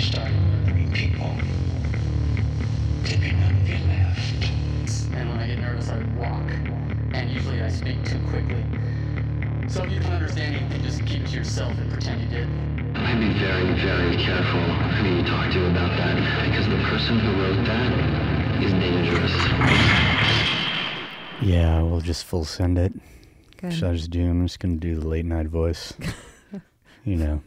started murdering people. Did none of you left? And when I get nervous, I walk. And usually I speak too quickly. So if you don't understand anything, just keep it to yourself and pretend you did. I'd be very, very careful who you talk to about that, because the person who wrote that is dangerous. Yeah, we'll just full send it. Good. Should I just do? I'm just gonna do the late night voice. you know,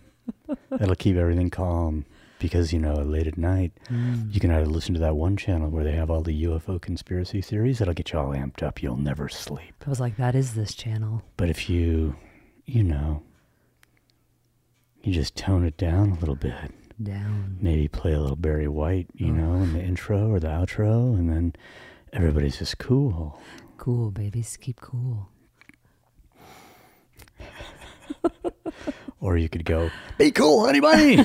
that'll keep everything calm because you know, late at night, Mm. you can either listen to that one channel where they have all the UFO conspiracy theories that'll get you all amped up. You'll never sleep. I was like, that is this channel. But if you, you know, you just tone it down a little bit, Down. maybe play a little Barry White, you know, in the intro or the outro, and then everybody's just cool. Cool, babies. Keep cool. Or you could go, be cool, honey bunny.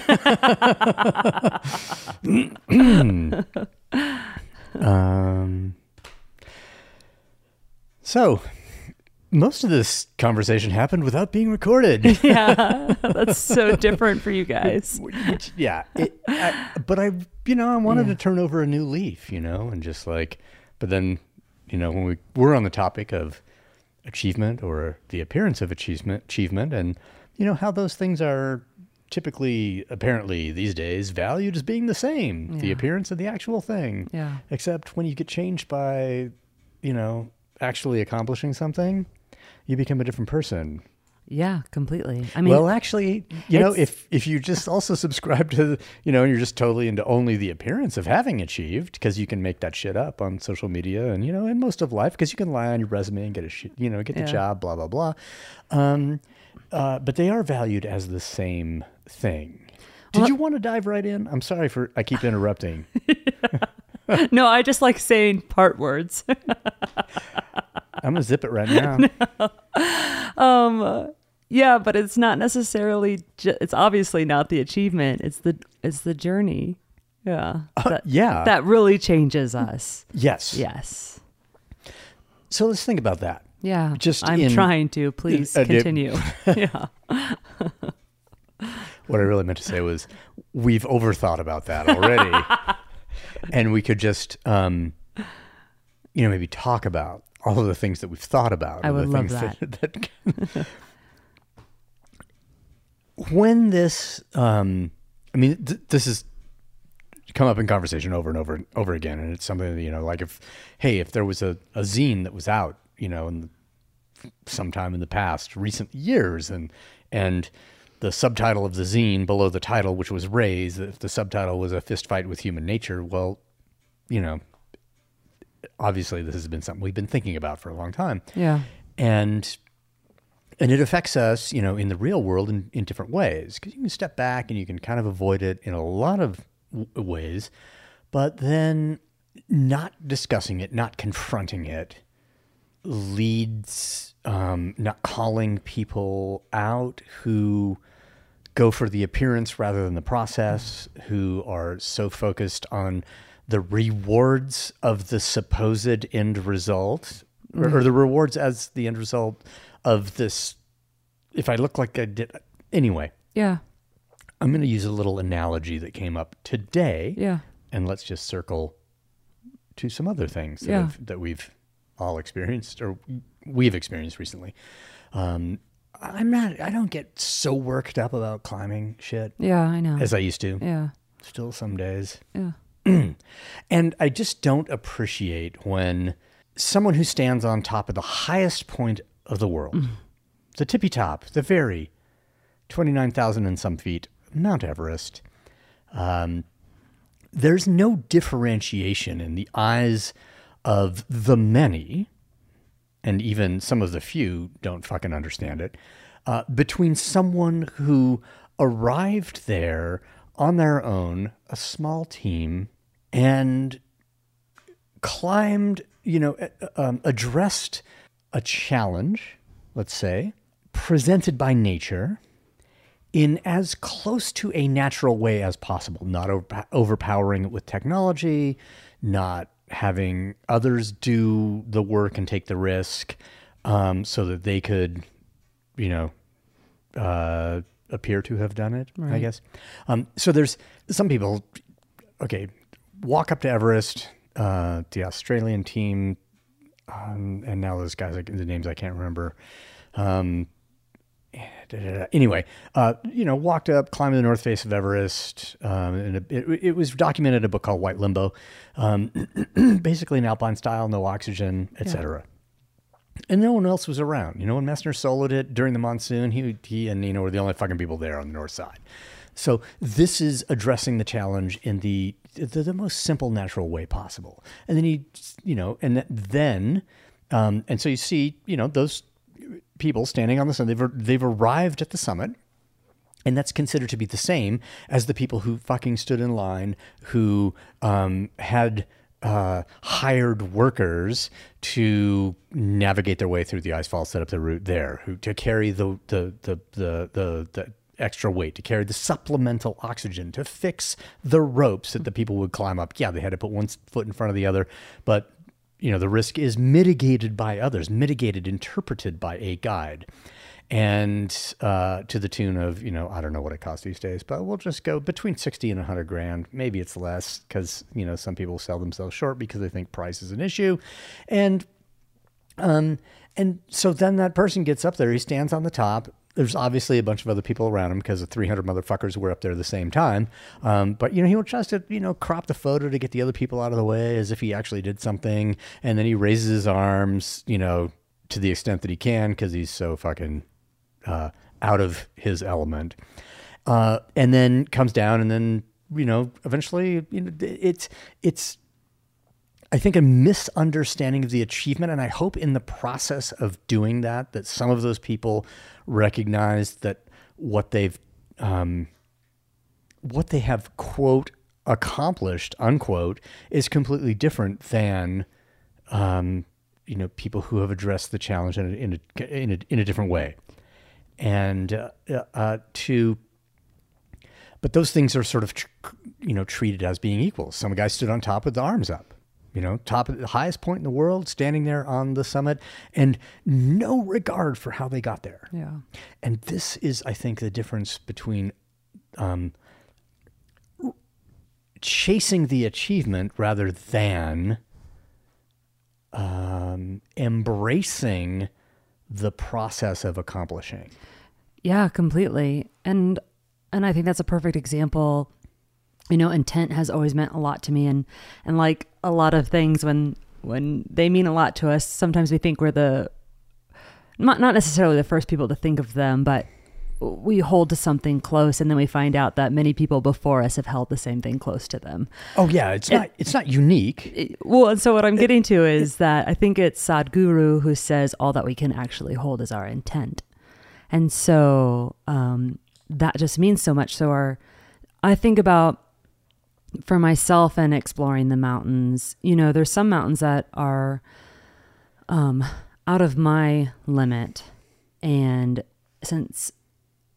um, so, most of this conversation happened without being recorded. Yeah. That's so different for you guys. Which, yeah, it, I, but I, you know, I wanted Yeah. to turn over a new leaf, you know, and just like, but then, you know, when we were on the topic of achievement or the appearance of achievement, achievement, and you know how those things are typically, apparently these days, valued as being the same, the appearance of the actual thing. Yeah. Except when you get changed by, you know, actually accomplishing something, you become a different person. Yeah, completely. I mean, well, actually, you know, if if you just also subscribe to, you know, and you're just totally into only the appearance of having achieved, because you can make that shit up on social media and you know, in most of life, because you can lie on your resume and get a shit, you know, get the Yeah. job, blah blah blah. Um, uh, but they are valued as the same thing. Did you want to dive right in? I'm sorry for I keep interrupting. no, I just like saying part words. I'm gonna zip it right now. yeah, but it's not necessarily. Ju- it's obviously not the achievement. It's the it's the journey. Yeah. that, Uh, yeah. That really changes us. Yes. Yes. So let's think about that. Yeah. Just I'm in- trying to. Please uh, continue. yeah. What I really meant to say was we've overthought about that already. and we could just um you know maybe talk about all of the things that we've thought about. I would love things that, that when this um I mean th- this is come up in conversation over and over and over again and it's something that, you know like if hey if there was a, a zine that was out you know in the sometime in the past recent years and and the subtitle of the zine below the title which was raised if the subtitle was a fist fight with human nature well you know obviously this has been something we've been thinking about for a long time Yeah. and and it affects us you know in the real world in, in different ways because you can step back and you can kind of avoid it in a lot of w- ways but then not discussing it not confronting it leads um, not calling people out who go for the appearance rather than the process, who are so focused on the rewards of the supposed end result, or, or the rewards as the end result of this. If I look like I did, anyway, Yeah. I'm going to use a little analogy that came up today Yeah. and let's just circle to some other things that, Yeah. have, that we've all experienced or we've experienced recently. Um, I'm not. I don't get so worked up about climbing shit Yeah. I know. as I used to. yeah. Still some days, Yeah. and I just don't appreciate when someone who stands on top of the highest point of the world, the tippy top, the very twenty nine thousand and some feet, Mount Everest. Um, there's no differentiation in the eyes of the many, and even some of the few don't fucking understand it, uh, between someone who arrived there on their own, a small team, and climbed, you know, um, addressed a challenge, let's say, presented by nature in as close to a natural way as possible, not over- overpowering it with technology, not having others do the work and take the risk um, so that they could, you know, uh, appear to have done it. I guess. Um, so there's some people. Okay, walk up to Everest. Uh, the Australian team, um, and now those guys, like the names I can't remember. Um. Anyway, uh, you know, walked up, climbed the north face of Everest, um, and it, it, it was documented in a book called White Limbo, um, basically an alpine style, no oxygen, etc. And no one else was around. You know, when Messner soloed it during the monsoon, he he and Nena were the only fucking people there on the north side. So this is addressing the challenge in the the, the most simple, natural way possible. And then he, you know, and then, um, and so you see, you know, those people standing on the summit. They've they've arrived at the summit. And that's considered to be the same as the people who fucking stood in line, who um, had uh, hired workers to navigate their way through the icefall, set up the route there, who to carry the the the the, the extra weight, to carry the supplemental oxygen, to fix the ropes that the people would climb up. Yeah, they had to put one foot in front of the other, but you know the risk is mitigated by others, mitigated, interpreted by a guide and uh, to the tune of you know I don't know what it costs these days, but we'll just go between sixty and hundred grand. Maybe it's less because you know some people sell themselves short because they think price is an issue, and um and so then that person gets up there. He stands on the top. There's obviously a bunch of other people around him because the 300 motherfuckers were up there at the same time. Um, but you know he tries to you know crop the photo to get the other people out of the way as if he actually did something, and then he raises his arms, you know, to the extent that he can because he's so fucking uh, out of his element, uh, and then comes down, and then you know, eventually, you know, it's it's. I think a misunderstanding of the achievement, and I hope in the process of doing that, that some of those people recognize that what they've, um, what they have quote accomplished unquote is completely different than, um, you know, people who have addressed the challenge in a, in a, in a, in a different way. And uh, uh, to but those things are sort of you know treated as being equal some guy stood on top with the arms up you know top of the highest point in the world standing there on the summit and no regard for how they got there Yeah. and this is i think the difference between um, chasing the achievement rather than um, embracing the process of accomplishing. Yeah, completely. And and I think that's a perfect example. You know, intent has always meant a lot to me and and like a lot of things when when they mean a lot to us, sometimes we think we're the not not necessarily the first people to think of them, but we hold to something close and then we find out that many people before us have held the same thing close to them. Oh yeah, it's not it's not unique. It- well, and so what I'm getting to is that I think it's Sadhguru who says all that we can actually hold is our intent. And so um, that just means so much. So our, I think about for myself and exploring the mountains, you know, there's some mountains that are um, out of my limit. And since,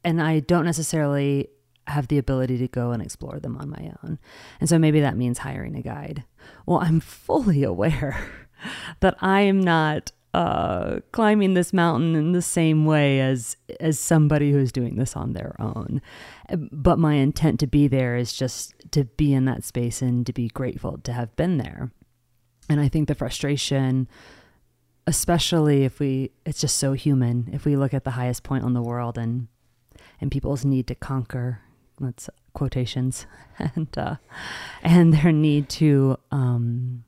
and I don't necessarily have the ability to go and explore them on my own. And so maybe that means hiring a guide. Well, I'm fully aware that I am not uh, climbing this mountain in the same way as as somebody who's doing this on their own. But my intent to be there is just to be in that space and to be grateful to have been there. And I think the frustration, especially if we, it's just so human. If we look at the highest point on the world and and people's need to conquer, let's quotations, and uh, and their need to um,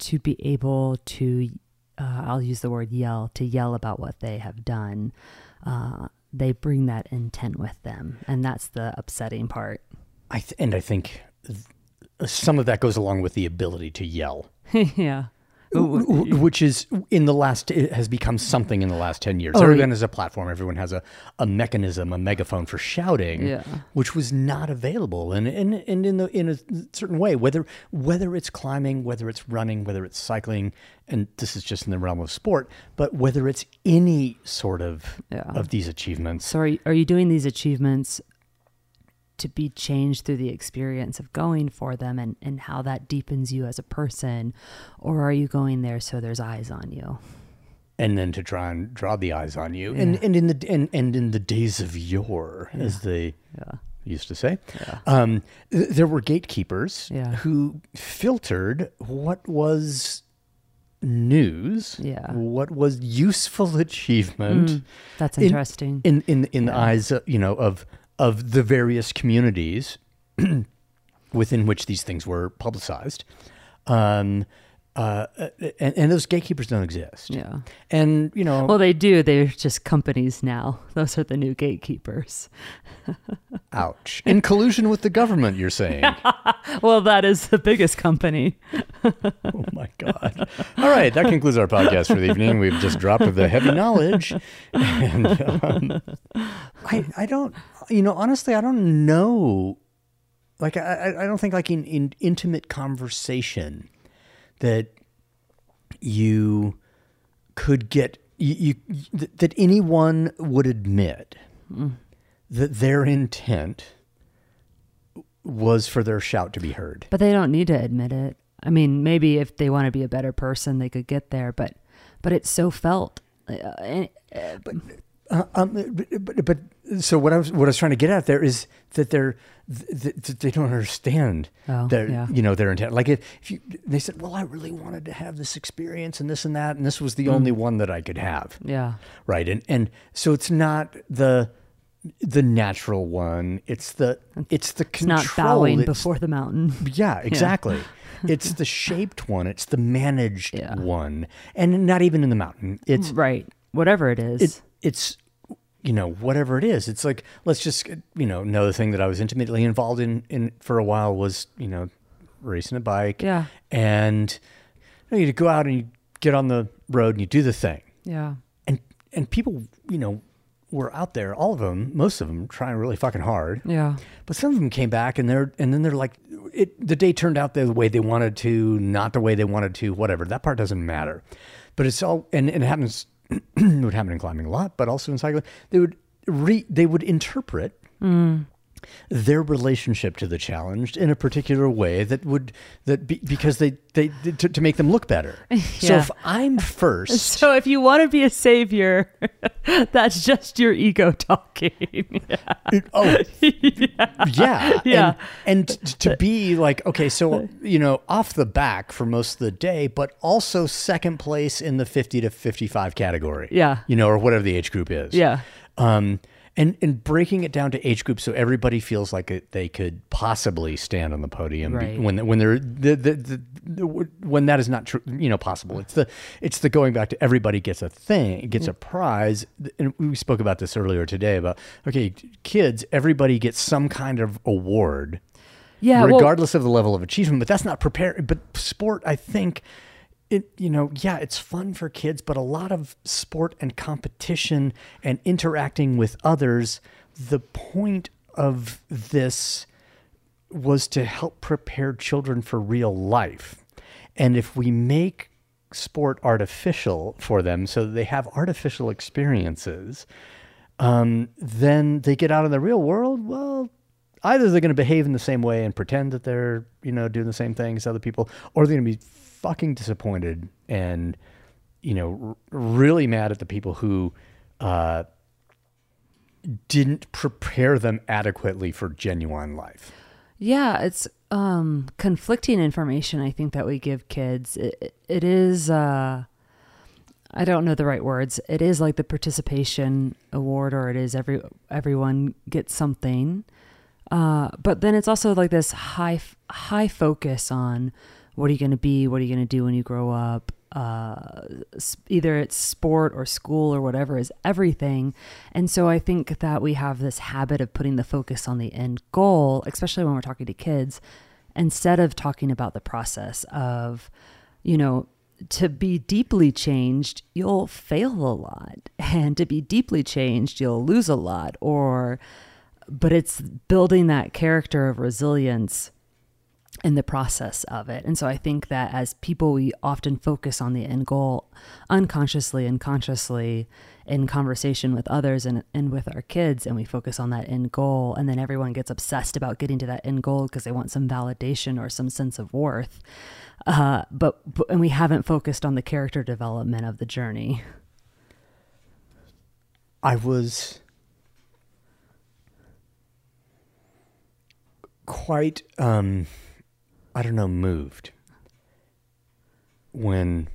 to be able to, uh, I'll use the word yell, to yell about what they have done. Uh, they bring that intent with them, and that's the upsetting part. I th- and I think th- some of that goes along with the ability to yell, yeah. Which is in the last it has become something in the last ten years. Oh, Everyone has a platform. Everyone has a, a mechanism, a megaphone for shouting, Yeah. which was not available, and and and in the in a certain way, whether whether it's climbing, whether it's running, whether it's cycling, and this is just in the realm of sport, but whether it's any sort of Yeah. of these achievements. So are you, are you doing these achievements to be changed through the experience of going for them and, and how that deepens you as a person? Or are you going there so there's eyes on you? and then to try and draw the eyes on you. And and in the and, and in the days of yore, as they used to say, um, th- there were gatekeepers Yeah. who filtered what was news, Yeah. what was useful achievement. That's in- interesting. in in in the eyes, you know, of of the various communities within which these things were publicized. Um, uh, and, and those gatekeepers don't exist. yeah. And you know, Well, they do. They're just companies now. Those are the new gatekeepers. ouch. In collusion with the government, you're saying. Well, that is the biggest company. oh my God. All right, that concludes our podcast for the evening. We've just dropped the heavy knowledge. And um, I, I don't, you know, honestly, I don't know. Like, I, I- I don't think, like, in, in intimate conversation, that you could get, you, you that- anyone would admit that their intent was for their shout to be heard. But they don't need to admit it. I mean, maybe if they want to be a better person, they could get there. But but it's so felt. Uh, and- Uh, um, but, but, but so what I was what I was trying to get at there is that they're th- th- they don't understand Oh, their yeah. you know their intent. Like if, if you they said, well, I really wanted to have this experience and this and that, and this was Mm. the only one that I could have, yeah. right? And and so it's not the the natural one. It's the it's the It's control. not bowing It's- before the mountain. yeah, exactly. it's the shaped one. It's the managed Yeah. one, and not even in the mountain. It's Right. Whatever it is. it, it's you know whatever it is it's like let's just you know another thing that i was intimately involved in in for a while was you know racing a bike Yeah. and you, know, you go out and you get on the road and you do the thing yeah. and and people you know were out there all of them most of them trying really fucking hard Yeah. but some of them came back and they're and then they're like it the day turned out the way they wanted to not the way they wanted to whatever that part doesn't matter but it's all and, and it happens it would happen in climbing a lot but also in cycling. They would re they would interpret mm. Their relationship to the challenge in a particular way that would that be, because they they to, to make them look better so if i'm first So if you want to be a savior, that's just your ego talking. Oh, yeah. Yeah. And, and to be like, okay, so, you know, off the back for most of the day, but also second place in the 50 to 55 category. Yeah. You know, or whatever the age group is. Yeah. Um, and, and breaking it down to age groups so everybody feels like it, they could possibly stand on the podium be- Right. when when they're the, the, the, the, when that is not true you know possible it's the it's the going back to everybody gets a thing gets a prize and we spoke about this earlier today about okay kids everybody gets some kind of award Yeah. well- regardless of the level of achievement but that's not prepared but sport i think it you know yeah it's fun for kids but a lot of sport and competition and interacting with others the point of this was to help prepare children for real life and if we make sport artificial for them so that they have artificial experiences um, then they get out in the real world. Well, either they're going to behave in the same way and pretend that they're, you know, doing the same thing as other people, or they're going to be fucking disappointed and, you know, r- really mad at the people who uh, didn't prepare them adequately for genuine life. Yeah, it's um conflicting information I think that we give kids. It, it is uh I don't know the right words. It is like the participation award or it is every everyone gets something. Uh but then it's also like this high high focus on what are you going to be, what are you going to do when you grow up? Uh either it's sport or school or whatever is everything. And so I think that we have this habit of putting the focus on the end goal, especially when we're talking to kids, instead of talking about the process of, you know, to be deeply changed, you'll fail a lot. And to be deeply changed, you'll lose a lot. Or, but it's building that character of resilience in the process of it. And so I think that as people, we often focus on the end goal unconsciously and consciously in conversation with others and, and with our kids. And we focus on that end goal. And then everyone gets obsessed about getting to that end goal because they want some validation or some sense of worth. Uh, but, but, and we haven't focused on the character development of the journey. I was quite, um, I don't know, moved when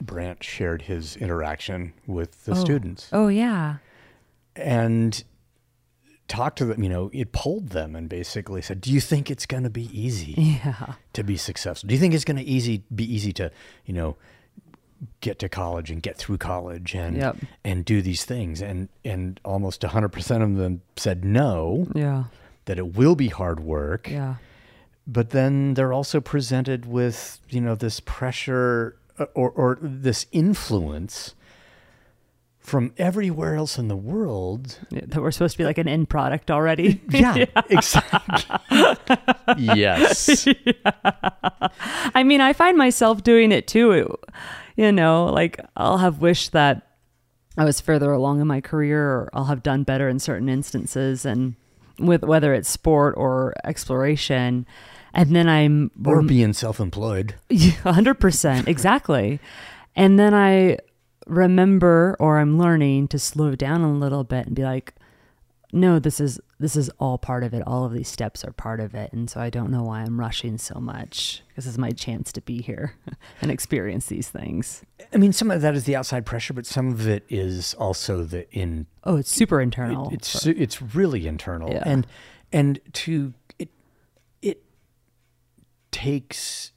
Brant shared his interaction with the Oh. students Oh yeah. and talked to them. You know, it polled them and basically said, "Do you think it's going to be easy Yeah. to be successful? Do you think it's going to easy be easy to, you know?" get to college and get through college and Yep. and do these things and and almost 100% of them said no Yeah. that it will be hard work Yeah. But then they're also presented with you know this pressure uh, or or this influence from everywhere else in the world Yeah, That we're supposed to be like an end product already. yeah, exactly yes I mean, I find myself doing it too. You know, like I'll have wished that I was further along in my career or I'll have done better in certain instances and with whether it's sport or exploration. And then I'm or being self-employed. Yeah, 100% exactly. And then i remember or i'm learning to slow down a little bit and be like no this is this is all part of it. All of these steps are part of it. And so i don't know why i'm rushing so much. This is my chance to be here and experience these things. I mean some of that is the outside pressure but some of it is also the in oh it's super internal. It's it's really internal. Yeah. and and to it it takes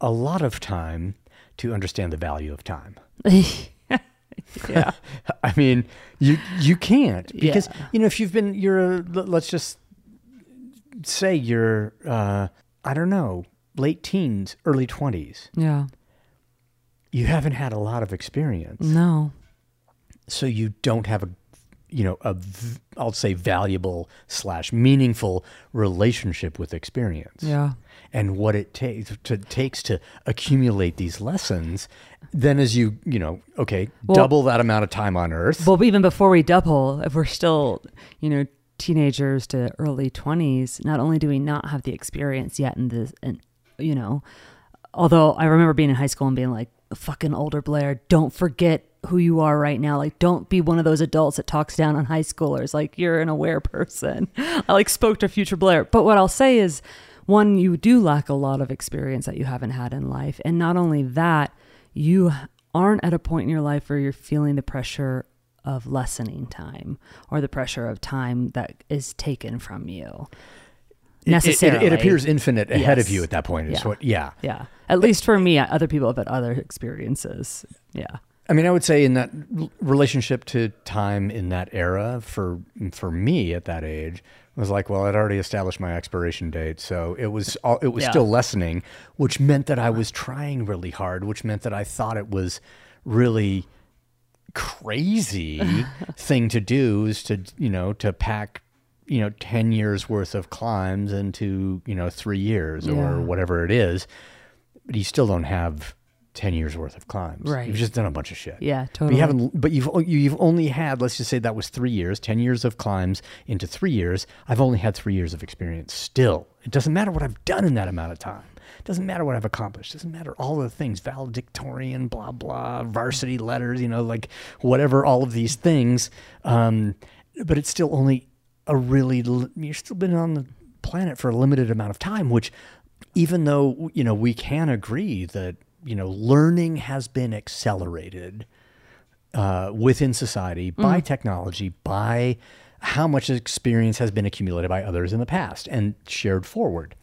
a lot of time to understand the value of time. Yeah. I mean you you can't because Yeah. you know if you've been you're a, let's just say you're uh i don't know late teens early 20s yeah. You haven't had a lot of experience. No. So you don't have a you know a I'll say valuable slash meaningful relationship with experience. Yeah and what it takes to takes to accumulate these lessons then as you you know okay Well- double that amount of time on earth Well, even before we double, if we're still, you know, teenagers to early 20s, not only do we not have the experience yet in this, and, you know, although I remember being in high school and being like, fucking older Blair, don't forget who you are right now. Like, don't be one of those adults that talks down on high schoolers. Like, you're an aware person. I like spoke to future Blair. But what I'll say is, one, you do lack a lot of experience that you haven't had in life. And not only that, you aren't at a point in your life where you're feeling the pressure of lessening time or the pressure of time that is taken from you It- it- it, appears infinite ahead of you at that point Yeah. what yeah Yeah. At least for me, uh, other people have had other experiences. Yeah. I mean, I would say in that relationship to time in that era for for me at that age was like, well, I'd already established my expiration date, so it was all, it was Yeah. still lessening, which meant that I was trying really hard, which meant that I thought it was really crazy thing to do is to you know to pack you know 10 years worth of climbs into you know 3 years Yeah. or whatever it is but you still don't have 10 years worth of climbs Right. you've just done a bunch of shit Yeah, but totally. you haven't but you've you've only had let's just say that was 3 years 10 years of climbs into 3 years I've only had 3 years of experience still it doesn't matter what I've done in that amount of time it doesn't matter what I've accomplished. It doesn't matter all the things, valedictorian, blah blah, varsity letters, you know, like whatever, all of these things. Um, but it's still only a really you've still been on the planet for a limited amount of time. Which, even though you know we can agree that you know learning has been accelerated uh, within society by technology, by how much experience has been accumulated by others in the past and shared forward.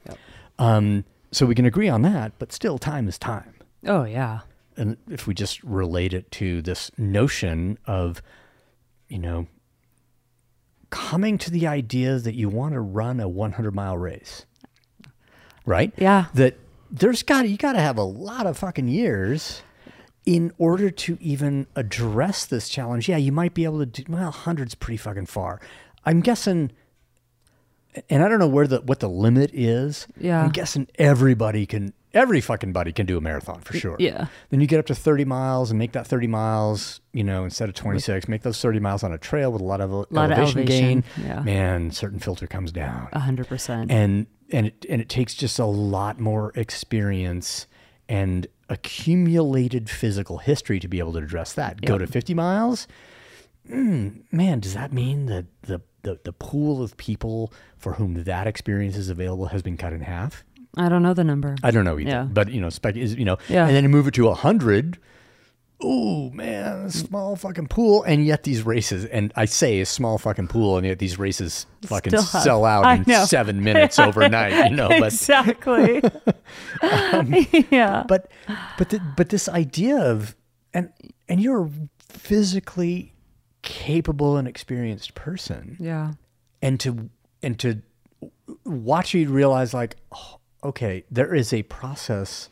Um, so we can agree on that, but still, time is time. Oh, yeah. And if we just relate it to this notion of, you know, coming to the idea that you want to run a 100 mile race, right? Yeah. That there's got you got to have a lot of fucking years in order to even address this challenge. Yeah, you might be able to do well. Hundreds pretty fucking far. I'm guessing, and I don't know where the what the limit is. Yeah. I'm guessing everybody can. Every fucking buddy can do a marathon for sure. yeah. Then you get up to 30 miles and make that 30 miles, you know, instead of 26, make those 30 miles on a trail with a lot of Lot of elevation, gain. elevation, yeah. Man, certain filter comes down A hundred percent. and and it, and it takes just a lot more experience and accumulated physical history to be able to address that. Go to 50 miles, mm, man, does that mean that the, the the pool of people for whom that experience is available has been cut in half? I don't know the number. I don't know either. Yeah. But you know, spec is you know, Yeah. and then you move it to a hundred. Oh man, a small fucking pool, and yet these races, and I say a small fucking pool, and yet these races fucking sell out I in know. seven minutes overnight. You know, but exactly. Um, yeah. but but the, but this idea of and and you're a physically capable and experienced person, yeah. and to and to watch you realize like, oh, okay, there is a process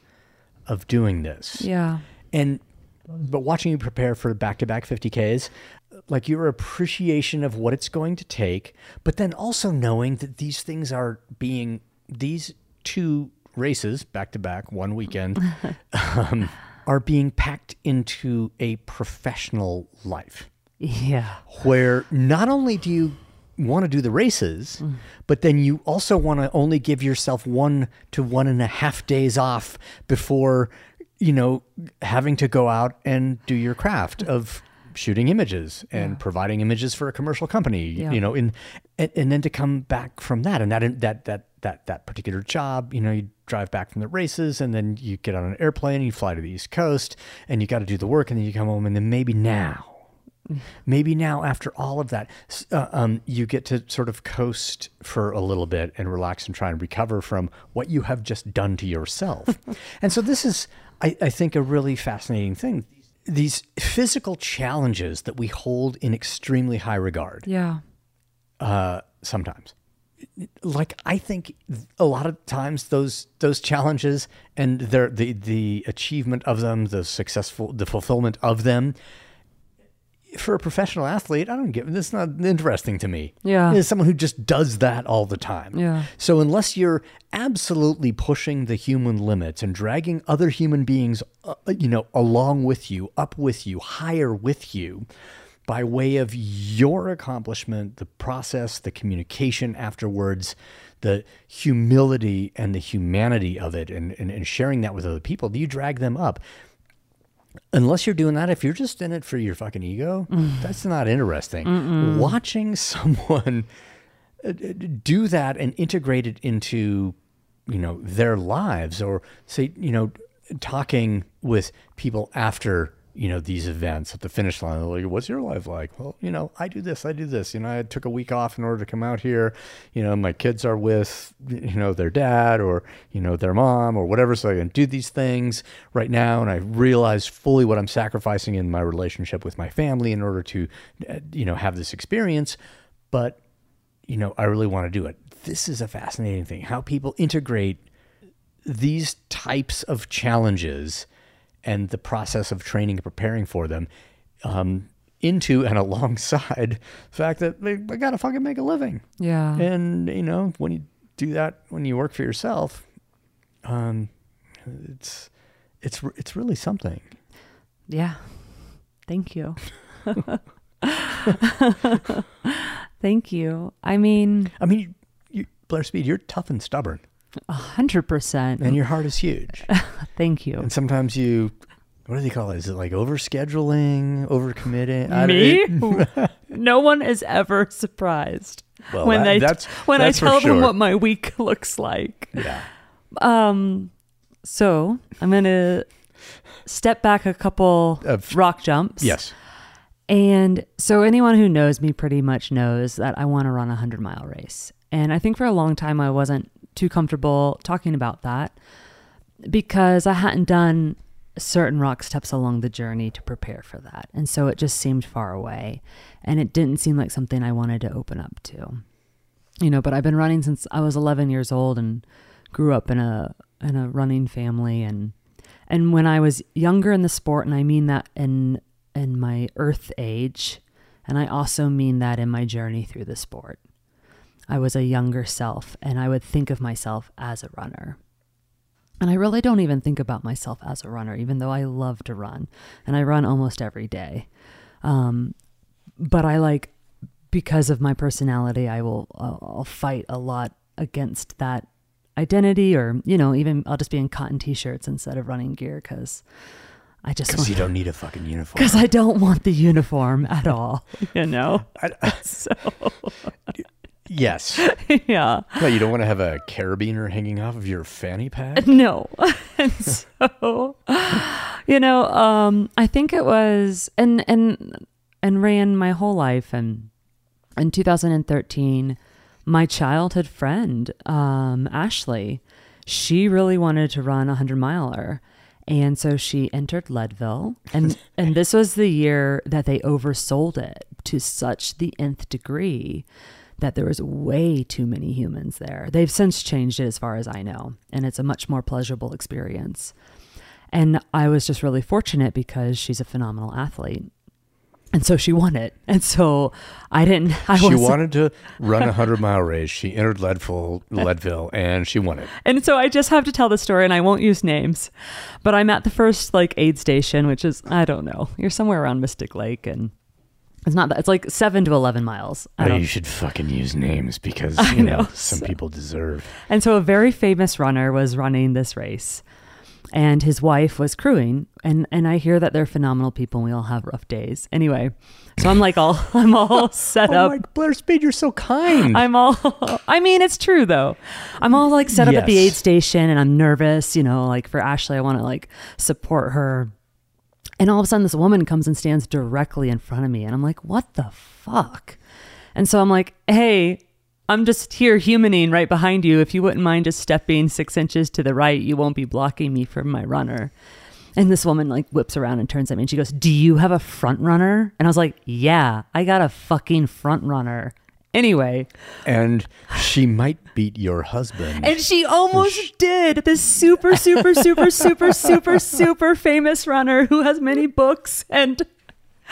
of doing this. Yeah. and but watching you prepare for back-to-back 50ks like your appreciation of what it's going to take but then also knowing that these things are being these two races back to back one weekend um, are being packed into a professional life Yeah. where not only do you want to do the races, but then you also want to only give yourself one to one and a half days off before, you know, having to go out and do your craft of shooting images and providing images for a commercial company, Yeah. you know, in, and, and then to come back from that and that, that, that, that, that particular job, you know, you drive back from the races and then you get on an airplane and you fly to the East Coast and you got to do the work and then you come home and then maybe now maybe now after all of that uh, um, you get to sort of coast for a little bit and relax and try and recover from what you have just done to yourself and so this is I, I think a really fascinating thing these physical challenges that we hold in extremely high regard Yeah. uh, sometimes. Like I think a lot of times those those challenges and their the the achievement of them, the successful the fulfillment of them. For a professional athlete, I don't give this. Is not interesting to me. Yeah. as someone who just does that all the time. Yeah. So unless you're absolutely pushing the human limits and dragging other human beings, uh, you know, along with you, up with you, higher with you, by way of your accomplishment, the process, the communication afterwards, the humility and the humanity of it, and, and, and sharing that with other people, do you drag them up. Unless you're doing that, if you're just in it for your fucking ego, that's not interesting. Watching someone uh, do that and integrate it into you know their lives or say you know talking with people after you know these events at the finish line. Like what's your life like? Well you know i do this i do this. You know i took a week off in order to come out here. You know my kids are with you know their dad or you know their mom or whatever so i can do these things right now. And i realize fully what i'm sacrificing in my relationship with my family in order to uh, you know have this experience. But you know, I really want to do it. This is a fascinating thing how people integrate these types of challenges and the process of training and preparing for them um, into and alongside the fact that they, they got to fucking make a living. Yeah. And, you know, when you do that, when you work for yourself, um, it's, it's, it's really something. Yeah. Thank you. Thank you. I mean, I mean, you, Blair Speed, you're tough and stubborn, a hundred percent. and your heart is huge. Thank you. And sometimes you, what do they call it? Is it like overscheduling, overcommitting? Me? no one is ever surprised Well, when that- they that's- when that's I tell them what my week looks like. Yeah. Um, so I'm gonna step back a couple Of- rock jumps. Yes. And so anyone who knows me pretty much knows that I want to run a 100 mile race. And I think for a long time I wasn't too comfortable talking about that because I hadn't done certain rock steps along the journey to prepare for that. And so it just seemed far away and it didn't seem like something I wanted to open up to. You know, but I've been running since I was 11 years old and grew up in a in a running family and and when I was younger in the sport and I mean that in in my earth age and I also mean that in my journey through the sport. I was a younger self and I would think of myself as a runner. And I really don't even think about myself as a runner, even though I love to run and I run almost every day. Um, but I like, because of my personality, I will I'll, I'll fight a lot against that identity, or you know, even I'll just be in cotton t-shirts instead of running gear because I just Because you don't need a fucking uniform. because I don't want the uniform at all. You know. so Yes. yeah. Well, you don't want to have a carabiner hanging off of your fanny pack? No. and so, you know, um, I think it was, and, and, and ran my whole life. And in 2013, my childhood friend, um, Ashley, she really wanted to run a hundred miler. And so she entered Leadville and, and this was the year that they oversold it to such the nth degree that there was way too many humans there. They've since changed it as far as I know, and it's a much more pleasurable experience. And I was just really fortunate because she's a phenomenal athlete. And so she won it. And so I didn't I She wasn't- wanted to run a 100 mile race. She entered Leadville, Leadville and she won it. And so I just have to tell the story and I won't use names. But I'm at the first like aid station, which is I don't know. You're somewhere around Mystic Lake and it's not that it's like 7 to 11 miles. I don't you should fucking use names because, you know, know, some so- people deserve. And so a very famous runner was running this race. And his wife was crewing, and and I hear that they're phenomenal people. and We all have rough days, anyway. So I'm like all I'm all set Oh, up. my Blair Speed, you're so kind. I'm all I mean, it's true though. I'm all like set up at the Yes. aid station and I'm nervous, you know, like for Ashley, I want to like support her. And all of a sudden this woman comes and stands directly in front of me and I'm like, "What the fuck?" And so I'm like, "Hey, I'm just here humaning right behind you. If you wouldn't mind just stepping 6 inches to the right, you won't be blocking me from my runner." And this woman like whips around and turns at me and she goes, "Do you have a front runner?" And I was like, "Yeah, I got a fucking front runner." Anyway, and she might beat your husband. and she almost did. This super, super, super, super, super, super famous runner who has many books. And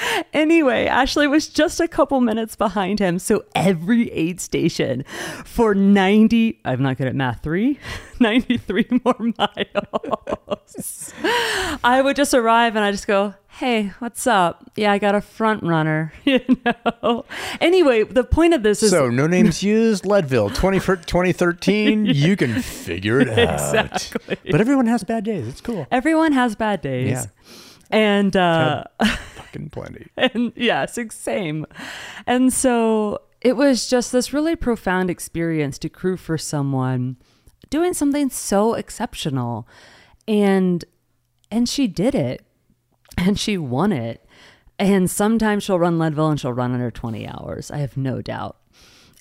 anyway, Ashley was just a couple minutes behind him. So every aid station for 90, I'm not good at math, three, 93 more miles. I would just arrive and I just go, Hey, what's up? Yeah, I got a front runner, you know. Anyway, the point of this is so, no names used, Leadville, 20, for 2013. You can figure it out. Exactly. But everyone has bad days. It's cool. everyone has bad days. Yeah. And uh Fucking plenty. and yes, ex- same. And so it was just this really profound experience to crew for someone doing something so exceptional. And and she did it. And she won it. And sometimes she'll run Leadville and she'll run under 20 hours. I have no doubt.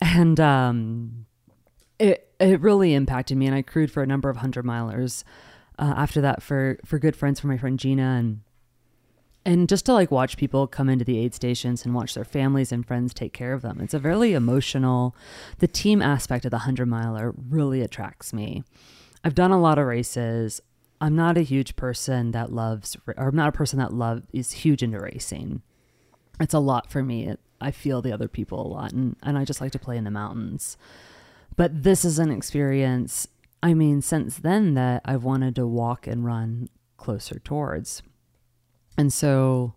And um it it really impacted me and I crewed for a number of hundred milers uh, after that for for good friends for my friend Gina and and just to like watch people come into the aid stations and watch their families and friends take care of them it's a really emotional the team aspect of the 100 miler really attracts me. I've done a lot of races. I'm not a huge person that loves or i'm not a person that love is huge into racing. It's a lot for me. It, i feel the other people a lot and, and i just like to play in the mountains. But this is an experience i mean since then that i've wanted to walk and run closer towards and so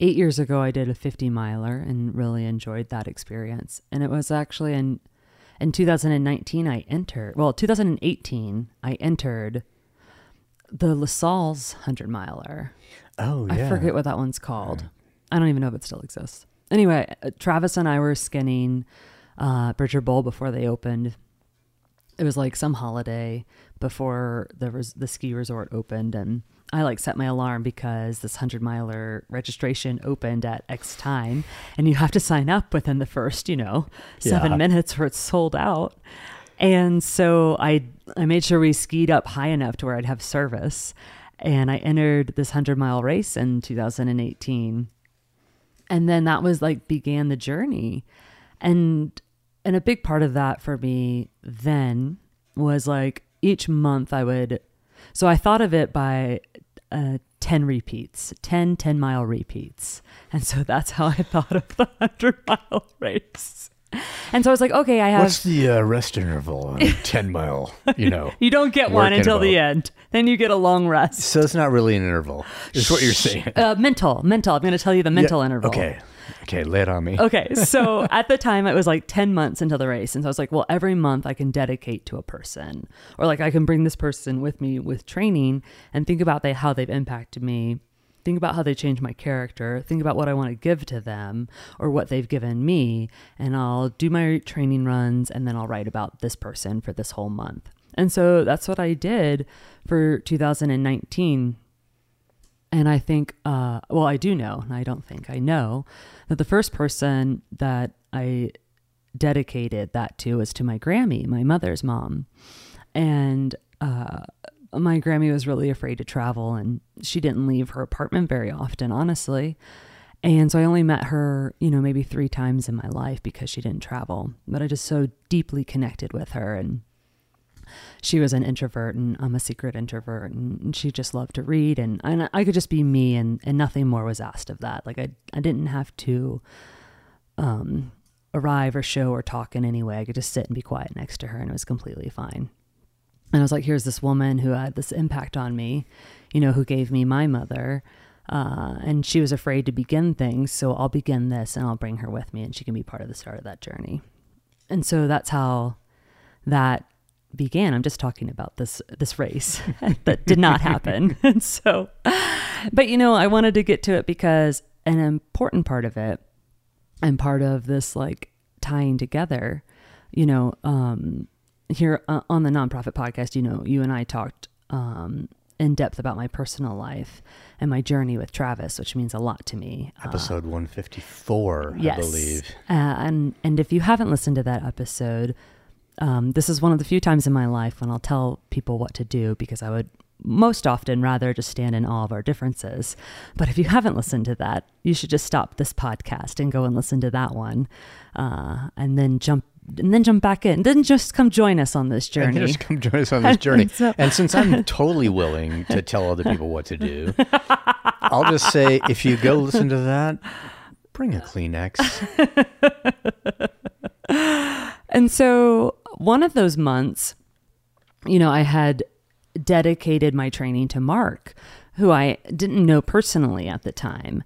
eight years ago, I did a 50 miler and really enjoyed that experience. And it was actually in, in 2019, I entered, well, 2018, I entered the LaSalle's 100 miler. Oh, yeah. I forget what that one's called. I don't even know if it still exists. Anyway, uh, Travis and I were skinning uh, Bridger Bowl before they opened. It was like some holiday before the res- the ski resort opened, and I like set my alarm because this hundred miler registration opened at X time, and you have to sign up within the first, you know, seven Yeah. minutes or it's sold out. And so I I made sure we skied up high enough to where I'd have service, and I entered this hundred mile race in 2018 and then that was like began the journey and and a big part of that for me then was like each month i would so i thought of it by uh, 10 repeats 10 10 mile repeats. And so that's how i thought of the 100 mile race. And so i was like okay i have What's the uh, rest interval on a 10 mile, you know? you don't get one until the end. Then you get a long rest. So it's not really an interval, is what you're saying. uh, mental mental. I'm going to tell you the mental Yeah, interval. Okay. Okay, lay it on me. Okay, so at the time it was like 10 months into the race. And so I was like, well, every month I can dedicate to a person. Or like I can bring this person with me with training and think about they, how they've impacted me think about how they change my character, think about what I want to give to them or what they've given me, and I'll do my training runs and then I'll write about this person for this whole month. And so that's what I did for 2019. And I think, uh, well, I do know, and I don't think, I know that the first person that I dedicated that to was to my Grammy, my mother's mom. And uh, my Grammy was really afraid to travel and she didn't leave her apartment very often, honestly. And so I only met her, you know, maybe three times in my life because she didn't travel. But I just so deeply connected with her. And she was an introvert and I'm a secret introvert. And she just loved to read. And, and I could just be me and, and nothing more was asked of that. Like I, I didn't have to um, arrive or show or talk in any way. I could just sit and be quiet next to her and it was completely fine. And I was like, here's this woman who had this impact on me, you know, who gave me my mother. Uh, and she was afraid to begin things. So I'll begin this and I'll bring her with me and she can be part of the start of that journey. And so that's how that began. I'm just talking about this, this race that did not happen. and so, but you know, I wanted to get to it because an important part of it and part of this like tying together, you know, um, here uh, on the nonprofit podcast, you know, you and I talked um, in depth about my personal life and my journey with Travis, which means a lot to me. Episode uh, 154, yes. I believe. Uh, and and if you haven't listened to that episode, um, this is one of the few times in my life when I'll tell people what to do because I would most often rather just stand in awe of our differences. But if you haven't listened to that, you should just stop this podcast and go and listen to that one, uh, and then jump and then jump back in. Then just come join us on this journey. And just come join us on this journey. so, and since I'm totally willing to tell other people what to do, I'll just say if you go listen to that, bring a Kleenex. and so one of those months, you know, I had dedicated my training to Mark, who I didn't know personally at the time.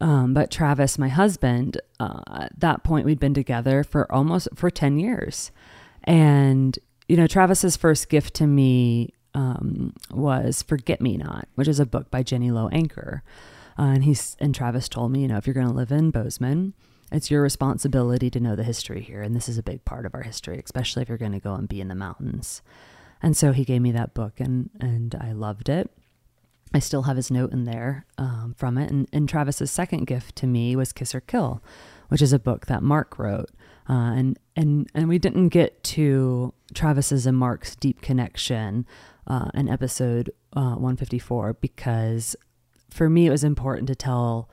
Um, but Travis, my husband, uh, at that point we'd been together for almost for 10 years. And, you know, Travis's first gift to me um, was Forget Me Not, which is a book by Jenny Lowe Anker. Uh, and he's and Travis told me, you know, if you're going to live in Bozeman, it's your responsibility to know the history here. And this is a big part of our history, especially if you're going to go and be in the mountains. And so he gave me that book and, and I loved it. I still have his note in there um, from it. And, and Travis's second gift to me was Kiss or Kill, which is a book that Mark wrote. Uh, and and and we didn't get to Travis's and Mark's deep connection uh, in episode uh, 154 because for me it was important to tell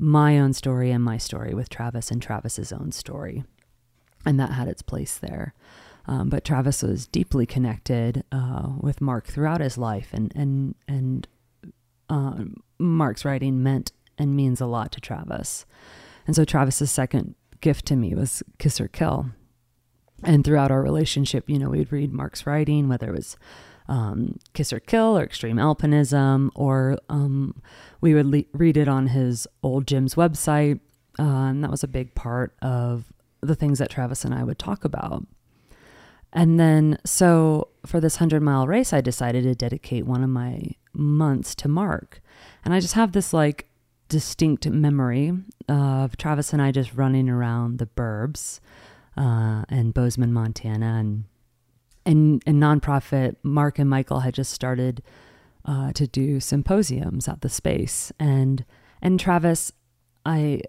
my own story and my story with Travis and Travis's own story, and that had its place there. Um, but Travis was deeply connected uh, with Mark throughout his life, and and and uh, Mark's writing meant and means a lot to Travis. And so Travis's second gift to me was Kiss or Kill. And throughout our relationship, you know, we'd read Mark's writing, whether it was um, Kiss or Kill or Extreme Alpinism, or um, we would le- read it on his old gym's website. Uh, and that was a big part of the things that Travis and I would talk about. And then, so for this 100 mile race, I decided to dedicate one of my months to Mark. And I just have this like distinct memory of Travis and I just running around the burbs uh, in Bozeman, Montana. And, and, and nonprofit Mark and Michael had just started uh, to do symposiums at the space. And, and Travis, I,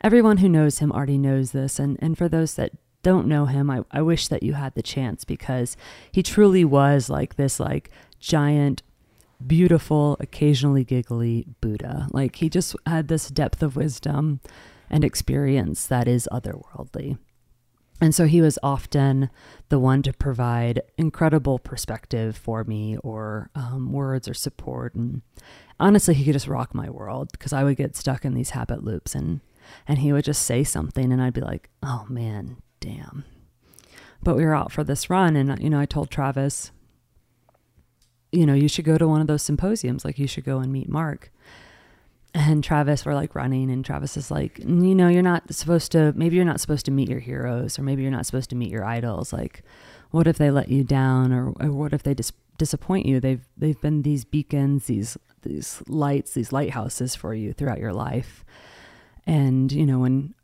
everyone who knows him already knows this. And, and for those that don't know him, I, I wish that you had the chance because he truly was like this like giant, beautiful, occasionally giggly Buddha. Like he just had this depth of wisdom and experience that is otherworldly. And so he was often the one to provide incredible perspective for me or um, words or support. And honestly, he could just rock my world because I would get stuck in these habit loops and and he would just say something and I'd be like, "Oh man, damn. But we were out for this run, and you know, I told Travis, you know, you should go to one of those symposiums. Like, you should go and meet Mark. And Travis, we're like running, and Travis is like, you know, you're not supposed to, maybe you're not supposed to meet your heroes, or maybe you're not supposed to meet your idols. Like, what if they let you down, or, or what if they dis- disappoint you? They've they've been these beacons, these these lights, these lighthouses for you throughout your life. And you know, when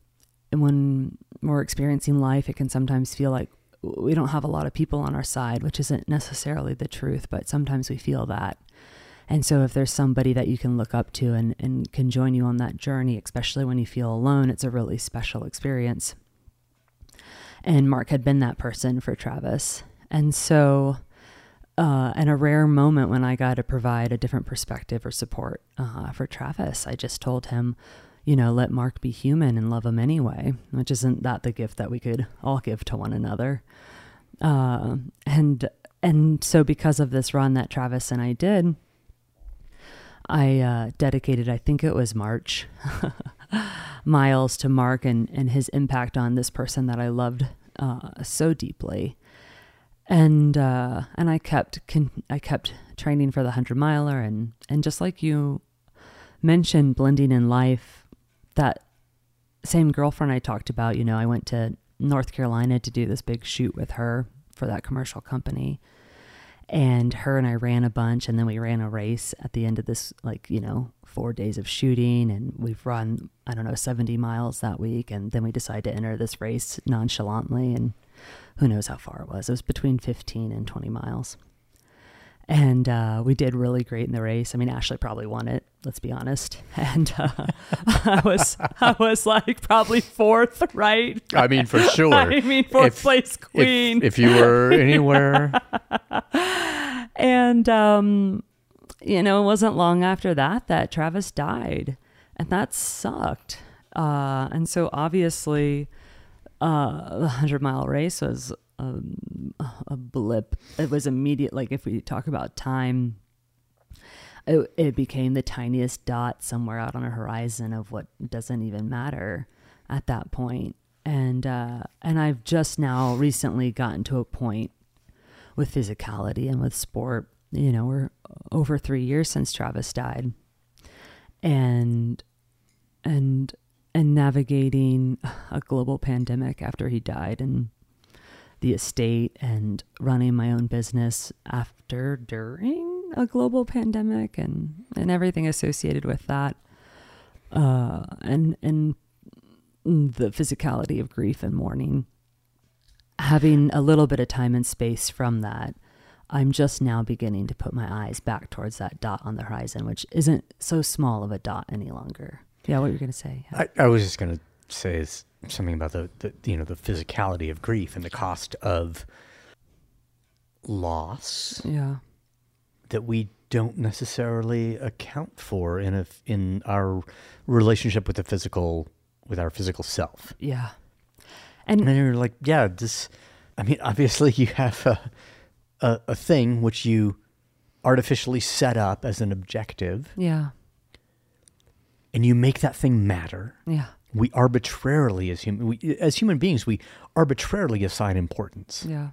when we're experiencing life, it can sometimes feel like we don't have a lot of people on our side, which isn't necessarily the truth, but sometimes we feel that. And so, if there's somebody that you can look up to and, and can join you on that journey, especially when you feel alone, it's a really special experience. And Mark had been that person for Travis. And so, uh, a rare moment when I got to provide a different perspective or support uh, for Travis, I just told him, you know, let Mark be human and love him anyway, which isn't that the gift that we could all give to one another. Uh, and and so because of this run that Travis and I did, I uh, dedicated, I think it was March, miles to Mark and, and his impact on this person that I loved uh, so deeply. And uh, and I kept con- I kept training for the hundred miler and and just like you mentioned blending in life, that same girlfriend I talked about, you know, I went to North Carolina to do this big shoot with her for that commercial company and her and I ran a bunch and then we ran a race at the end of this like you know 4 days of shooting. And we've run I don't know 70 miles that week. And then we decided to enter this race nonchalantly. And who knows how far it was. It was between 15 and 20 miles and uh, we did really great in the race. I mean, Ashley probably won it. Let's be honest. And uh, I was, I was like probably fourth, right? I mean, for sure. I mean, fourth If- place queen. If, if you were anywhere, and um, you know, it wasn't long after that that Travis died, and that sucked. Uh, and so obviously, uh, the hundred mile race was um, a blip. It was immediate. Like if we talk about time, it, it became the tiniest dot somewhere out on a horizon of what doesn't even matter at that point. And uh, and I've just now recently gotten to a point with physicality and with sport. You know, we're over three years since Travis died, and and and navigating a global pandemic after he died, and the estate, and running my own business after, during a global pandemic, and and everything associated with that, uh, and and the physicality of grief and mourning having a little bit of time and space from that, I'm just now beginning to put my eyes back towards that dot on the horizon, which isn't so small of a dot any longer. Yeah, what you're going to say? I, I was just going to say is something about the, the you know the physicality of grief and the cost of loss Yeah. that we don't necessarily account for in a in our relationship with the physical with our physical self. Yeah. And And then you're like, yeah, this. I mean, obviously, you have a, a a thing which you artificially set up as an objective, yeah. and you make that thing matter. Yeah. We arbitrarily, as human, we, as human beings, we arbitrarily assign importance, Yeah.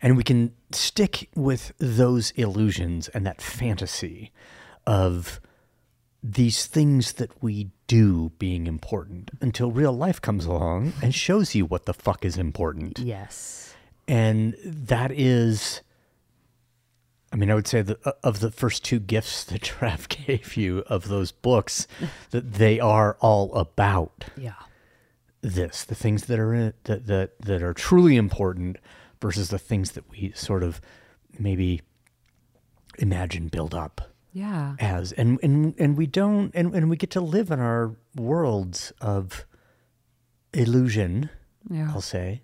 and we can stick with those illusions and that fantasy of these things that we do being important until real life comes along and shows you what the fuck is important. Yes. and that is i mean i would say that uh, of the first two gifts that Trav gave you of those books that they are all about Yeah. this the things that are in it that, that that are truly important versus the things that we sort of maybe imagine build up Yeah. as and and and we don't and, and we get to live in our worlds of illusion Yeah. I'll say.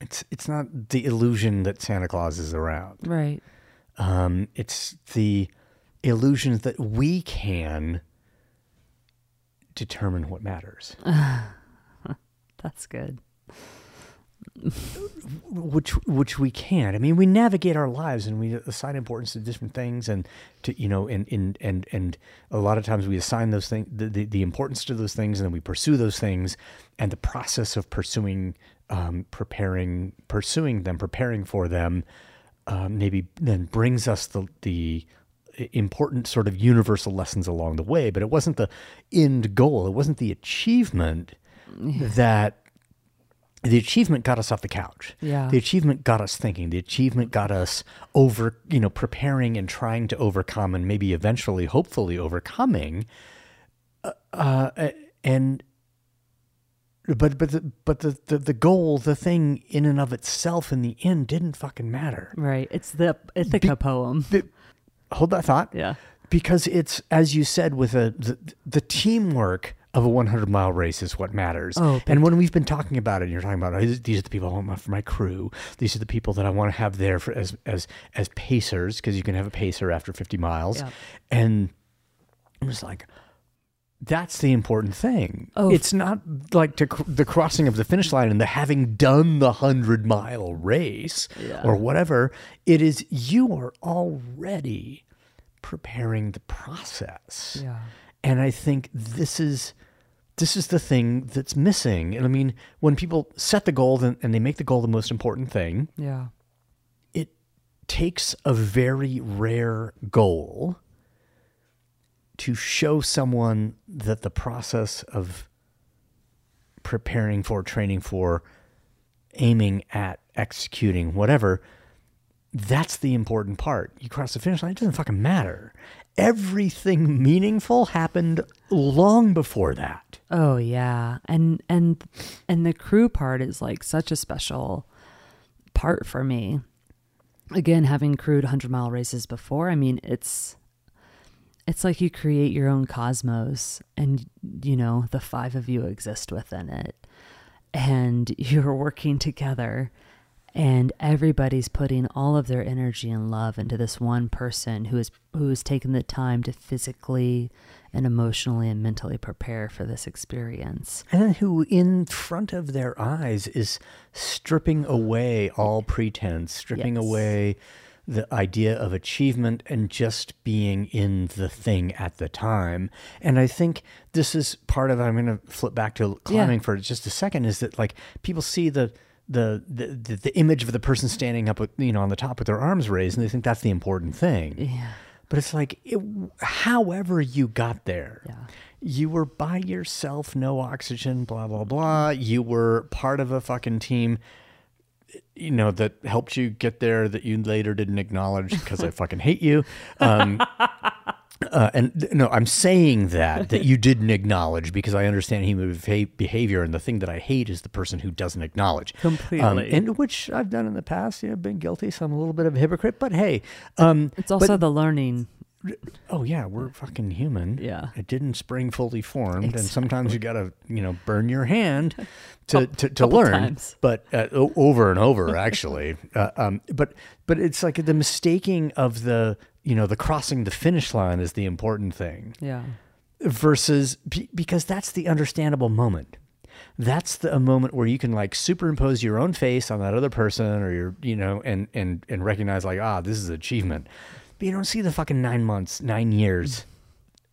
It's it's not the illusion that Santa Claus is around. Right. Um, it's the illusions that we can determine what matters, That's good. which which we can't. I mean, we navigate our lives and we assign importance to different things, and to you know, and and and and a lot of times we assign those things the, the, the importance to those things, and then we pursue those things, and the process of pursuing, um, preparing, pursuing them, preparing for them, um, maybe then brings us the the important sort of universal lessons along the way. But it wasn't the end goal. It wasn't the achievement that the achievement got us off the couch. Yeah. The achievement got us thinking. The achievement got us over, you know, preparing and trying to overcome and maybe eventually, hopefully, overcoming. Uh, uh, and but but the, but the, the the goal, the thing in and of itself, in the end, didn't fucking matter. Right. It's the Ithaca poem. But- hold that thought. Yeah. Because it's as you said with a the, the teamwork of a 100 mile race is what matters. Oh, and when we've been talking about it, and you're talking about oh, these these are the people I want for my crew. These are the people that I want to have there for as as as pacers because you can have a pacer after 50 miles. Yeah. And I'm just like, that's the important thing. Oh. It's not like to cr- the crossing of the finish line and the having done the hundred mile race Yeah. or whatever. It is you are already preparing the process. Yeah. And I think this is this is the thing that's missing. And I mean, when people set the goal and, and they make the goal the most important thing, Yeah. it takes a very rare goal to show someone that the process of preparing for, training for, aiming at, executing, whatever, that's the important part. You cross the finish line, it doesn't fucking matter. Everything meaningful happened long before that. Oh yeah. And and and the crew part is like such a special part for me. Again, having crewed 100 mile races before, I mean, it's it's like you create your own cosmos and you know, the five of you exist within it. And you're working together and everybody's putting all of their energy and love into this one person who is who has taken the time to physically and emotionally and mentally prepare for this experience. And then who, in front of their eyes, is stripping away all pretense, stripping Yes. away the idea of achievement and just being in the thing at the time. And I think this is part of, I'm going to flip back to climbing for just a second, is that like people see the, the, the, the, the image of the person standing up, with, you know, on the top with their arms raised, and they think that's the important thing. Yeah. But it's like, it, however you got there, Yeah. you were by yourself, no oxygen, blah, blah, blah. You were part of a fucking team, you know, that helped you get there that you later didn't acknowledge because I fucking hate you. Um, uh, and no, I'm saying that, that you didn't acknowledge because I understand human beha- behavior. And the thing that I hate is the person who doesn't acknowledge. Um, Completely. and which I've done in the past. Yeah, been guilty. So I'm a little bit of a hypocrite. But hey, um, It's also but- the learning. Oh yeah, we're fucking human. Yeah. it didn't spring fully formed, and sometimes you gotta you know burn your hand to to, to learn. times. But uh, over and over, actually. uh, um, but but it's like the mistaking of the you know the crossing the finish line is the important thing Yeah. versus because that's the understandable moment. That's the a moment where you can like superimpose your own face on that other person or your you know and and and recognize like ah this is achievement. But you don't see the fucking 9 months, 9 years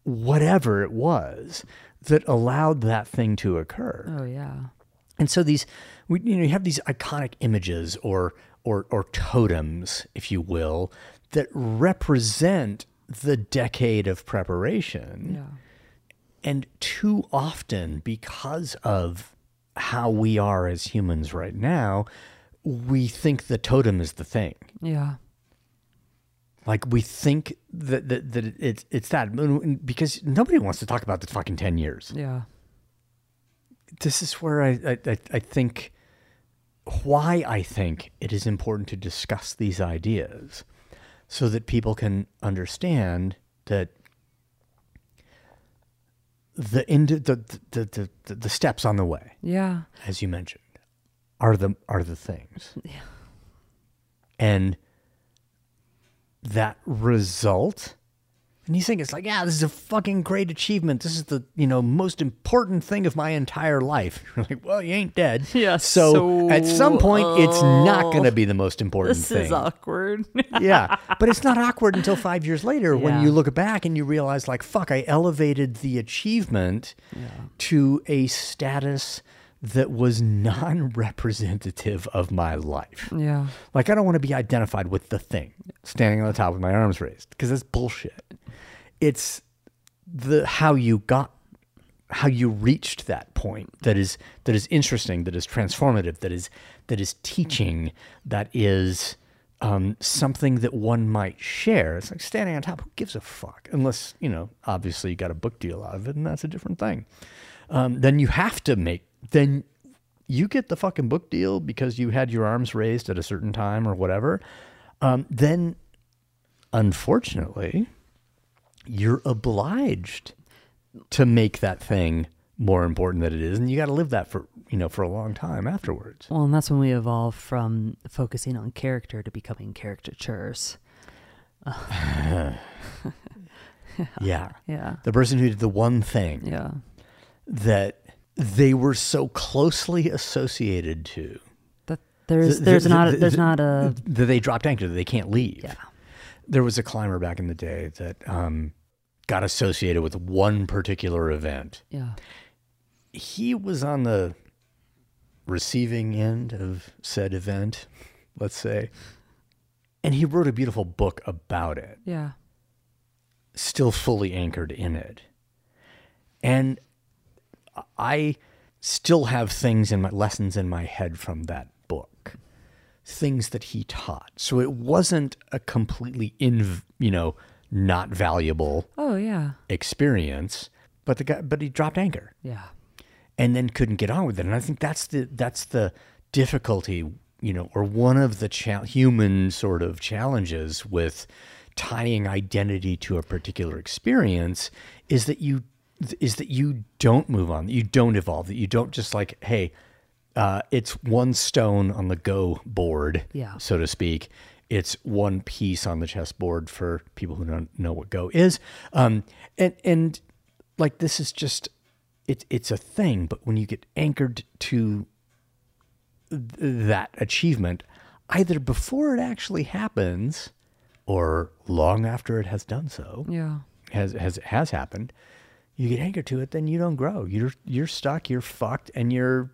whatever it was that allowed that thing to occur. Oh yeah. And so these, we, you know, you have these iconic images or or or totems, if you will, that represent the decade of preparation. Yeah. And too often, because of how we are as humans right now, we think the totem is the thing. Yeah. Like we think that that, that it's it's that because nobody wants to talk about the fucking ten years. Yeah. this is where I, I, I- think why I think it is important to discuss these ideas so that people can understand that the, the, the, the, the, the steps on the way, Yeah. as you mentioned, are the, are the things. Yeah and that result and you think it's like, yeah, this is a fucking great achievement. This is the you know most important thing of my entire life. You're like, well, you ain't dead. Yeah, So, at some point, it's not going to be the most important This thing. is awkward. yeah, but it's not awkward until five years later when you look back and you realize, like, fuck, I elevated the achievement to a status that was non-representative of my life. yeah. Like I don't want to be identified with the thing standing on the top with my arms raised because that's bullshit. It's the how you got how you reached that point that is that is interesting, that is transformative, that is that is teaching, that is um, something that one might share. It's like standing on top. Who gives a fuck? Unless you know, obviously, you got a book deal out of it, and that's a different thing. Um, then you have to make. Then you get the fucking book deal because you had your arms raised at a certain time or whatever. Um, then, unfortunately, you're obliged to make that thing more important than it is, and you got to live that for you know for a long time afterwards. Well, and that's when we evolve from focusing on character to becoming caricatures. Yeah, Yeah. the person who did the one thing Yeah. that they were so closely associated to. That there's th- there's th- not a, there's th- not a that they dropped anchor that they can't leave. yeah. There was a climber back in the day that um, got associated with one particular event. Yeah. He was on the receiving end of said event, let's say, and he wrote a beautiful book about it. Yeah. still fully anchored in it. And I still have things in my lessons in my head from that book, things that he taught. So it wasn't a completely in, you know, not valuable Oh yeah. experience, but the guy, but he dropped anchor Yeah. and then couldn't get on with it. And I think that's the that's the difficulty, you know, or one of the cha- human sort of challenges with tying identity to a particular experience is that you is that you don't move on, that you don't evolve, that you don't just like, hey, uh, it's one stone on the go board, Yeah. so to speak. It's one piece on the chessboard for people who don't know what Go is. Um, and and like this is just it's it's a thing, but when you get anchored to th- that achievement, either before it actually happens or long after it has done so, Yeah. has has has happened, you get anchored to it, then you don't grow. You're you're stuck. You're fucked, and you're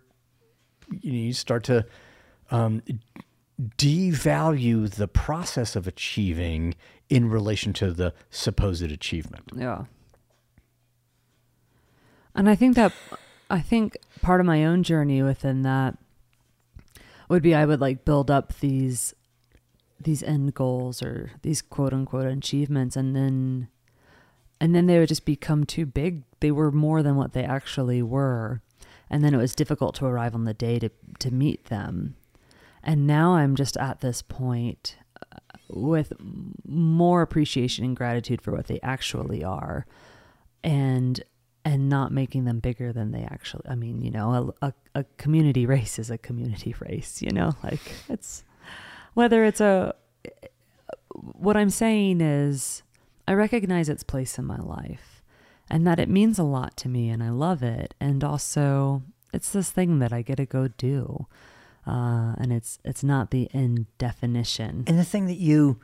you, know, you start to um, devalue the process of achieving in relation to the supposed achievement. Yeah. And I think that I think part of my own journey within that would be I would like build up these these end goals or these quote unquote achievements and then and then they would just become too big. They were more than what they actually were. And then it was difficult to arrive on the day to to meet them. And now I'm just at this point uh, with more appreciation and gratitude for what they actually are and and not making them bigger than they actually i mean you know a, a, a community race is a community race you know like it's whether it's a what i'm saying is i recognize its place in my life and that it means a lot to me and i love it and also it's this thing that i get to go do uh, and it's it's not the end definition And the thing that you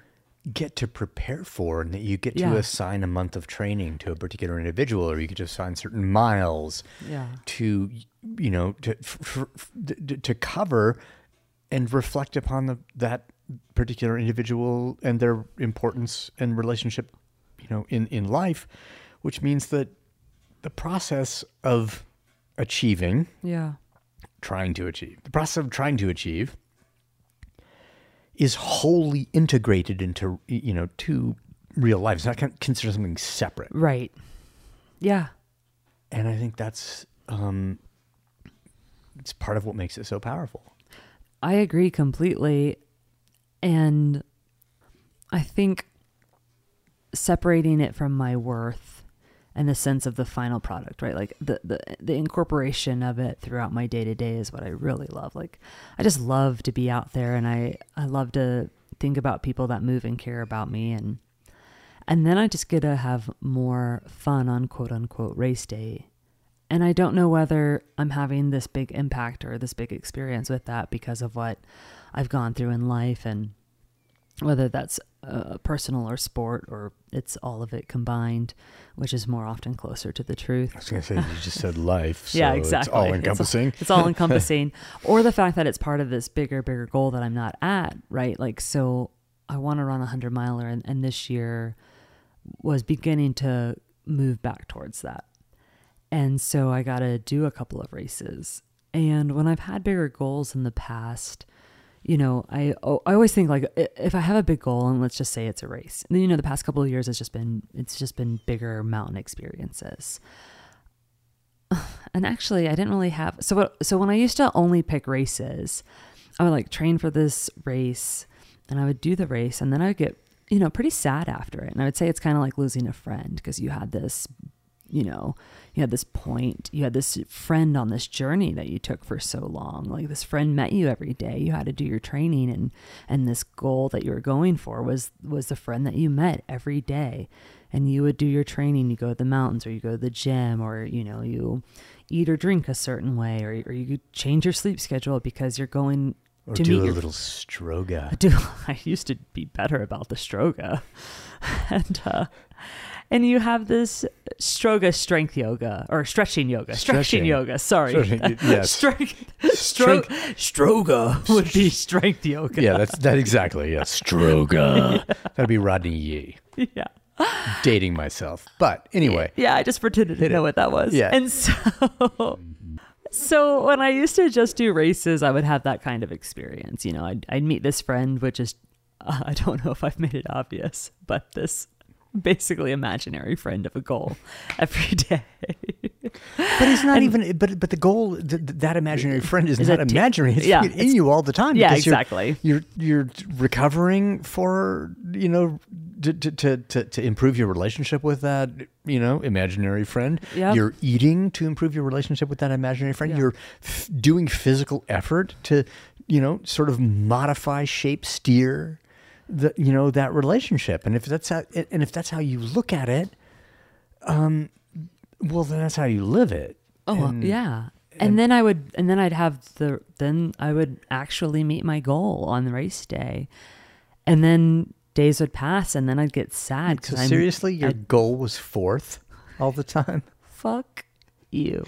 get to prepare for and that you get to Yeah. assign a month of training to a particular individual or you get to assign certain miles Yeah. to you know to to, to cover and reflect upon the, that particular individual and their importance and relationship you know in in life which means that the process of achieving yeah trying to achieve. The process of trying to achieve is wholly integrated into you know to real life. It's not con- considered something separate, right yeah and I think that's um, it's part of what makes it so powerful. I agree completely. And I think separating it from my worth and the sense of the final product, right? Like the the, the incorporation of it throughout my day to day is what I really love. Like I just love to be out there and I, I love to think about people that move and care about me and and then I just get to have more fun on quote unquote race day and I don't know whether I'm having this big impact or this big experience with that because of what I've gone through in life and whether that's uh, personal or sport or it's all of it combined, which is more often closer to the truth. I was going to say you just said life. So yeah, exactly. It's all encompassing. It's all encompassing. or the fact that it's part of this bigger, bigger goal that I'm not at, right? Like, so I want to run a 100 miler, and, and this year was beginning to move back towards that. And so I got to do a couple of races. And when I've had bigger goals in the past, you know, I oh, I always think like if I have a big goal and let's just say it's a race. And then, you know, the past couple of years has just been it's just been bigger mountain experiences. And actually, I didn't really have so so when I used to only pick races, I would like train for this race and I would do the race and then I would get, you know, pretty sad after it. And I would say it's kind of like losing a friend because you had this, you know, you had this point, you had this friend on this journey that you took for so long. Like this friend met you every day. You had to do your training and and this goal that you were going for was was the friend that you met every day. And you would do your training, you go to the mountains or you go to the gym or, you know, you eat or drink a certain way or, or you change your sleep schedule because you're going Or to do meet a your little stroga. do I used to be better about the stroga. and uh and you have this stroga strength yoga or stretching yoga. Stretching, Stretching. yoga, sorry. Stretching, yes. strength stro- stroga would be strength yoga. Yeah, that's that exactly. Yeah, stroga. That'd be Rodney Yee. yeah. Dating myself, but anyway, Yeah, I just pretended to know it. what that was. Yeah. And so so when I used to just do races, I would have that kind of experience. You know, I'd, I'd meet this friend, which is, uh, I don't know if I've made it obvious, but this basically imaginary friend of a goal every day. but it's not even. But but the goal, th- th- that imaginary friend is, Is not t- imaginary. It's yeah, in it's- you all the time. Yeah, because you're- exactly. You're, you're recovering for you know to, to to to to improve your relationship with that you know imaginary friend. Yep. You're eating to improve your relationship with that imaginary friend. Yeah. You're f- doing physical effort to you know sort of modify, shape, steer the you know that relationship. And if that's how and if that's how you look at it, um, well then that's how you live it. Oh, And- yeah. And then I would, and then I'd have the, then I would actually meet my goal on the race day. And then days would pass and then I'd get sad. So seriously, your I'd- goal was fourth all the time. fuck you.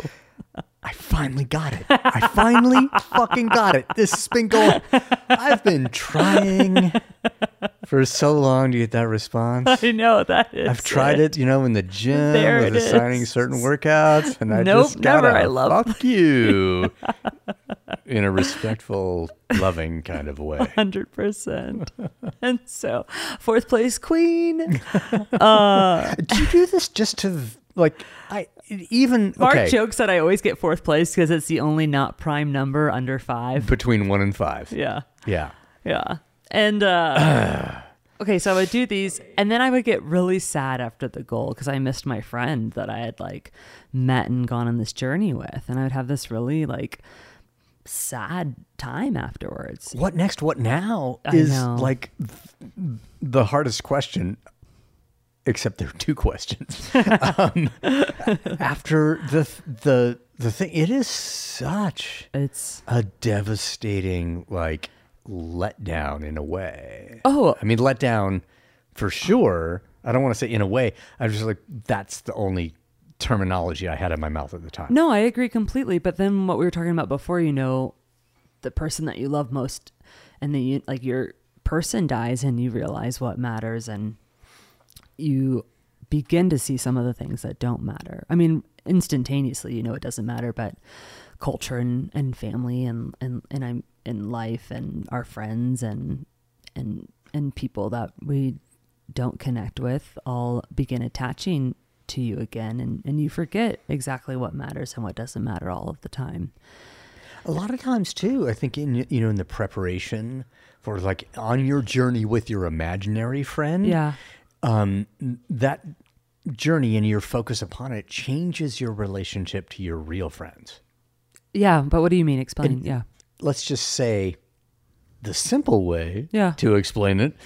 I finally got it. I finally fucking got it. This has been going. I've been trying for so long to get that response. I know that is. I've tried it, you know, in the gym, There with it assigning is. certain workouts, and I Nope, just got I love- fuck you in a respectful, loving kind of way. Hundred percent. And so, fourth place queen. Uh, Do you do this just to like I even Mark okay jokes that I always get fourth place because it's the only not prime number under five. between one and five? Yeah. Yeah. Yeah. And uh okay, so I would do these and then I would get really sad after the goal because I missed my friend that I had like met and gone on this journey with and I would have this really like sad time afterwards. What next? What now? I Is know. like th- the hardest question. Except there are two questions. um, after the the the thing, it is such It's a devastating like letdown in a way. Oh. I mean letdown for sure. I don't want to say in a way. I was just like that's the only terminology I had in my mouth at the time. No, I agree completely. But then what we were talking about before, you know, the person that you love most, and then you like your person dies, and you realize what matters, and you begin to see some of the things that don't matter. I mean, instantaneously, you know, it doesn't matter, but culture and, and family and and and I'm in life and our friends and and and people that we don't connect with all begin attaching to you again and, and you forget exactly what matters and what doesn't matter all of the time. A lot of times too, I think in you know in the preparation for like on your journey with your imaginary friend, Yeah. um, that journey and your focus upon it changes your relationship to your real friends. Yeah, but what do you mean? Explain. yeah. Let's just say the simple way Yeah. to explain it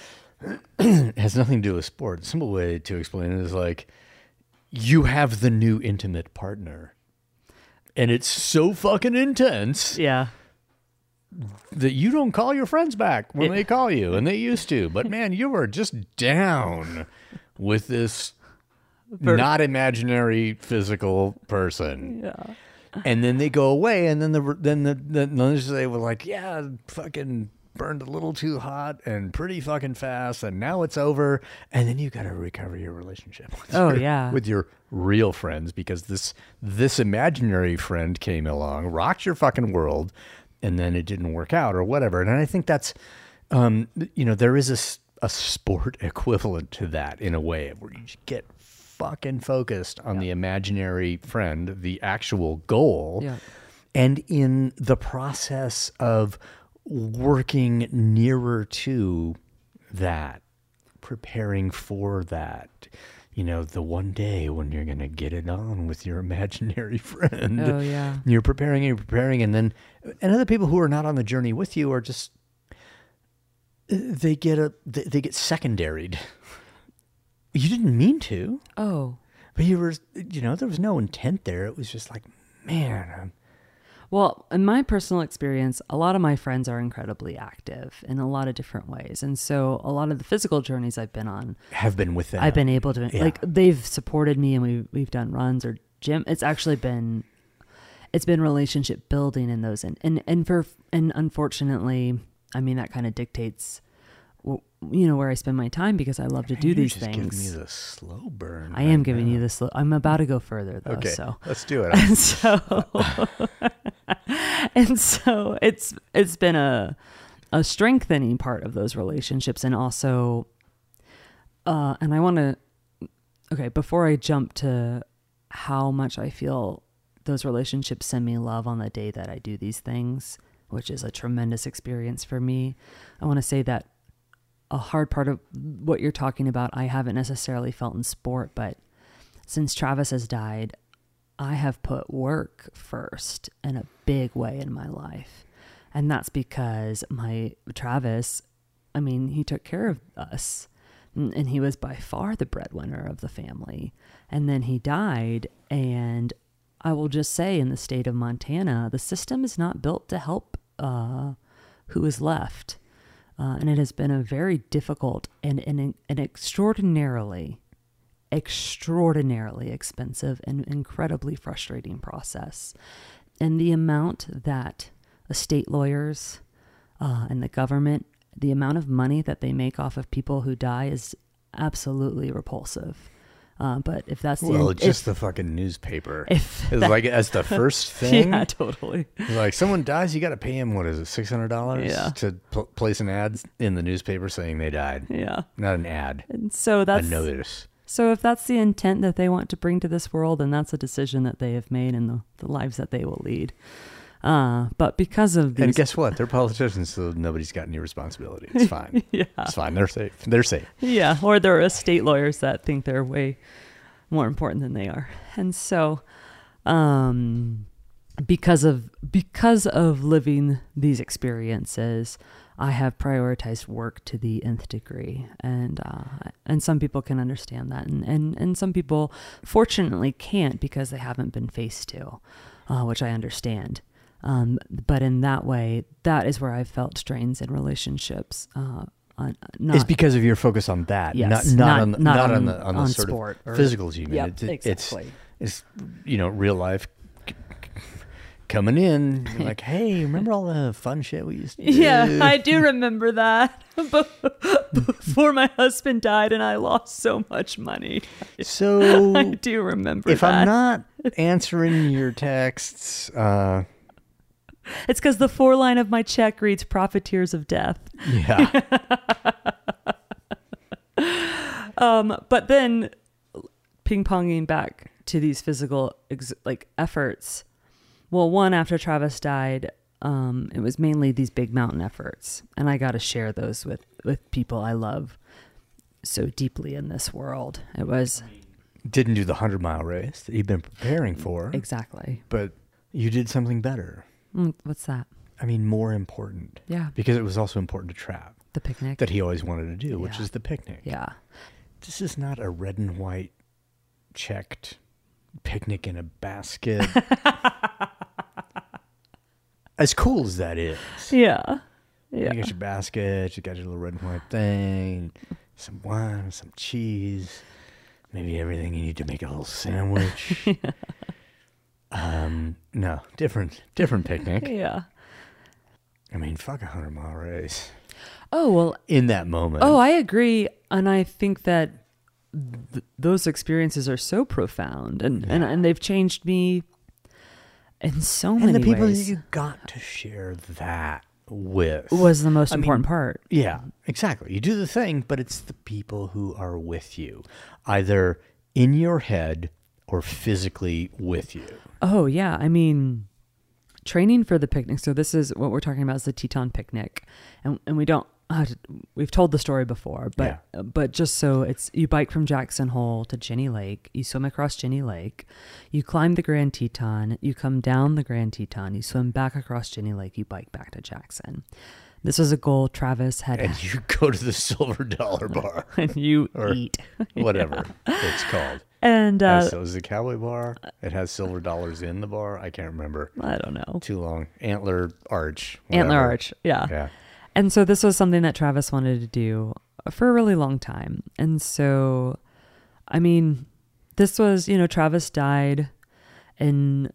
has nothing to do with sport. The simple way to explain it is like you have the new intimate partner. And it's so fucking intense Yeah. that you don't call your friends back when Yeah. they call you, and they used to. But man, you were just down with this not imaginary physical person. Yeah. And then they go away, and then the then the the then they were like, yeah, fucking burned a little too hot and pretty fucking fast, and now it's over. And then you got to recover your relationship. With Oh, your- yeah. with your real friends because this this imaginary friend came along, rocked your fucking world, and then it didn't work out or whatever. And I think that's, um, you know, there is a a sport equivalent to that in a way where you just get fucking focused on the imaginary friend, the actual goal. Yeah. And in the process of working nearer to that, preparing for that, you know, the one day when you're going to get it on with your imaginary friend. Oh, yeah. You're preparing and you're preparing. And then, and other people who are not on the journey with you are just, they get a, they, they get secondaried. You didn't mean to. Oh. But you were, you know, there was no intent there. It was just like, man, I'm, Well, in my personal experience, a lot of my friends are incredibly active in a lot of different ways. And so a lot of the physical journeys I've been on, have been with them. I've been able to Yeah. like they've supported me and we we've done runs or gym. It's actually been it's been relationship building in those and and and for and unfortunately, I mean that kind of dictates you know where I spend my time because I love to do You're these just things. giving me the slow burn. I am giving now. you this. I'm about to go further though. Okay, So let's do it. and so and so it's it's been a a strengthening part of those relationships and also uh and I want to okay before I jump to how much I feel those relationships send me love on the day that I do these things which is a tremendous experience for me I want to say that a hard part of what you're talking about I haven't necessarily felt in sport but since Travis has died, I have put work first in a big way in my life. And that's because my Travis, I mean, he took care of us and he was by far the breadwinner of the family. And then he died. And I will just say, in the state of Montana, the system is not built to help uh, who is left. Uh, and it has been a very difficult and, and extraordinarily extraordinarily expensive and incredibly frustrating process. And the amount that estate lawyers uh, and the government, the amount of money that they make off of people who die is absolutely repulsive. Uh, but if that's the Well, if- just the fucking newspaper. if it's like as the first thing. yeah, totally. Like someone dies, you got to pay him. What is it, six hundred dollars? Yeah. To pl- place an ad in the newspaper saying they died. Yeah. Not an ad. And so A that's notice. So if that's the intent that they want to bring to this world, then that's a decision that they have made and the, the lives that they will lead. Uh, but because of these, And guess what? They're politicians, so nobody's got any responsibility. It's fine. yeah, It's fine. They're safe. They're safe. yeah, or there are estate lawyers that think they're way more important than they are, and so, um, because of because of living these experiences, I have prioritized work to the nth degree, and uh, and some people can understand that, and, and and some people fortunately can't because they haven't been faced to, uh, which I understand. Um, but in that way, that is where I've felt strains in relationships. Uh, on, not, it's because of your focus on that, Yes, not not, not- on the, not on, the on the on sort sport of or- physicals you mean. Yep, It's- it's, exactly. it's you know real life coming in like, hey, remember all the fun shit we used to do? Yeah, I do remember that. Before my husband died and I lost so much money. So I do remember if that. I'm not answering your texts, uh, it's because the for line of my check reads profiteers of death. yeah, Um, but then ping ponging back to these physical ex- like efforts. Well, one after Travis died, um, it was mainly these big mountain efforts, and I got to share those with with people I love so deeply in this world. It was didn't do the hundred mile race that you've been preparing for, exactly but you did something better. Mm, what's that? I mean, more important. Yeah. because it was also important to Trav. The picnic. that he always wanted to do, which is the picnic. yeah. This is not a red and white checked picnic in a basket. as cool as that is. Yeah. Yeah. You got your basket, you got your little red and white thing, some wine, some cheese, maybe everything you need to make a little sandwich. um, no, different, different picnic. Yeah. I mean, fuck a hundred mile race Oh well, in that moment. Oh, I agree, and I think that th- those experiences are so profound, and, and and they've changed me in so and many the people ways. you got to share that with was the most I mean, important part. Yeah, exactly. You do the thing, but it's the people who are with you, either in your head or physically with you. Oh yeah, I mean, training for the picnic. So this is what we're talking about is the Teton picnic, and and we don't. Uh, we've told the story before, but but just so it's you bike from Jackson Hole to Jenny Lake, you swim across Jenny Lake, you climb the Grand Teton, you come down the Grand Teton, you swim back across Jenny Lake, you bike back to Jackson. This was a goal Travis had, And you go to the silver dollar bar, and you eat. whatever it's called. And uh, so is the cowboy bar? It has silver dollars in the bar. I can't remember. I don't know. Too long. Antler arch. Antler. Arch. Yeah. Yeah. And so this was something that Travis wanted to do for a really long time. And so, I mean, this was, you know, Travis died in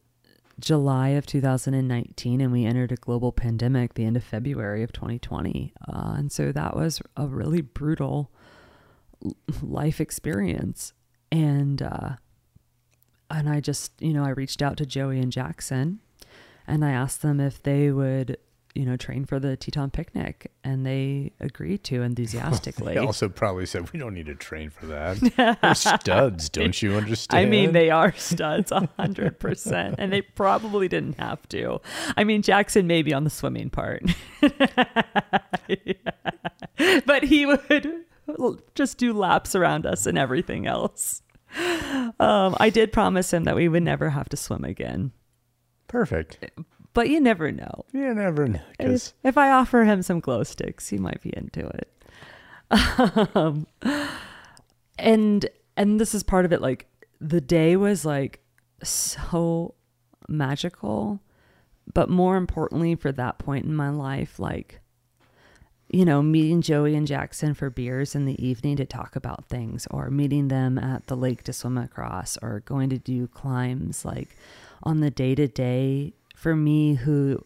July of 2019, and we entered a global pandemic the end of February of 2020. Uh, and so that was a really brutal life experience. And, uh, and I just, you know, I reached out to Joey and Jackson and I asked them if they would, you know, train for the Teton picnic, and they agreed to enthusiastically. They also probably said we don't need to train for that. We're studs, don't you understand? I mean, they are studs, a hundred percent, and they probably didn't have to. I mean, Jackson maybe on the swimming part, but he would just do laps around us and everything else. Um, I did promise him that we would never have to swim again, perfect. but you never know. You never know. If, if I offer him some glow sticks, he might be into it. Um, and and this is part of it. Like the day was like so magical, but more importantly, for that point in my life, like you know, meeting Joey and Jackson for beers in the evening to talk about things, or meeting them at the lake to swim across, or going to do climbs like on the day to day for me, who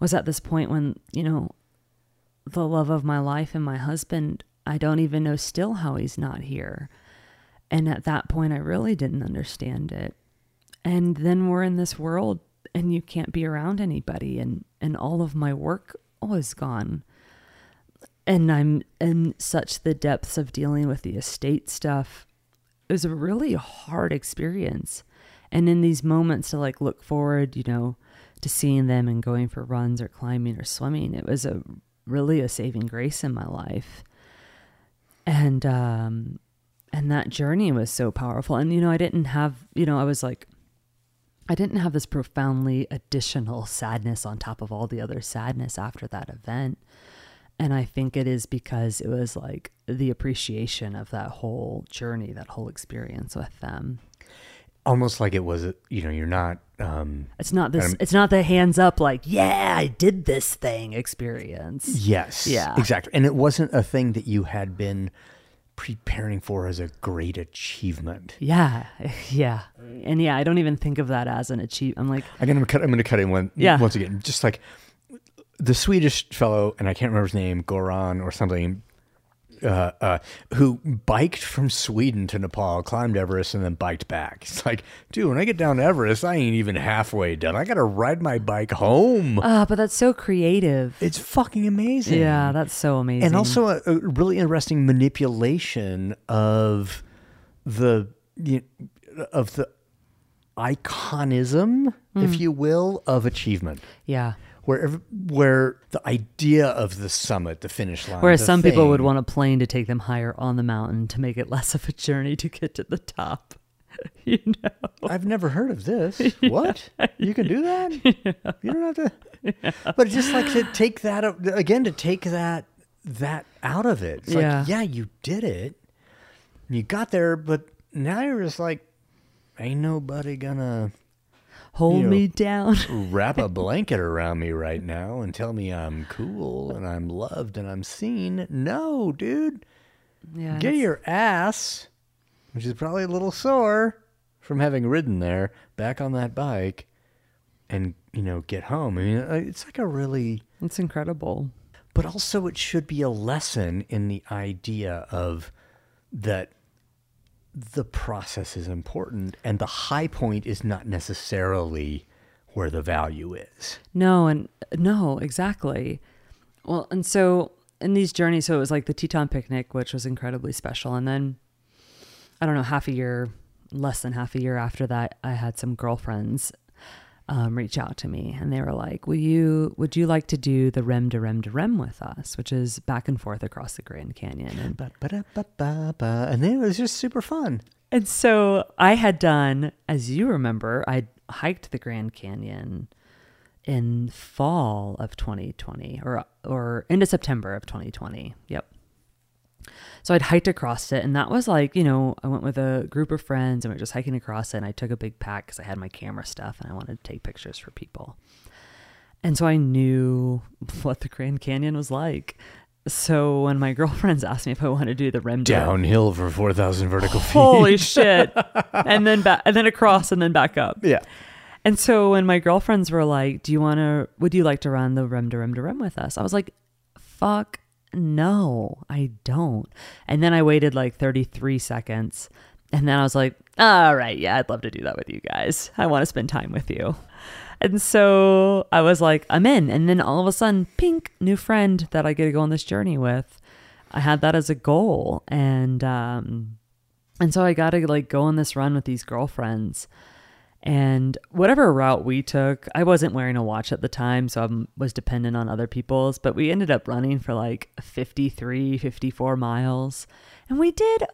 was at this point when, you know, the love of my life and my husband, I don't even know still how he's not here. And at that point, I really didn't understand it. And then we're in this world and you can't be around anybody, and, and all of my work was gone and I'm in such the depths of dealing with the estate stuff. It was a really hard experience. And in these moments to like look forward, you know, to seeing them and going for runs or climbing or swimming, it was a really a saving grace in my life. And um and that journey was so powerful. And you know, I didn't have, you know, I was like I didn't have this profoundly additional sadness on top of all the other sadness after that event. And I think it is because it was like the appreciation of that whole journey, that whole experience with them. almost like it was, you know, you're not. Um, It's not this it's not the hands up like, yeah, I did this thing experience. yes. Yeah. Exactly. And it wasn't a thing that you had been preparing for as a great achievement. Yeah. Yeah. And yeah, I don't even think of that as an achieve I'm like, I'm gonna cut. I'm gonna cut in one. Yeah. Once again, just like the Swedish fellow, and I can't remember his name, Goran or something, uh, uh, who biked from Sweden to Nepal, climbed Everest, and then biked back. It's like, dude, when I get down to Everest, I ain't even halfway done. I gotta ride my bike home. ah, but that's so creative. It's fucking amazing. Yeah, that's so amazing. and also a, a really interesting manipulation of the you of the iconism, Hmm. if you will, of achievement. yeah. Where where the idea of the summit, the finish line, Whereas some people would want a plane to take them higher on the mountain to make it less of a journey to get to the top. you know. I've never heard of this. What? You can do that? You don't have to. But just like to take that again to take that that out of it. It's Yeah. like, yeah, you did it. You got there, but now you're just like, ain't nobody gonna Hold You know, me down. wrap a blanket around me right now and tell me I'm cool and I'm loved and I'm seen. No, dude. yeah. Get your ass, which is probably a little sore from having ridden there, back on that bike and you know, get home. I mean, uh, it's like a really, It's incredible. but also it should be a lesson in the idea of that the process is important and the high point is not necessarily where the value is. No, and no, exactly. Well, and so in these journeys, so it was like the Teton picnic, which was incredibly special. And then I don't know, half a year, less than half a year after that, I had some girlfriends um, reach out to me and they were like, Will you, would you like to do the Rem de Rem de Rem with us, which is back and forth across the Grand Canyon? And then it was just super fun. And so I had done, as you remember, I hiked the Grand Canyon in fall of 2020 or or into September of 2020. Yep. So I'd hiked across it and that was like, you know, I went with a group of friends and we were just hiking across it and I took a big pack cuz I had my camera stuff and I wanted to take pictures for people. And so I knew what the Grand Canyon was like. So when my girlfriends asked me if I wanted to do the Rem- Downhill for 4,000 vertical feet. Holy shit. And then back and then across and then back up. Yeah. And so when my girlfriends were like, "Do you want to would you like to run the rim to rim to rim with us?" I was like, "Fuck no, I don't." And then I waited like 33 seconds and then I was like, "All right, yeah, I'd love to do that with you guys. I want to spend time with you." And so I was like, "I'm in." And then all of a sudden, pink, new friend that I get to go on this journey with. I had that as a goal and um and so I got to like go on this run with these girlfriends. And whatever route we took, I wasn't wearing a watch at the time, so I was dependent on other people's, but we ended up running for like 53, 54 miles. And we did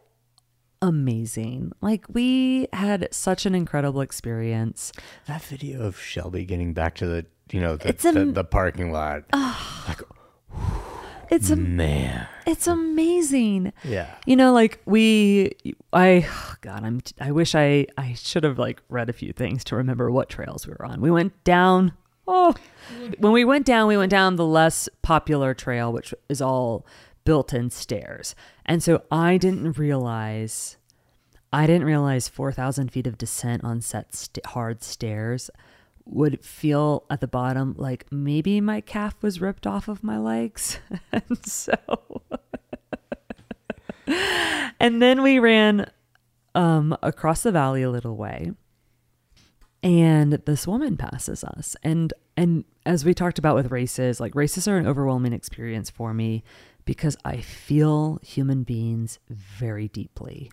amazing. Like we had such an incredible experience. That video of Shelby getting back to the, you know, the, the, the parking lot. like, It's a, man. it's amazing. Yeah. You know, like we, I, God, I'm, I wish I, I should have like read a few things to remember what trails we were on. We went down, oh, when we went down, we went down the less popular trail, which is all built in stairs. And so I didn't realize, I didn't realize 4,000 feet of descent on set st- hard stairs would feel at the bottom like maybe my calf was ripped off of my legs. and so and then we ran um, across the valley a little way. And this woman passes us. And and as we talked about with races like races are an overwhelming experience for me because i feel human beings very deeply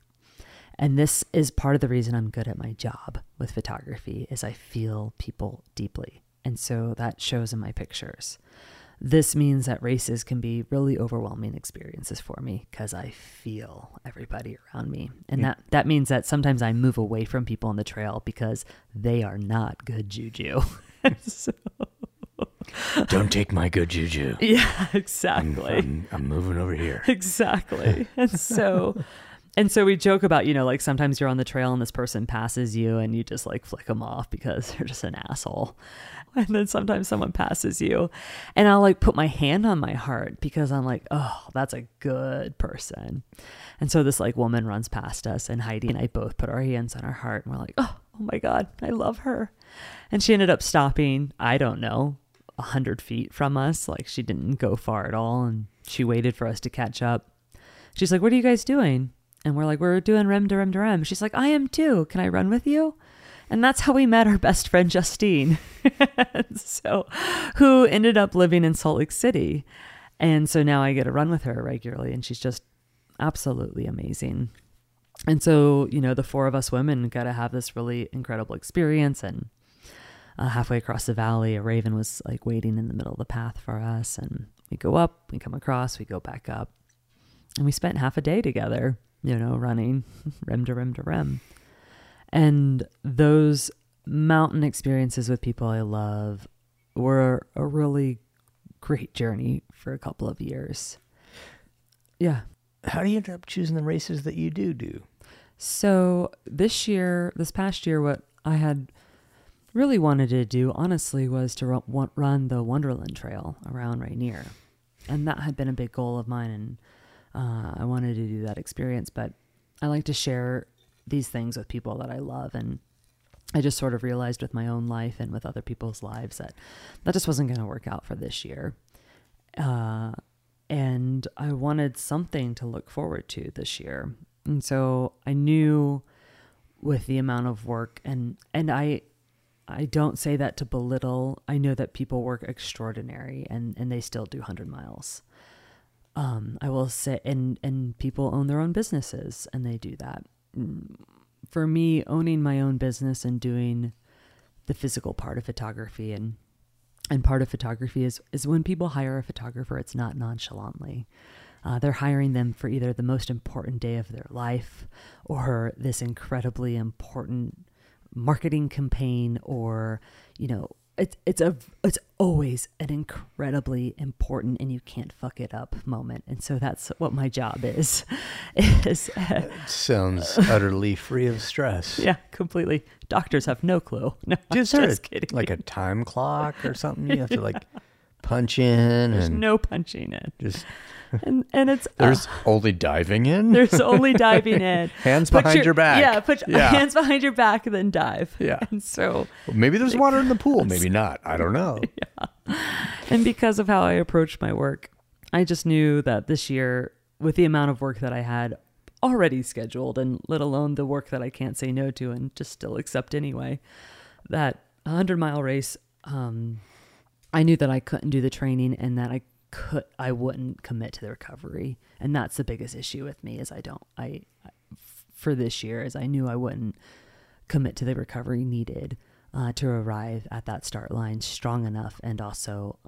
and this is part of the reason i'm good at my job with photography is i feel people deeply and so that shows in my pictures this means that races can be really overwhelming experiences for me because I feel everybody around me. And that, that means that sometimes I move away from people on the trail because they are not good juju. so, Don't take my good juju. yeah, I'm, exactly. I'm, I'm moving over here. exactly. And so and so we joke about, you know, like sometimes you're on the trail and this person passes you and you just like flick them off because they're just an asshole. And then sometimes someone passes you and I'll like put my hand on my heart because I'm like, "Oh, that's a good person." And so this like woman runs past us and Heidi and I both put our hands on our heart and we're like, "Oh, oh my god, I love her." And she ended up stopping, I don't know, a hundred feet from us. Like she didn't go far at all, and she waited for us to catch up. She's like, "What are you guys doing?" And we're like, "We're doing rim to rim to rim." She's like, "I am too. Can I run with you?" And that's how we met our best friend Justine, so who ended up living in Salt Lake City, and so now I get to run with her regularly, and she's just absolutely amazing. And so, you know, the four of us women got to have this really incredible experience. And uh, halfway across the valley, a raven was like waiting in the middle of the path for us. And we go up, we come across, we go back up. And we spent half a day together, you know, running rim to rim to rim. And those mountain experiences with people I love were a really great journey for a couple of years. Yeah. How do you end up choosing the races that you do do? So this year, this past year, what I had really wanted to do, honestly, was to run, run the Wonderland Trail around Rainier, and that had been a big goal of mine, and uh, I wanted to do that experience. But I like to share these things with people that I love, and I just sort of realized with my own life and with other people's lives that that just wasn't going to work out for this year. Uh, and I wanted something to look forward to this year. And so I knew with the amount of work and and I I don't say that to belittle. I know that people work extraordinary and and they still do 100 miles. Um I will say and and people own their own businesses and they do that. Mm, For me owning my own business and doing the physical part of photography and and part of photography is is when people hire a photographer it's not nonchalantly uh, they're hiring them for either the most important day of their life or this incredibly important marketing campaign or you know it's it's a it's always an incredibly important and you can't fuck it up moment and so that's what my job is is uh, Sounds utterly free of stress. yeah completely doctors have no clue no there just a- kidding like a time clock or something? You have to like punch in there's and no punching in just and and it's there's uh, only diving in. There's only diving in. Hands Put behind your back. Yeah, put your Yeah. hands behind your back and then dive. Yeah. And so, Maybe there's water in the pool. Maybe not. I don't know. and because of how I approach my work, I just knew that this year, with the amount of work that I had already scheduled, and let alone the work that I can't say no to and just still accept anyway, that a hundred mile race, um, I knew that I couldn't do the training and that I could, I wouldn't commit to the recovery, and that's the biggest issue with me is I don't, I, for this year, is I knew I wouldn't commit to the recovery needed uh, to arrive at that start line strong enough and also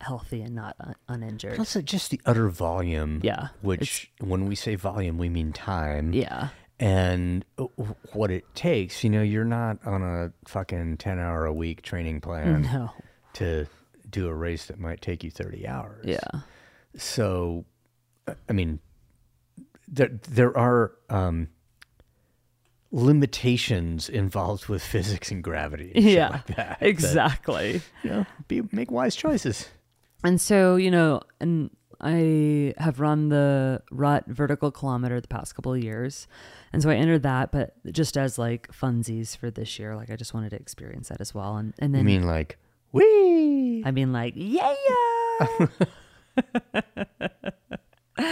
healthy and not un- uninjured. Also, just the utter volume. Yeah, Which, when we say volume, we mean time. yeah, And what it takes. You know, you're not on a fucking 10 hour a week training plan no, to do a race that might take you 30 hours. yeah, So, I mean, there there are um, limitations involved with physics and gravity. and yeah, like that, that, exactly. you know, be make wise choices. And so, you know, and I have run the Rut vertical kilometer the past couple of years. And so I entered that, but just as like funsies for this year, like I just wanted to experience that as well. And and then mean, like, wee. I mean, like, yeah, yeah.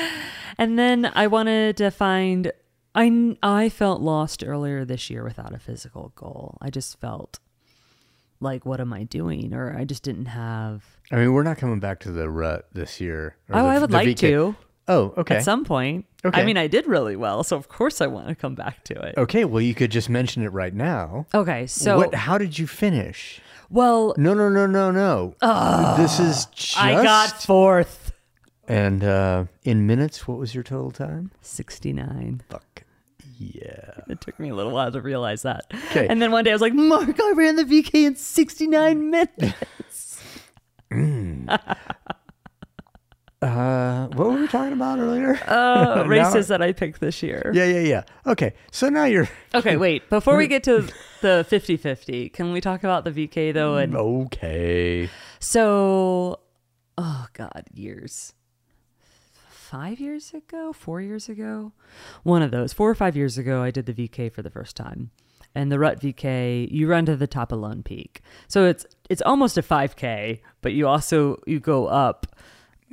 and then I wanted to find. I I felt lost earlier this year without a physical goal. I just felt like, what am I doing? Or I just didn't have. I mean, we're not coming back to the Rut this year. Oh, the- I would like VK. to Oh, okay. at some point. Okay. I mean, I did really well, so of course I want to come back to it. okay, well, you could just mention it right now. Okay, so what? How did you finish? Well, No, no, no, no, no. this is just. I got fourth, And uh, in minutes, what was your total time? sixty nine. Fuck. Yeah. It took me a little while to realize that. 'Kay. And then one day I was like, Mark, I ran the VK in 69 minutes. Uh, what were we talking about earlier? Uh, races that I picked this year. yeah, yeah, yeah. Okay, so now you're Okay, wait. Before we get to the 50 50, can we talk about the VK though? And okay. so, oh God, years. Five years ago? Four years ago? One of those. Four or five years ago, I did the VK for the first time. And the Rut VK, you run to the top of Lone Peak. So it's it's almost a 5K, but you also you go up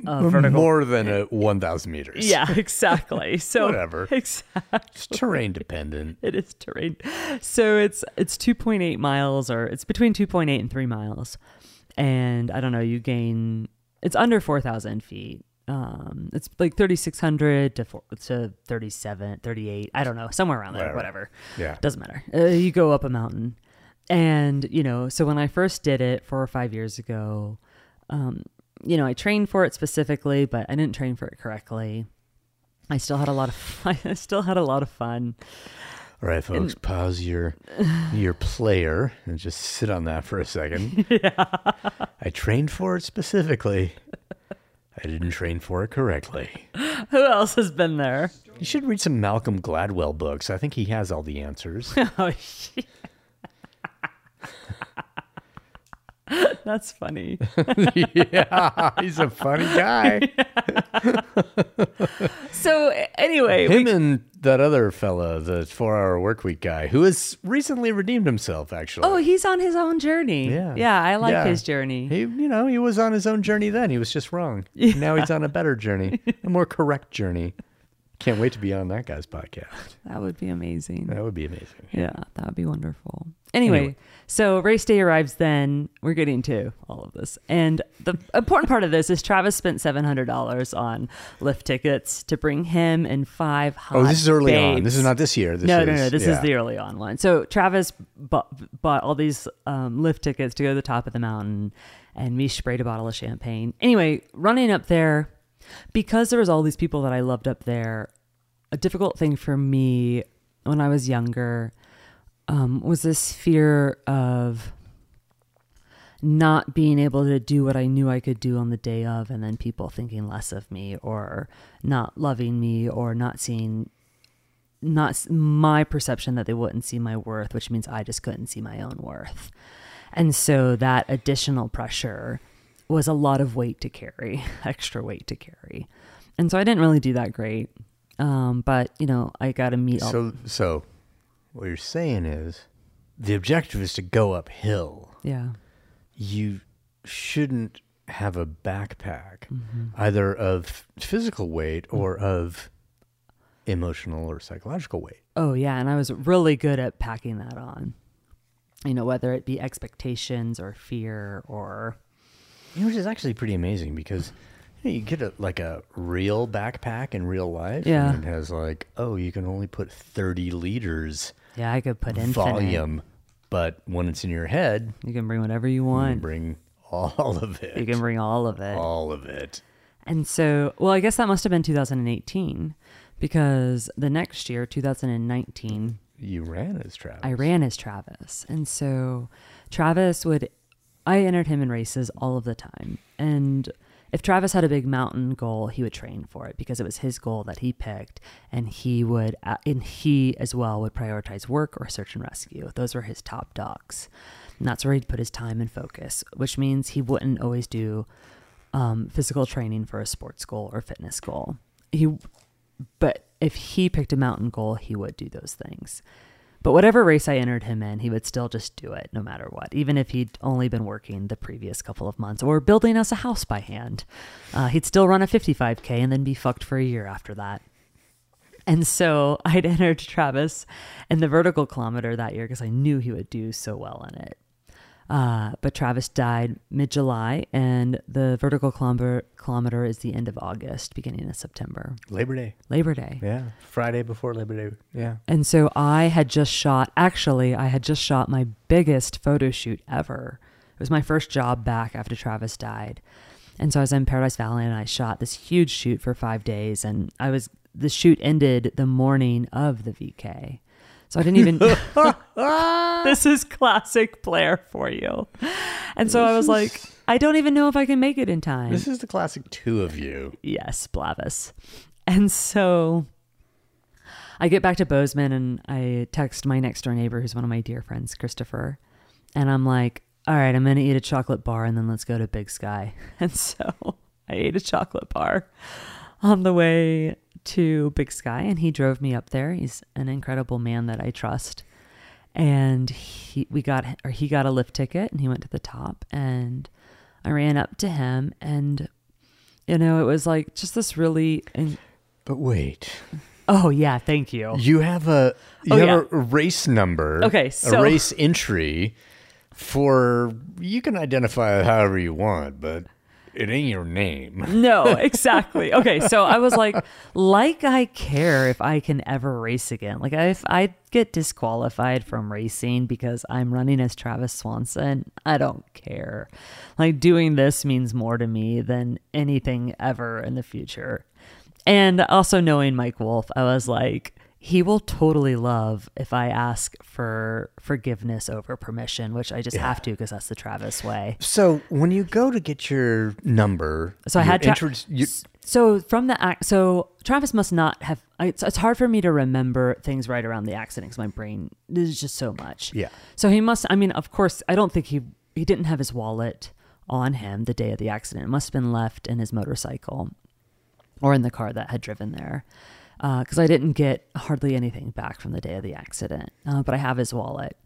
uh, vertical More than a 1,000 meters. Yeah, exactly. So Whatever. Exactly. It's terrain dependent. It is terrain. So it's it's 2.8 miles or it's between 2.8 and 3 miles. And I don't know, you gain it's under 4,000 feet. Um, it's like 3,600 to four, to 37, 38. I don't know, somewhere around there, Whatever. whatever. Yeah. Doesn't matter. Uh, you go up a mountain. And, you know, so when I first did it four or five years ago, um, you know, I trained for it specifically, but I didn't train for it correctly. I still had a lot of I still had a lot of fun. All right, folks, pause your your player and just sit on that for a second. Yeah. I trained for it specifically. I didn't train for it correctly. Who else has been there? You should read some Malcolm Gladwell books. I think he has all the answers. Oh, shit. That's funny. yeah, he's a funny guy. So anyway, we- Him and that other fella, the four-hour work week guy, who has recently redeemed himself. Actually, oh, he's on his own journey. Yeah. yeah, I like Yeah. his journey. He, you know, he was on his own journey then. He was just wrong. Yeah. Now he's on a better journey, a more correct journey. Can't wait to be on that guy's podcast. That would be amazing. That would be amazing. Yeah, that would be wonderful. Anyway, Anyway. so race day arrives then. We're getting to all of this. And the important part of this is Travis spent $700 on lift tickets to bring him and five hot Oh, this is early on. This is not this year. This no, is, no, no. This is the early on one. So Travis bought, bought all these um, lift tickets to go to the top of the mountain, and me sprayed a bottle of champagne. Anyway, running up there, because there was all these people that I loved up there, a difficult thing for me when I was younger um, was this fear of not being able to do what I knew I could do on the day of, and then people thinking less of me, or not loving me, or not seeing not my perception that they wouldn't see my worth, which means I just couldn't see my own worth. And so that additional pressure was a lot of weight to carry, extra weight to carry. And so I didn't really do that great. Um, but, you know, I got to meet all So, so what you're saying is the objective is to go uphill. Yeah. You shouldn't have a backpack, Mm-hmm. either of physical weight or of emotional or psychological weight. Oh, yeah. And I was really good at packing that on. You know, whether it be expectations or fear or. You know, which is actually pretty amazing because you, know, you get a, like a real backpack in real life. Yeah. And it has like, oh, you can only put 30 liters Yeah, I could put in volume. But when it's in your head, You can bring whatever you want. you bring all of it. You can bring all of it. all of it. And so, well, I guess that must have been 2018 because the next year, 2019, You ran as Travis. I ran as Travis. And so Travis would, I entered him in races all of the time. And if Travis had a big mountain goal, he would train for it because it was his goal that he picked. And he would, and he as well would prioritize work or search and rescue. Those were his top dogs. And that's where he'd put his time and focus, which means he wouldn't always do um, physical training for a sports goal or fitness goal. He, but if he picked a mountain goal, he would do those things. But whatever race I entered him in, he would still just do it no matter what, even if he'd only been working the previous couple of months or building us a house by hand. Uh, he'd still run a 55K and then be fucked for a year after that. And so I'd entered Travis in the vertical kilometer that year because I knew he would do so well in it. Uh, but Travis died mid July, and the vertical kilometer, kilometer is the end of August, beginning of September, Labor Day. Labor Day. Yeah. Friday before Labor Day. Yeah. And so I had just shot, actually, I had just shot my biggest photo shoot ever. It was my first job back after Travis died. And so I was in Paradise Valley and I shot this huge shoot for five days. And I was, the shoot ended the morning of the VK. So I didn't even, this is classic Blair for you. And so I was like, I don't even know if I can make it in time. This is the classic two of you. Yes, Blavis. And so I get back to Bozeman and I text my next door neighbor, who's one of my dear friends, Christopher. And I'm like, all right, I'm going to eat a chocolate bar and then let's go to Big Sky. And so I ate a chocolate bar on the way to Big Sky and he drove me up there. He's an incredible man that I trust. And he we got or he got a lift ticket and he went to the top and I ran up to him and you know, it was like just this really and But wait, oh yeah, thank you. you have a you Oh, have a race number. Okay, a race entry for you can identify it however you want, but it ain't your name. No, exactly. Okay, so I was like, like I care if I can ever race again. Like if I get disqualified from racing because I'm running as Travis Swanson, I don't care. Like doing this means more to me than anything ever in the future. And also knowing Mike Wolfe, I was like, he will totally love if I ask for forgiveness over permission, which I just have to because that's the Travis way. So when you go to get your number, So I had tra- you- so from the act. So Travis must not have. It's, it's hard for me to remember things right around the accident because my brain is just so much. Yeah. So he must. I mean, of course, I don't think he he didn't have his wallet on him the day of the accident. It must have been left in his motorcycle or in the car that had driven there. Because I didn't get hardly anything back from the day of the accident, uh, but I have his wallet.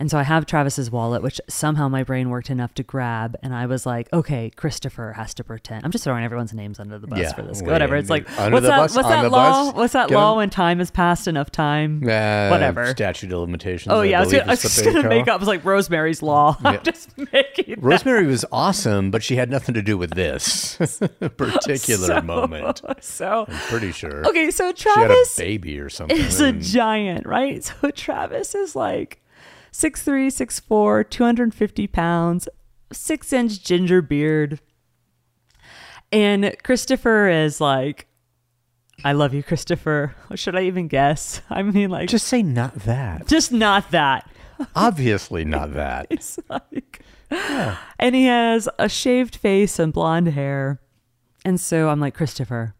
And so I have Travis's wallet, which somehow my brain worked enough to grab. And I was like, okay, Christopher has to pretend. I'm just throwing everyone's names under the bus Yeah, for this. Whatever. It's like, what's that, bus, what's that law? bus, What's that law when time has passed enough time? Uh, Whatever. Statute of limitations. Oh, yeah. I was, gonna, I was just going to make up. I was like, Rosemary's Law. Yeah. I'm just making Rosemary was awesome, but she had nothing to do with this particular so- moment. So, I'm pretty sure. okay. So She had a Travis baby or something. is a giant, right? So Travis is like 6'3, 6'4, 250 pounds, six inch ginger beard. And Christopher is like, I love you, Christopher. Should I even guess? I mean, like, just, say not that. just not that. Obviously not that. It's like, and he has a shaved face and blonde hair. And so I'm like, Christopher,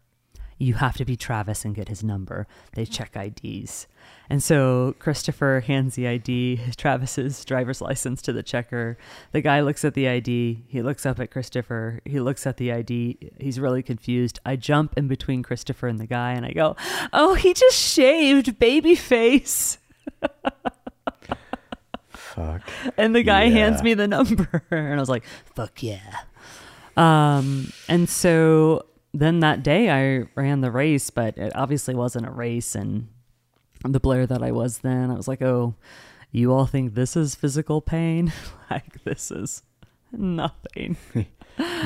you have to be Travis and get his number. They check IDs. And so Christopher hands the ID, Travis's driver's license to the checker. The guy looks at the ID. He looks up at Christopher. He looks at the ID. He's really confused. I jump in between Christopher and the guy and I go, Oh, he just shaved baby face. Fuck. And the guy Yeah. hands me the number. And I was like, fuck yeah. Um, and so then that day I ran the race, but it obviously wasn't a race. And the Blair that I was then, I was like, oh, you all think this is physical pain? like, this is nothing.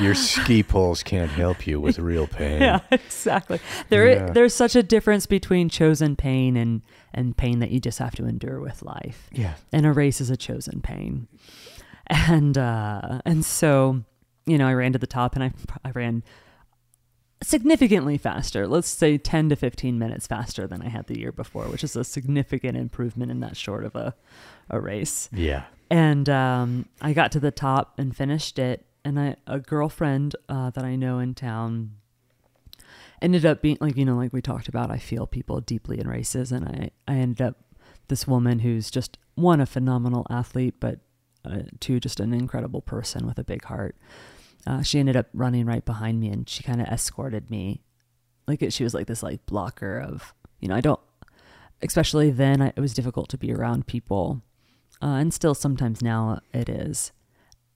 Your ski poles can't help you with real pain. Yeah, exactly. There, Yeah. there's such a difference between chosen pain and and pain that you just have to endure with life. Yeah. and a race is a chosen pain and uh and so you know i ran to the top and i i ran significantly faster. Let's say 10 to 15 minutes faster than i had the year before which is a significant improvement in that short of a a race. Yeah. and um i got to the top and finished it. And I, a girlfriend uh, that i know in town ended up being like you know like we talked about i feel people deeply in races. And i i ended up this woman who's just one a phenomenal athlete but uh, two just an incredible person with a big heart uh, she ended up running right behind me and she kind of escorted me. Like she was like this like blocker of you know i don't especially then I, it was difficult to be around people. Uh, and still sometimes now it is.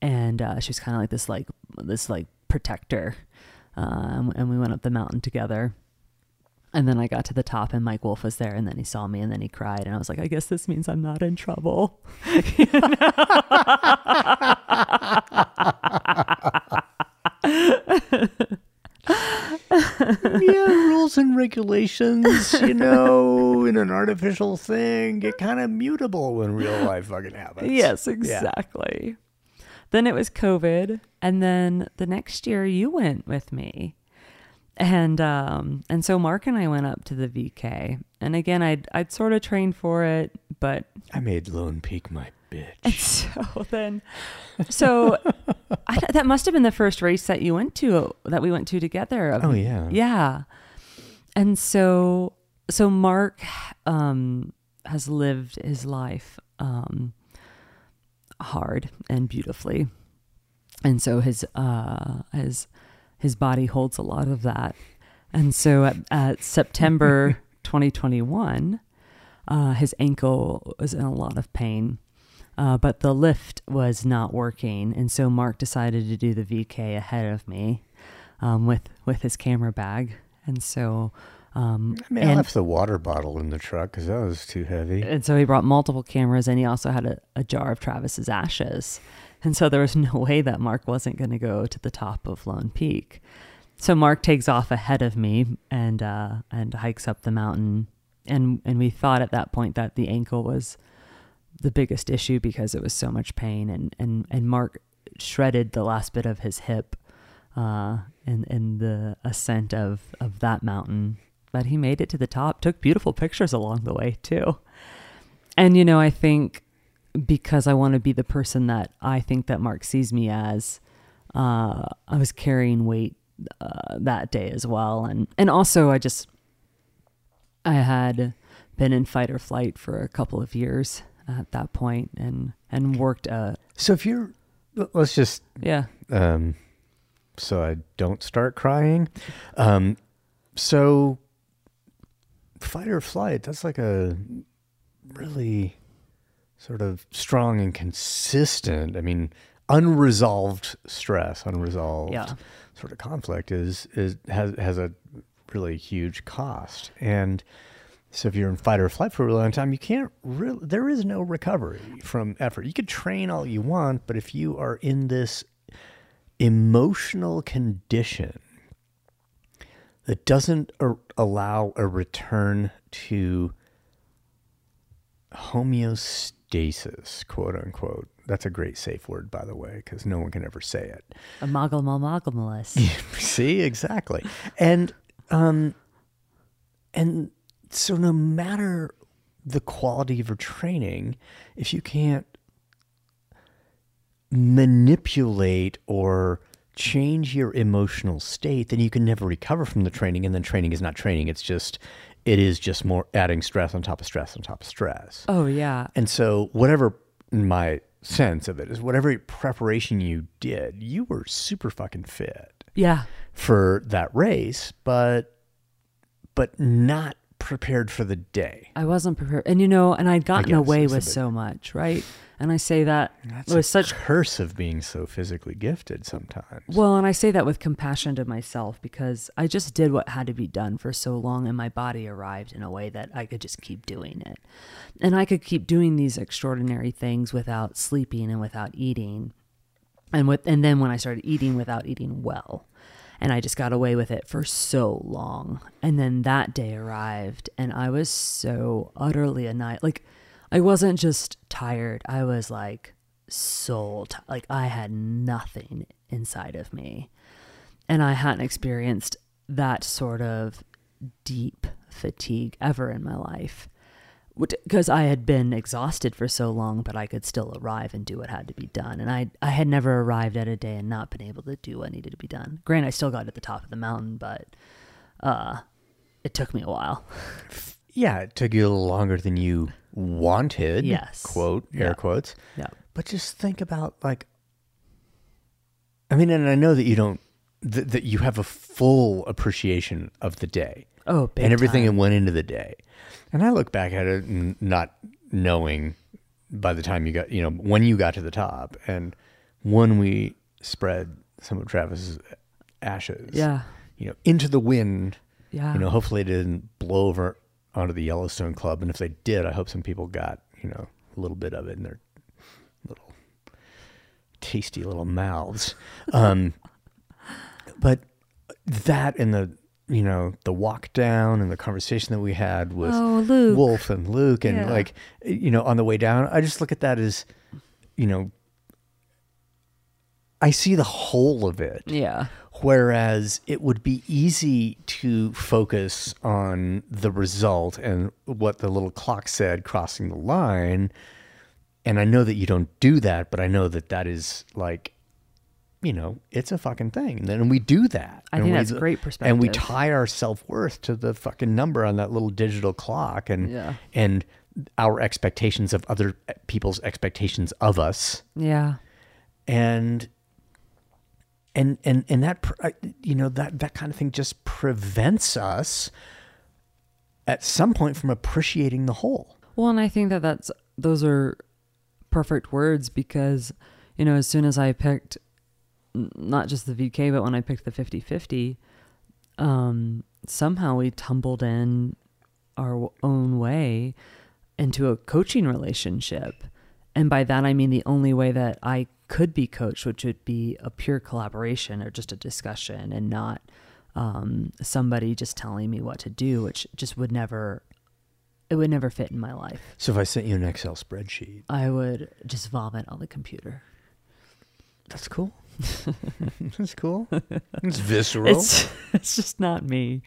And uh, she was kind of like this like this like protector. Um, and we went up the mountain together. And then I got to the top and Mike Wolfe was there and then he saw me and then he cried and I was like I guess this means I'm not in trouble yeah, rules and regulations, you know, in an artificial thing, get kind of mutable when real life fucking happens. yes Yeah. exactly then it was COVID and then the next year you went with me and um and so Mark and I went up to the VK and again I'd I'd sort of trained for it but I made Lone Peak my bitch. And so then, so I, that must have been the first race that you went to, that we went to together. Oh, yeah. Yeah. And so, so Mark, um, has lived his life, um, hard and beautifully. And so his, uh, his, his body holds a lot of that. And so at, at September 2021, uh, his ankle was in a lot of pain. Uh, but the lift was not working, and so Mark decided to do the VK ahead of me um, with with his camera bag, and so um, I mean, I left the water bottle in the truck because that was too heavy. and so he brought multiple cameras, and he also had a, a jar of Travis's ashes, and so there was no way that Mark wasn't going to go to the top of Lone Peak. So Mark takes off ahead of me and uh, and hikes up the mountain, and and we thought at that point that the ankle was the biggest issue because it was so much pain and and and Mark shredded the last bit of his hip uh in in the ascent of of that mountain. But he made it to the top took beautiful pictures along the way too. And you know I think because I want to be the person that I think that Mark sees me as uh I was carrying weight uh, that day as well. And and also I just I had been in fight or flight for a couple of years at that point and and worked uh So if you're let's just Yeah. um, so I don't start crying. Um, so fight or flight, that's like a really sort of strong and consistent. I mean, unresolved stress, unresolved Yeah. sort of conflict is is has has a really huge cost. And so if you're in fight or flight for a really long time, you can't really there is no recovery from effort. You could train all you want, but if you are in this emotional condition that doesn't allow a return to homeostasis, quote unquote. That's a great safe word, by the way, because no one can ever say it. Amalgamamalgamalus. See, exactly. And um and so no matter the quality of your training, if you can't manipulate or change your emotional state, then you can never recover from the training and then training is not training. It's just it is just more adding stress on top of stress on top of stress. Oh yeah. And so, whatever my sense of it is, whatever preparation you did, you were super fucking fit Yeah. for that race, but but not prepared for the day. I wasn't prepared. And you know, and I'd gotten guess away with bit- so much, right? And I say that That's with a such curse of being so physically gifted sometimes. well, and I say that with compassion to myself because I just did what had to be done for so long and my body arrived in a way that I could just keep doing it. And I could keep doing these extraordinary things without sleeping and without eating. And with and then when I started eating without eating well. And I just got away with it for so long. And then that day arrived and I was so utterly annihilated. Like I wasn't just tired. I was like soul ti like I had nothing inside of me. And I hadn't experienced that sort of deep fatigue ever in my life. Because I had been exhausted for so long, but I could still arrive and do what had to be done. And I, I had never arrived at a day and not been able to do what needed to be done. Grant, I still got to the top of the mountain, but uh, it took me a while. yeah, it took you a little longer than you wanted. Yes. Quote, air Yeah. quotes. Yeah. But just think about like I mean, and I know that you don't that, that you have a full appreciation of the day. Oh, and everything time. that went into the day. And I look back at it and not knowing by the time you got, you know, when you got to the top and when we spread some of Travis's ashes, Yeah. you know, into the wind, Yeah. you know, hopefully it didn't blow over onto the Yellowstone Club. And if they did, I hope some people got, you know, a little bit of it in their little tasty little mouths. Um, but that and the, you know, the walk down and the conversation that we had with Oh. Wolfe and Luke and Yeah. like, eh, you know, on the way down, I just look at that as, you know, I see the whole of it. Yeah. Whereas it would be easy to focus on the result and what the little clock said crossing the line. And I know that you don't do that, but I know that that is like, you know, it's a fucking thing. And then we do that. I And think we- that's great And we tie our self worth to the fucking number on that little digital clock and Yeah. and our expectations of other people's expectations of us Yeah. and and and and that uh, you know that that kind of thing just prevents us at some point from appreciating the whole Well, and I think that that's those are perfect words because you know as soon as I picked not just the VK but when I picked the 50/50 um somehow we tumbled in our own way into a coaching relationship. And by that I mean the only way that I could be coached which would be a pure collaboration or just a discussion and not um, somebody just telling me what to do, which just would never it would never fit in my life. so if i sent you an excel spreadsheet I would just vomit on the computer. that's cool that's cool it's visceral It's it's just not me.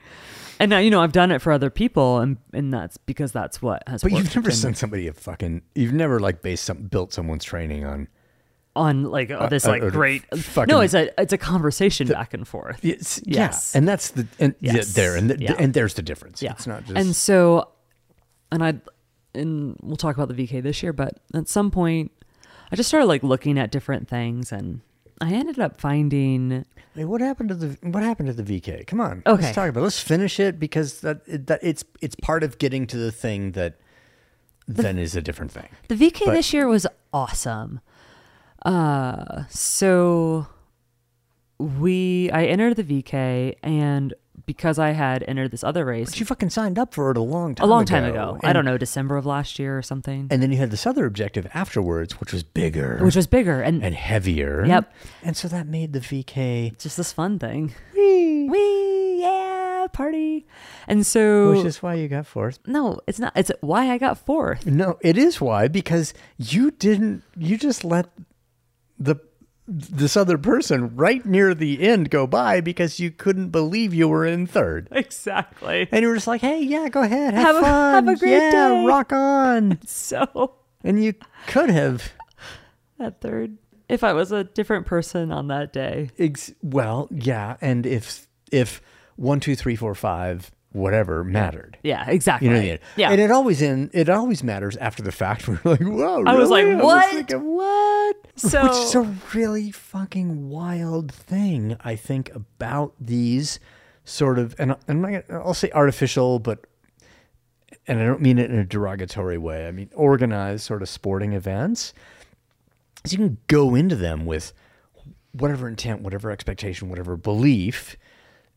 And now you know I've done it for other people, and and that's because that's what has. but you've worked never in- sent somebody a fucking you've never like based some built someone's training on on like oh, this uh, like uh, great. fucking- no, it's a it's a conversation back and forth. Yes, Yes. yeah, and that's the and yeah, Yes. there and the, Yeah. and there's the difference. Yeah. it's not just And so, and I, and we'll talk about the VK this year, but at some point, I just started like looking at different things and I ended up finding Hey, what happened to the what happened to the VK? Come on, Okay. let's talk about. It. Let's finish it because that that it's it's part of getting to the thing that then is a different thing. The VK But- this year was awesome. Uh, so we I entered the VK and because I had entered this other race But you fucking signed up for it a long time. a long time ago. I don't know, December of last year or something. And then you had this other objective afterwards, which was bigger, which was bigger and, and heavier. Yep. And so that made the VK, just this fun thing. Wee, yeah, party. And so which is why you got fourth. no, it's not. It's why I got fourth. No, it is why because you didn't. You just let the this other person right near the end go by because you couldn't believe you were in third. Exactly. And you were just like, "Hey, yeah, go ahead, have, Have a- fun, have a great yeah, day." rock on." So And you could have, at third, if I was a different person on that day, ex- well, yeah. And if if one, two, three, four, five, whatever mattered, yeah, exactly. you know, what I mean? yeah. And it always in it always matters after the fact. We're like, "Whoa!" I was like? "What?" thinking, what? So- Which is a really fucking wild thing. I think about these sort of, and I'm not gonna, I'll say artificial, but and I don't mean it in a derogatory way. I mean organized sort of sporting events. Is you can go into them with whatever intent, whatever expectation, whatever belief,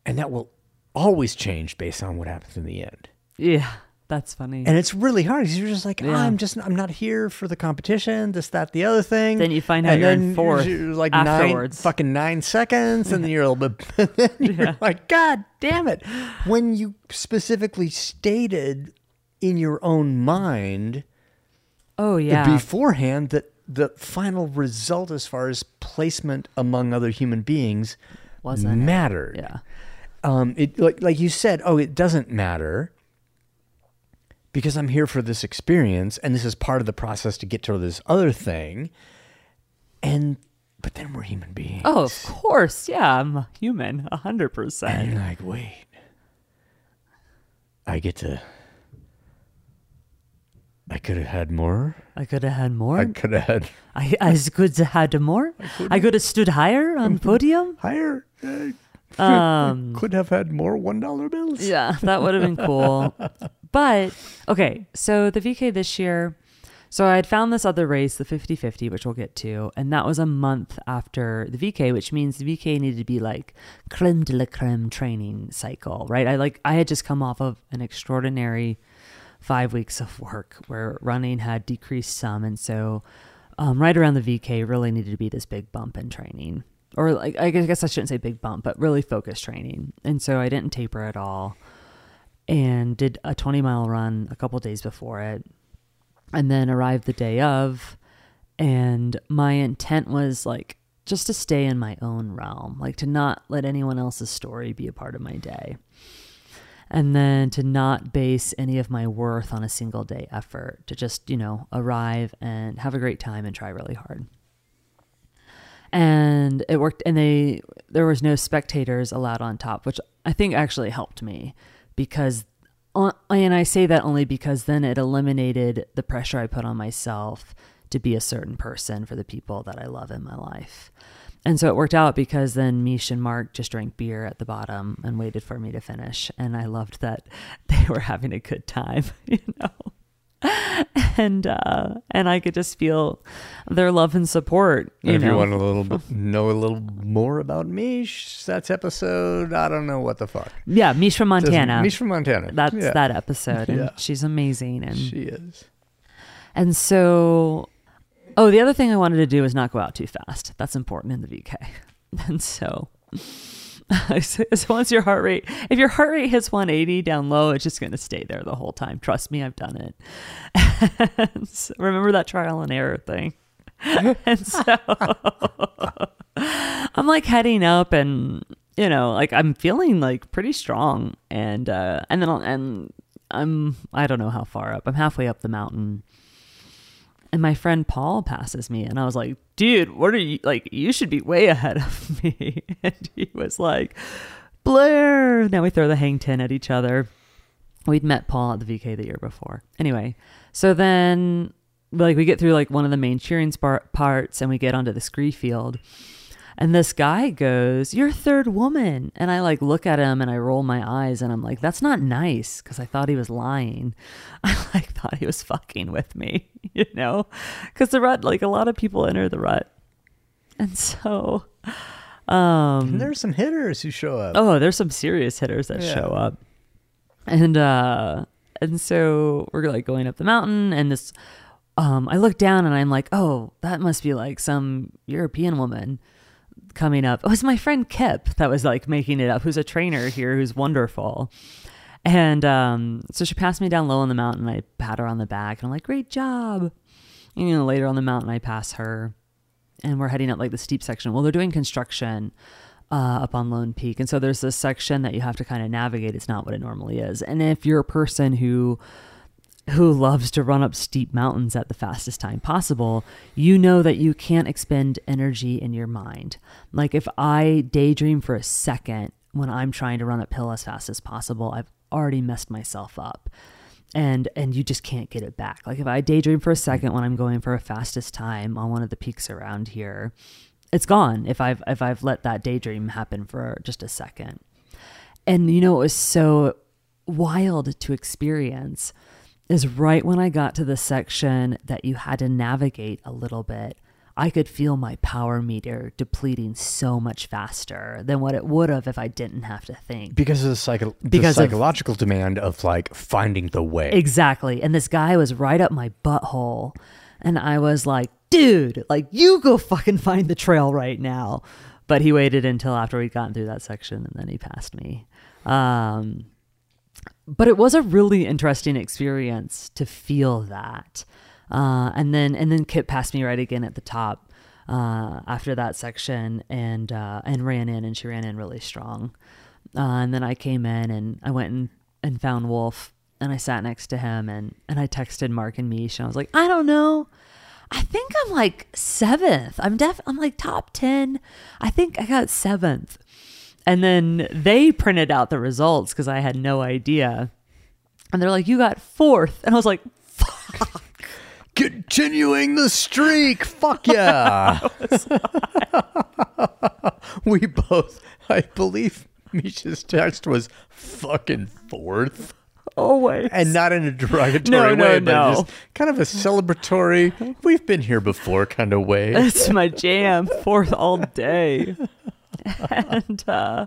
and that will always change based on what happens in the end. yeah, that's funny. And it's really hard because you're just like, Yeah. I'm just, I'm not here for the competition, this, that, the other thing. Then you find out and you're in fourth you're like nine, fucking nine seconds, and then you're a little bit, then you're Yeah. like, God damn it. When you specifically stated in your own mind oh yeah, beforehand that the final result as far as placement among other human beings Wasn't it? mattered yeah, um, it like like you said, oh, it doesn't matter because I'm here for this experience, and this is part of the process to get to this other thing. And but then we're human beings. Oh, of course. Yeah, I'm a human, a hundred and percent. And you're like, wait, I get to. I could have had more. I could have had more. I could have had I, I could have had more. I could have stood higher on podium. higher. Uh, Um, could have had more one dollar bills. yeah, that would have been cool. But okay, so the VK this year, so I had found this other race, the 50 50, which we'll get to, and that was a month after the VK, which means the VK needed to be like creme de la creme training cycle, right? I like, I had just come off of an extraordinary five weeks of work where running had decreased some. And so, um, right around the VK, really needed to be this big bump in training. Or like, I guess I shouldn't say big bump, but really focused training. And so I didn't taper at all and did a 20 mile run a couple days before it and then arrived the day of. And my intent was like just to stay in my own realm like to not let anyone else's story be a part of my day. And then to not base any of my worth on a single day effort to just you know arrive and have a great time and try really hard and it worked and they there was no spectators allowed on top which i think actually helped me because on, and i say that only because then it eliminated the pressure i put on myself to be a certain person for the people that i love in my life and so it worked out because then Mish and Mark just drank beer at the bottom and waited for me to finish. And I loved that they were having a good time, you know. And uh, and I could just feel their love and support. You if know, you want a little bit, know a little more about Mish, that's episode. I don't know what the fuck. yeah, Mish from Montana. Mish from Montana. That's Yeah, that episode, and Yeah. she's amazing. And She is. and so, oh, the other thing I wanted to do is not go out too fast. That's important in the VK. And so, so once your heart rate, if your heart rate hits 180 down low, it's just going to stay there the whole time. Trust me, I've done it. Remember that trial and error thing. and so I'm like heading up and you know, like I'm feeling like pretty strong and uh and then I'll, and I'm I don't know how far up. I'm halfway up the mountain. And my friend Paul passes me and I was like, "Dude, what are you like you should be way ahead of me." And he was like, "Blair." Now we throw the hang ten at each other. We'd met Paul at the VK the year before. Anyway, so then like we get through like one of the main cheering parts and we get onto the scree field and this guy goes you're third woman and i like look at him and i roll my eyes and i'm like that's not nice because i thought he was lying i like thought he was fucking with me you know because the Rut like a lot of people enter the Rut and so um And there's some hitters who show up. Oh, there's some serious hitters that Yeah. show up. And uh and so we're like going up the mountain and this um I look down and I'm like, "Oh, that must be like some European woman coming up." It was my friend Kip that was like making it up, who's a trainer here who's wonderful. And um so she passed me down low on the mountain. I pat her on the back and I'm like, "Great job." And, you know, later on the mountain I pass her and we're heading up like the steep section. Well, they're doing construction uh, up on Lone Peak, and so there's this section that you have to kind of navigate. It's not what it normally is, and if you're a person who who loves to run up steep mountains at the fastest time possible, you know that you can't expend energy in your mind. Like if I daydream for a second when I'm trying to run uphill as fast as possible, I've already messed myself up. And and you just can't get it back. Like if I daydream for a second when I'm going for a fastest time on one of the peaks around here, it's gone if I've if I've let that daydream happen for just a second. And you know, it was so wild to experience is right when I got to the section that you had to navigate a little bit. I could feel my power meter depleting so much faster than what it would have if I didn't have to think. Because of the, psycho- the Because of- psychological demand of like finding the way. Exactly. And this guy was right up my butthole. And I was like, dude, like, you go fucking find the trail right now. But he waited until after we'd gotten through that section and then he passed me. Um, but it was a really interesting experience to feel that. Uh, and then and then Kit passed me right again at the top uh, after that section and uh, and ran in and she ran in really strong. Uh, and then I came in and I went and, and found Wolfe and I sat next to him and, and I texted Mark and Mish and I was like, I don't know. I think I'm like seventh. I'm def I'm like top ten. I think I got seventh. And then they printed out the results because I had no idea. And they're like, You got fourth. And I was like, fuck. Continuing the streak. Fuck yeah. we both, I believe Misha's text was fucking fourth. Oh wait. And not in a derogatory No, no, way, but no. just kind of a celebratory, we've been here before kind of way. That's my jam. Fourth all day. and uh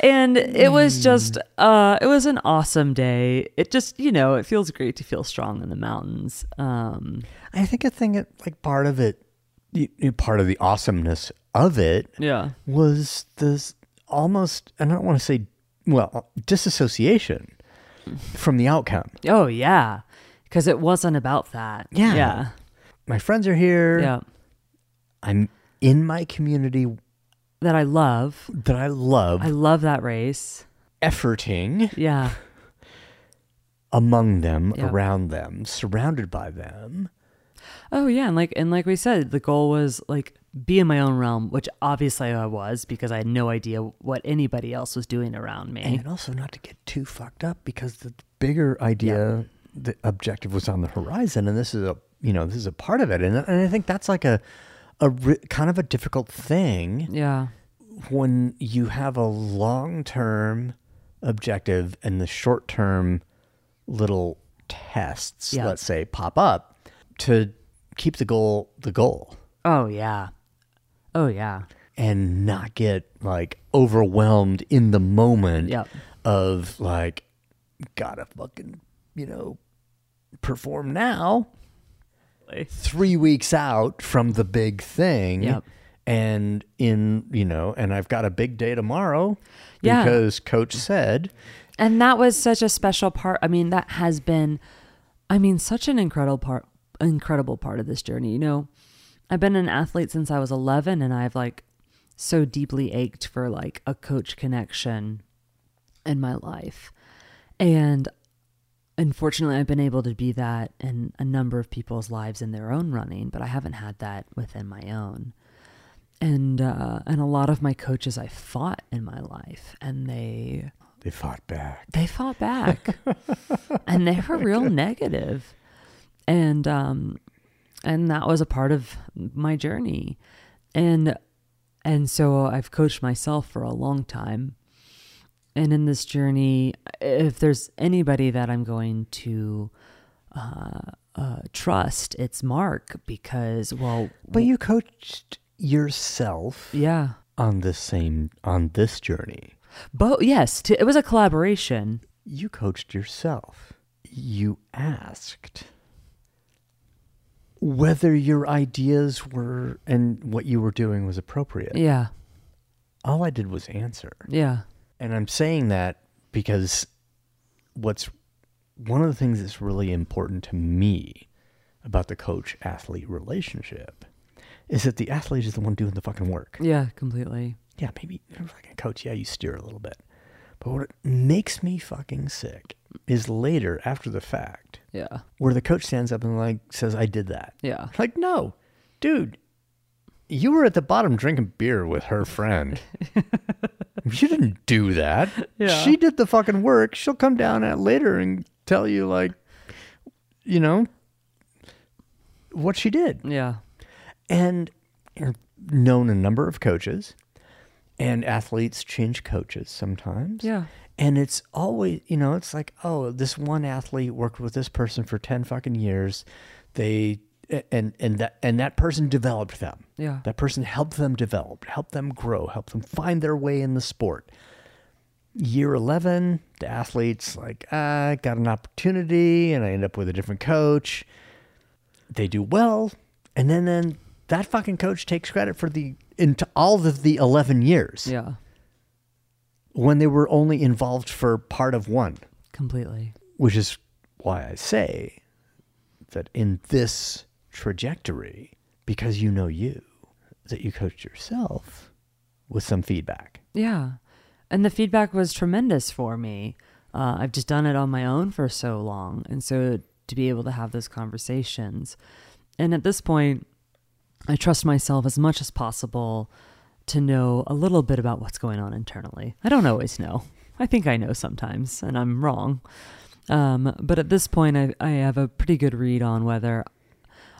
and it was just uh it was an awesome day. It just, you know, it feels great to feel strong in the mountains. Um I think a thing, that, like part of it, you, you- part of the awesomeness of it yeah. was this almost, I don't want to say, well, disassociation from the outcome. Oh yeah. Cuz it wasn't about that. Yeah. Yeah. My friends are here. Yeah. I'm in my community That I love. that I love, I love that race. efforting Yeah. among them, Yeah. around them, surrounded by them. Oh yeah, and like and like we said, the goal was like be in my own realm, which obviously I was because I had no idea what anybody else was doing around me. And also not to get too fucked up because the bigger idea, the objective was on the horizon, and this is a you know this is a part of it, and, and I think that's like a a ri- kind of a difficult thing yeah. when you have a long term objective and the short term little tests, Yeah. let's say, pop up to keep the goal the goal Oh yeah. Oh yeah. and not get like overwhelmed in the moment Yep. of like gotta fucking you know perform now three weeks out from the big thing Yep. and in you know and i've got a big day tomorrow Yeah. because coach said And that was such a special part. I mean, that has been I mean, such an incredible part incredible part of this journey. You know, I've been an athlete since I was 11 and I've like so deeply ached for like a coach connection in my life. And unfortunately, I've been able to be that in a number of people's lives in their own running, but I haven't had that within my own. And uh, and a lot of my coaches I fought in my life, and they they fought back. They fought back, and they were real negative. and um, and that was a part of my journey, and and so I've coached myself for a long time, and in this journey, if there's anybody that I'm going to uh, uh, trust, it's Mark because well, But you coached yourself yeah, on this same on this journey. but yes, t- it was a collaboration. You coached yourself. You asked whether your ideas were and what you were doing was appropriate. Yeah, All I did was answer. yeah, And I'm saying that because what's one of the things that's really important to me about the coach athlete relationship is that the athlete is the one doing the fucking work. yeah, completely. Yeah, maybe fucking coach, yeah, you steer a little bit. But what makes me fucking sick is later after the fact Yeah, where the coach stands up and like says, I did that. yeah, Like, no, dude, you were at the bottom drinking beer with her friend. you didn't do that. Yeah. She did the fucking work. She'll come down at later and tell you, like, you know, what she did. yeah, And I've known a number of coaches, and athletes change coaches sometimes. yeah, And it's always, you know, it's like, oh, this one athlete worked with this person for 10 fucking years. They and and that and that person developed them. yeah, That person helped them develop, helped them grow, helped them find their way in the sport. Year 11, the athlete's like, I got an opportunity and I end up with a different coach. They do well. And then, then that fucking coach takes credit for the, into all of the 11 years yeah, when they were only involved for part of one, completely. which is why I say that in this trajectory, because you know you, that you coached yourself with some feedback. Yeah. And the feedback was tremendous for me. Uh, I've just done it on my own for so long. And so to be able to have those conversations. And at this point, I trust myself as much as possible to know a little bit about what's going on internally. I don't always know. I think I know sometimes, and I'm wrong. Um, but at this point, I, I have a pretty good read on whether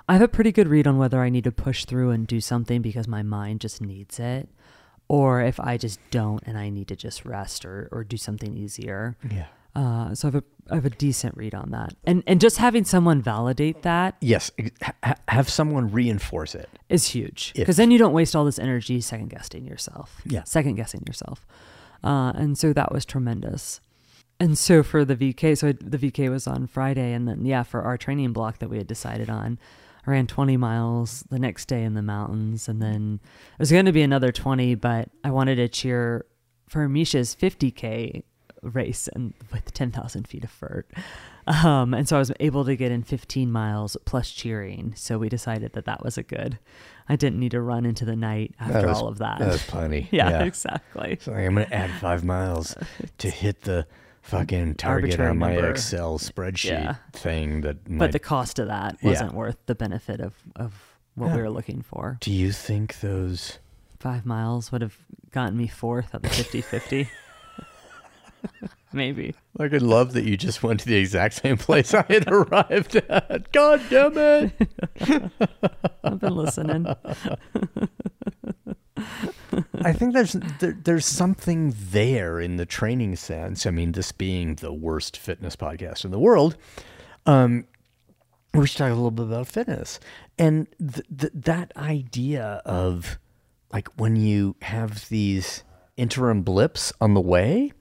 I have a pretty good read on whether I need to push through and do something because my mind just needs it, or if I just don't and I need to just rest or, or do something easier. Yeah. Uh, so I have, a, I have a decent read on that, and and just having someone validate that Yes. ha- have someone reinforce it. is huge because then you don't waste all this energy second guessing yourself. Yeah. second guessing yourself, uh, and so that was tremendous. And so for the VK, so the VK was on Friday, and then yeah, for our training block that we had decided on, ran 20 miles the next day in the mountains, and then it was going to be another 20, but I wanted to cheer for Misha's 50k race and with 10,000 feet of vert. Um, and so I was able to get in 15 miles plus cheering. So we decided that that was a good. I didn't need to run into the night after was- all of that. That was plenty. yeah, exactly. So I'm going to add five miles to hit the fucking target on my number. Excel spreadsheet Yeah. thing that might But the cost of that wasn't worth the benefit of, of what we were looking for. Do you think those Five miles would have gotten me fourth at the 50 50. Maybe. Like I love that you just went to the exact same place I had arrived at. God damn it. I've been listening. I think there's there, there's something there in the training sense. I mean, this being the worst fitness podcast in the world, um, we should talk a little bit about fitness and th- th- that idea of like when you have these interim blips on the way.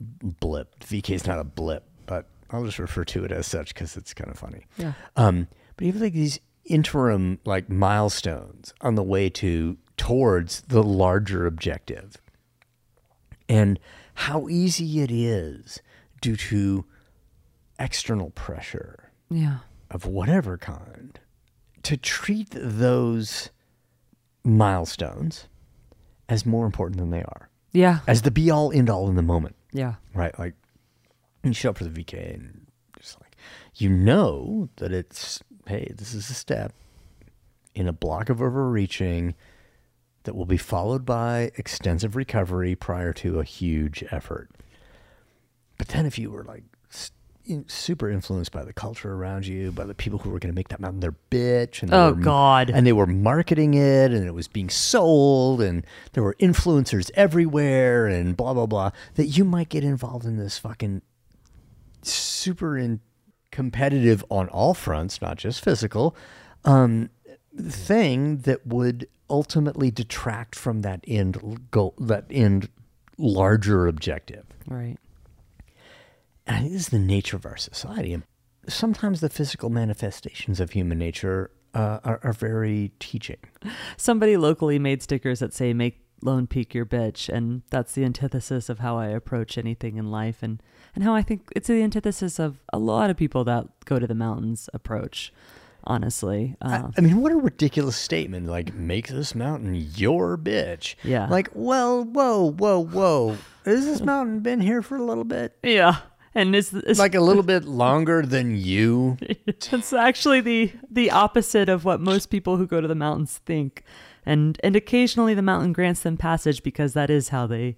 Blip. VK is not a blip, but I'll just refer to it as such because it's kind of funny. Yeah. Um, but have like these interim like milestones on the way to towards the larger objective. And how easy it is due to external pressure Yeah. of whatever kind to treat those milestones as more important than they are, Yeah. as the be all end all in the moment Yeah. right? Like you show up for the VK and just like you know that it's hey, this is a step in a block of overreaching that will be followed by extensive recovery prior to a huge effort. But then if you were like super influenced by the culture around you, by the people who were going to make that mountain their bitch. And Oh, were- God. And they were marketing it, and it was being sold, and there were influencers everywhere, and blah blah blah. That you might get involved in this fucking super in competitive on all fronts, not just physical, um, thing that would ultimately detract from that end goal, that end larger objective. Right. And I think this is the nature of our society. Sometimes the physical manifestations of human nature uh, are, are very teaching. Somebody locally made stickers that say "Make Lone Peak your bitch," and that's the antithesis of how I approach anything in life, and and how I think it's the antithesis of a lot of people that go to the mountains approach. Honestly, I, uh, I mean, what a ridiculous statement! Like, make this mountain your bitch. Yeah. Like, well, whoa, whoa, whoa. Has this mountain been here for a little bit? yeah, and it's, it's Like a little bit longer than you? it's actually the the opposite of what most people who go to the mountains think, and and occasionally the mountain grants them passage because that is how they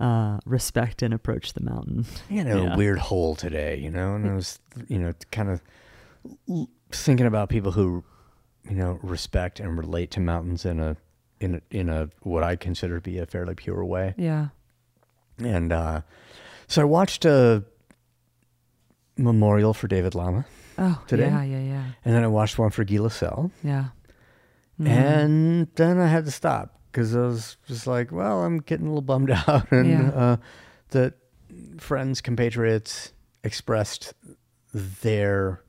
uh, respect and approach the mountain. You a Yeah. weird hole today, you know, and I was, you know, kind of thinking about people who, you know, respect and relate to mountains in a, in a, in a what I consider to be a fairly pure way. Yeah. And uh, so I watched a memorial for David Lama, Oh, Today? yeah, yeah, yeah, and then I watched one for Guy Lacelle, yeah. and then I had to stop because I was just like, well, I'm getting a little bummed out, and Yeah. uh, that friends, compatriots expressed their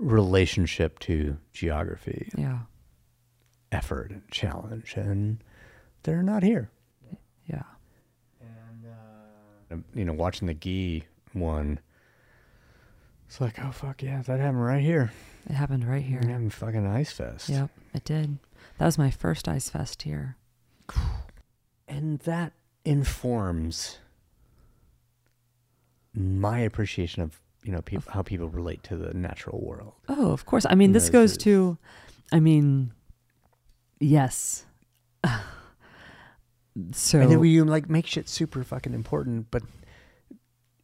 relationship to geography, Yeah, effort, and challenge, and they're not here. yeah. Um, You know, watching the Guy one, it's like, oh fuck yeah, that happened right here. It happened right here. We're having fucking ice fest. Yep, it did. That was my first ice fest here. and that informs my appreciation of you know peop how people relate to the natural world. Oh, of course. I mean, this This goes is- to, I mean, yes. so and then you like make shit super fucking important, but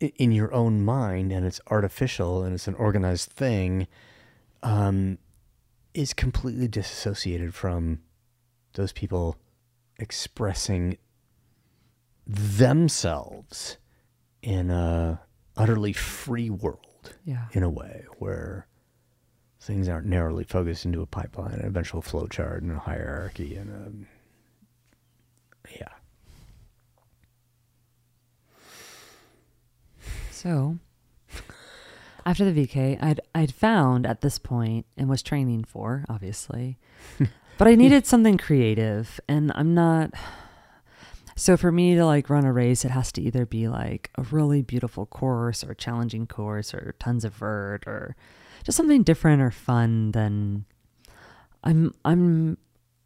in your own mind, and it's artificial and it's an organized thing, um, is completely disassociated from those people expressing themselves in a utterly free world. yeah, in a way where things aren't narrowly focused into a pipeline, an eventual flow chart, and a hierarchy, and a yeah. So after the VK, I'd I'd found at this point and was training for, obviously. but I needed something creative and I'm not so for me to like run a race, it has to either be like a really beautiful course or challenging course or tons of vert or just something different or fun than I'm I'm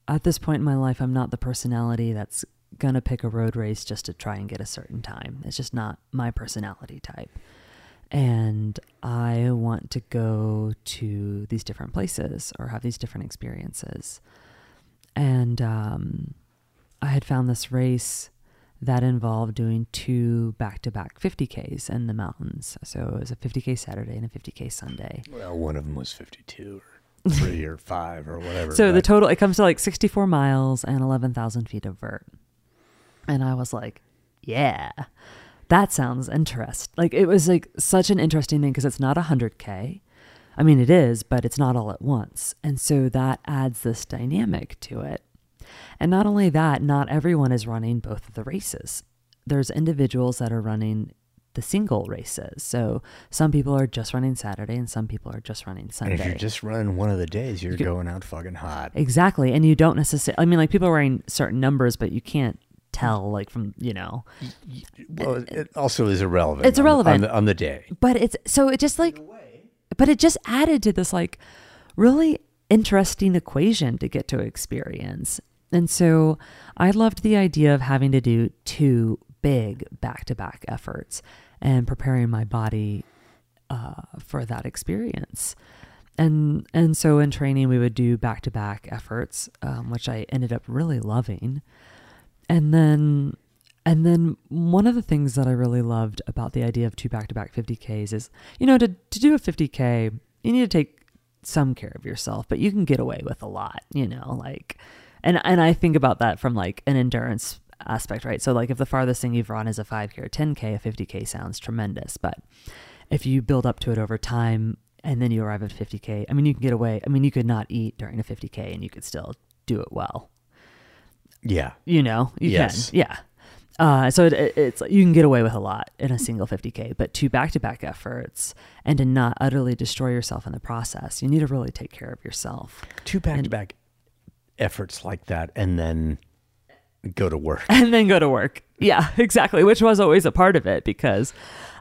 at this point in my life I'm not the personality that's gonna pick a road race just to try and get a certain time. It's just not my personality type. And I want to go to these different places or have these different experiences. And um, I had found this race that involved doing two back to back 50Ks in the mountains. So it was a 50K Saturday and a 50K Sunday. Well, one of them was fifty-two or three or five or whatever. So the total, it comes to like 64 miles and 11,000 feet of vert. And I was like, yeah, that sounds interesting. Like it was like such an interesting thing because it's not 100K. I mean, it is, but it's not all at once. And so that adds this dynamic to it. And not only that, not everyone is running both of the races. There's individuals that are running the single races. So some people are just running Saturday and some people are just running and Sunday. if you're just running one of the days, you're could- going out fucking hot. Exactly. And you don't necessarily, I mean, like people are wearing certain numbers, but you can't tell, like, from, you know, Well, it also is irrelevant. It's on irrelevant. on the, on the day. but it's so it just like, but it just added to this, like, really interesting equation to get to experience. And so I loved the idea of having to do two big back to back efforts and preparing my body uh, for that experience. And and so in training we would do back to back efforts, um, which I ended up really loving. And then And then one of the things that I really loved about the idea of two back to back 50Ks is, you know, to, to do a 50K, you need to take some care of yourself, but you can get away with a lot, you know, like, and, and I think about that from like an endurance aspect, right? So, like, if the farthest thing you've run is a 5K or 10K, a 50K sounds tremendous. But if you build up to it over time and then you arrive at 50K, I mean, you can get away. I mean, you could not eat during a 50K and you could still do it well. Yeah. You know, you Yes. can. Yeah. Uh, so it, it, it's you can get away with a lot in a single 50k, but two back-to-back efforts and to not utterly destroy yourself in the process, you need to really take care of yourself. Two back to back efforts like that and then go to work. and then go to work. Yeah, exactly. Which was always a part of it because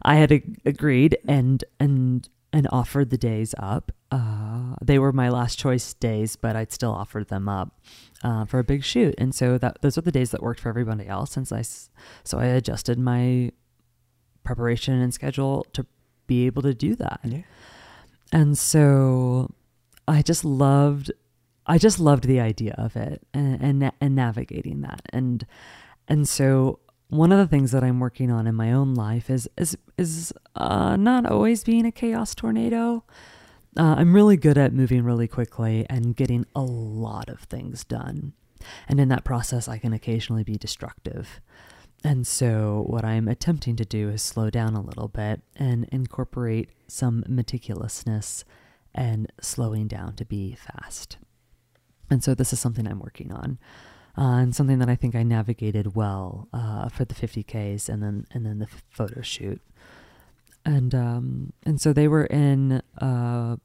I had ag- agreed and and and offered the days up. Uh, they were my last choice days, but I'd still offered them up uh, for a big shoot, and so that those were the days that worked for everybody else. Since I s- so I adjusted my preparation and schedule to be able to do that. Yeah. And so I just loved I just loved the idea of it and, and and navigating that. And and so one of the things that I'm working on in my own life is is is uh, not always being a chaos tornado. Uh, I'm really good at moving really quickly and getting a lot of things done. And in that process, I can occasionally be destructive. And so, what I'm attempting to do is slow down a little bit and incorporate some meticulousness and slowing down to be fast. And so, this is something I'm working on, uh, and something that I think I navigated well uh, for the 50ks and then and then the photo shoot. And um, and so they were in. Uh,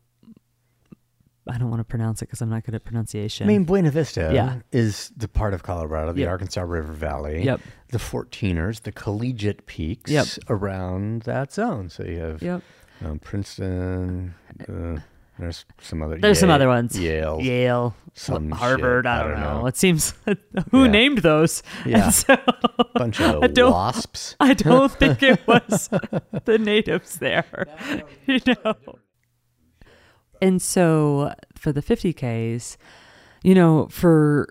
I don't want to pronounce it because I'm not good at pronunciation. I mean, Buena Vista Yeah. is the part of Colorado, the Yep. Arkansas River Valley. Yep. The 14ers, the collegiate peaks Yep. around that zone. So you have Yep. um, Princeton. Uh, there's some other. There's some other ones. Yale. Yale, some Harvard. shit. I, I don't don't know. know. It seems who Yeah. named those. Yeah. So Bunch I of don't- wasps. I don't think it was the natives there. You know. And so for the 50Ks, you know, for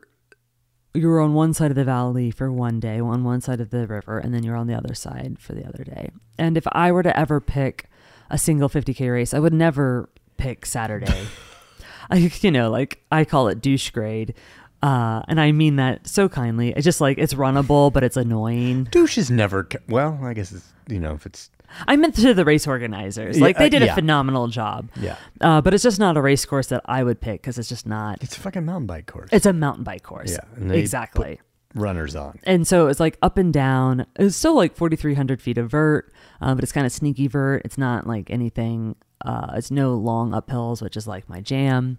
you're on one side of the valley for one day, on one side of the river, and then you're on the other side for the other day. And if I were to ever pick a single 50K race, I would never pick Saturday. I, you know, like I call it douche grade. Uh, and I mean that so kindly. It's just like it's runnable, but it's annoying. Douche is never. Well, I guess it's you know if it's I meant to the race organizers. Like Yeah, they uh, did a phenomenal job. yeah, Uh, but it's just not a race course that I would pick because it's just not. it's a fucking mountain bike course. It's a mountain bike course. Yeah, exactly. runners on. and so it's like up and down. It's still like 4,300 feet of vert, um, but it's kind of sneaky vert. It's not like anything. Uh, it's no long uphills, which is like my jam.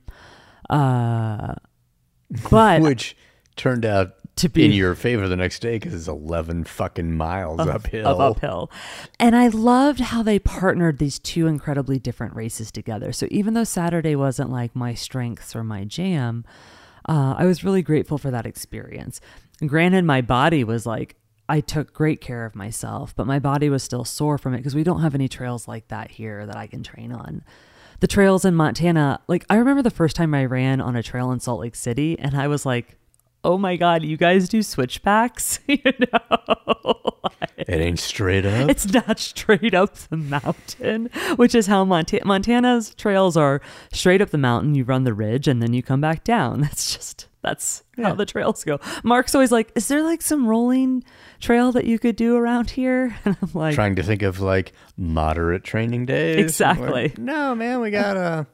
Uh, but Which turned out To be- in your favor the next day because it's 11 fucking miles uphill. of uphill. And I loved how they partnered these two incredibly different races together. So even though Saturday wasn't like my strengths or my jam, uh, I was really grateful for that experience. Granted, my body was like, I took great care of myself, but my body was still sore from it because we don't have any trails like that here that I can train on. The trails in Montana, like I remember the first time I ran on a trail in Salt Lake City, and I was like, "Oh my god, you guys do switchbacks?" you know, It ain't straight up. it's not straight up the mountain, which is how Monta- Montana's trails are straight up the mountain. You run the ridge and then you come back down. That's just that's how the trails go. Mark's always like, "Is there like some rolling trail that you could do around here?" And I'm like, Trying to think of like moderate training days. Exactly. Like, no, man, we got a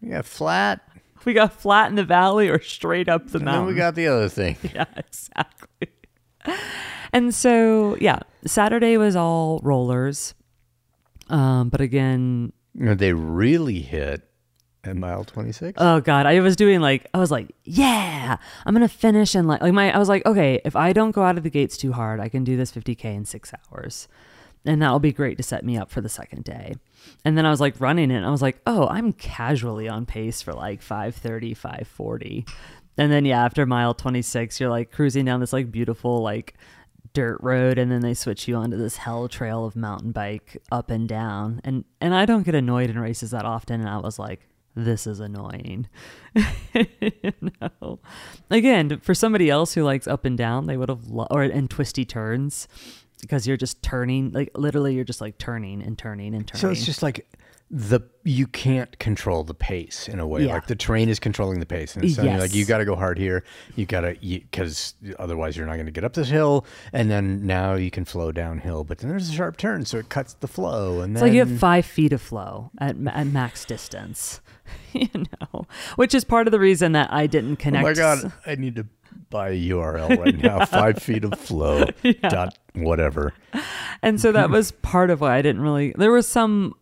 we got flat, "We got flat in the valley or straight up the and then mountain." we got the other thing. yeah, exactly. And so, yeah, Saturday was all rollers. Um, but again, You know, They really hit at mile 26. Oh god, I was doing like I was like, yeah, I'm gonna finish and like like my I was like, okay, if I don't go out of the gates too hard, I can do this 50k in six hours, and that will be great to set me up for the second day. And then I was like running it, and I was like, oh, I'm casually on pace for like 530, 540, and then yeah, after mile 26, you're like cruising down this like beautiful like dirt road and then they switch you onto this hell trail of mountain bike up and down and and I don't get annoyed in races that often and I was like this is annoying. you know? Again, for somebody else who likes up and down, they would have lo- or and twisty turns because you're just turning like literally you're just like turning and turning and turning. So it's just like the you can't control the pace in a way. Yeah. Like the terrain is controlling the pace, and it's telling you like you got to go hard here. You got to because otherwise you're not going to get up this hill, and then now you can flow downhill. But then there's a sharp turn, so it cuts the flow, and It's then like you have five feet of flow at, at max distance, you know, which is part of the reason that I didn't Oh connect. my god, I need to buy a URL right now. Five feet of flow dot whatever. And so that was part of why I didn't really. There was some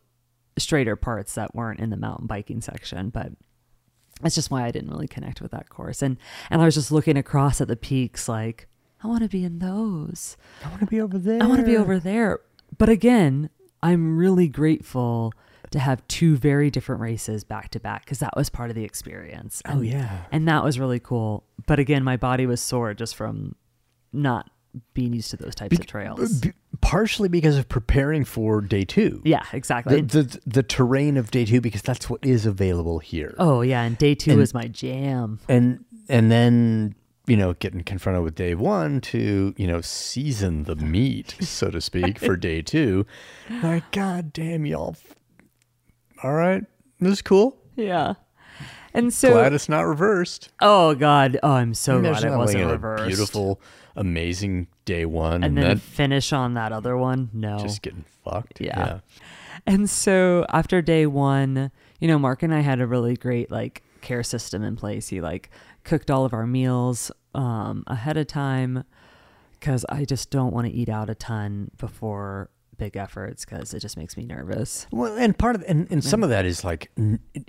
straighter parts that weren't in the mountain biking section, but that's just why I didn't really connect with that course. And and I was just looking across at the peaks, like I want to be in those. I want to be over there. I want to be over there. But again, I'm really grateful to have two very different races back to back because that was part of the experience. Oh yeah. and that was really cool. But again, my body was sore just from not being used to those types of trails. B- partially because of preparing for day two. yeah, exactly. The, the the terrain of day two because that's what is available here. oh yeah, and day two And- was my jam. and and then you know getting confronted with day one to you know season the meat so to speak for day two like god damn y'all all right this is cool Yeah. And so glad it's not reversed oh god, oh I'm so glad it wasn't reversed. beautiful amazing day one and, and then then finish on that other one. No. just getting fucked Yeah. And so after day one, you know, Mark and I had a really great like care system in place. He like cooked all of our meals um, ahead of time because I just don't want to eat out a ton before big efforts because it just makes me nervous. well and part of and, and some of that is like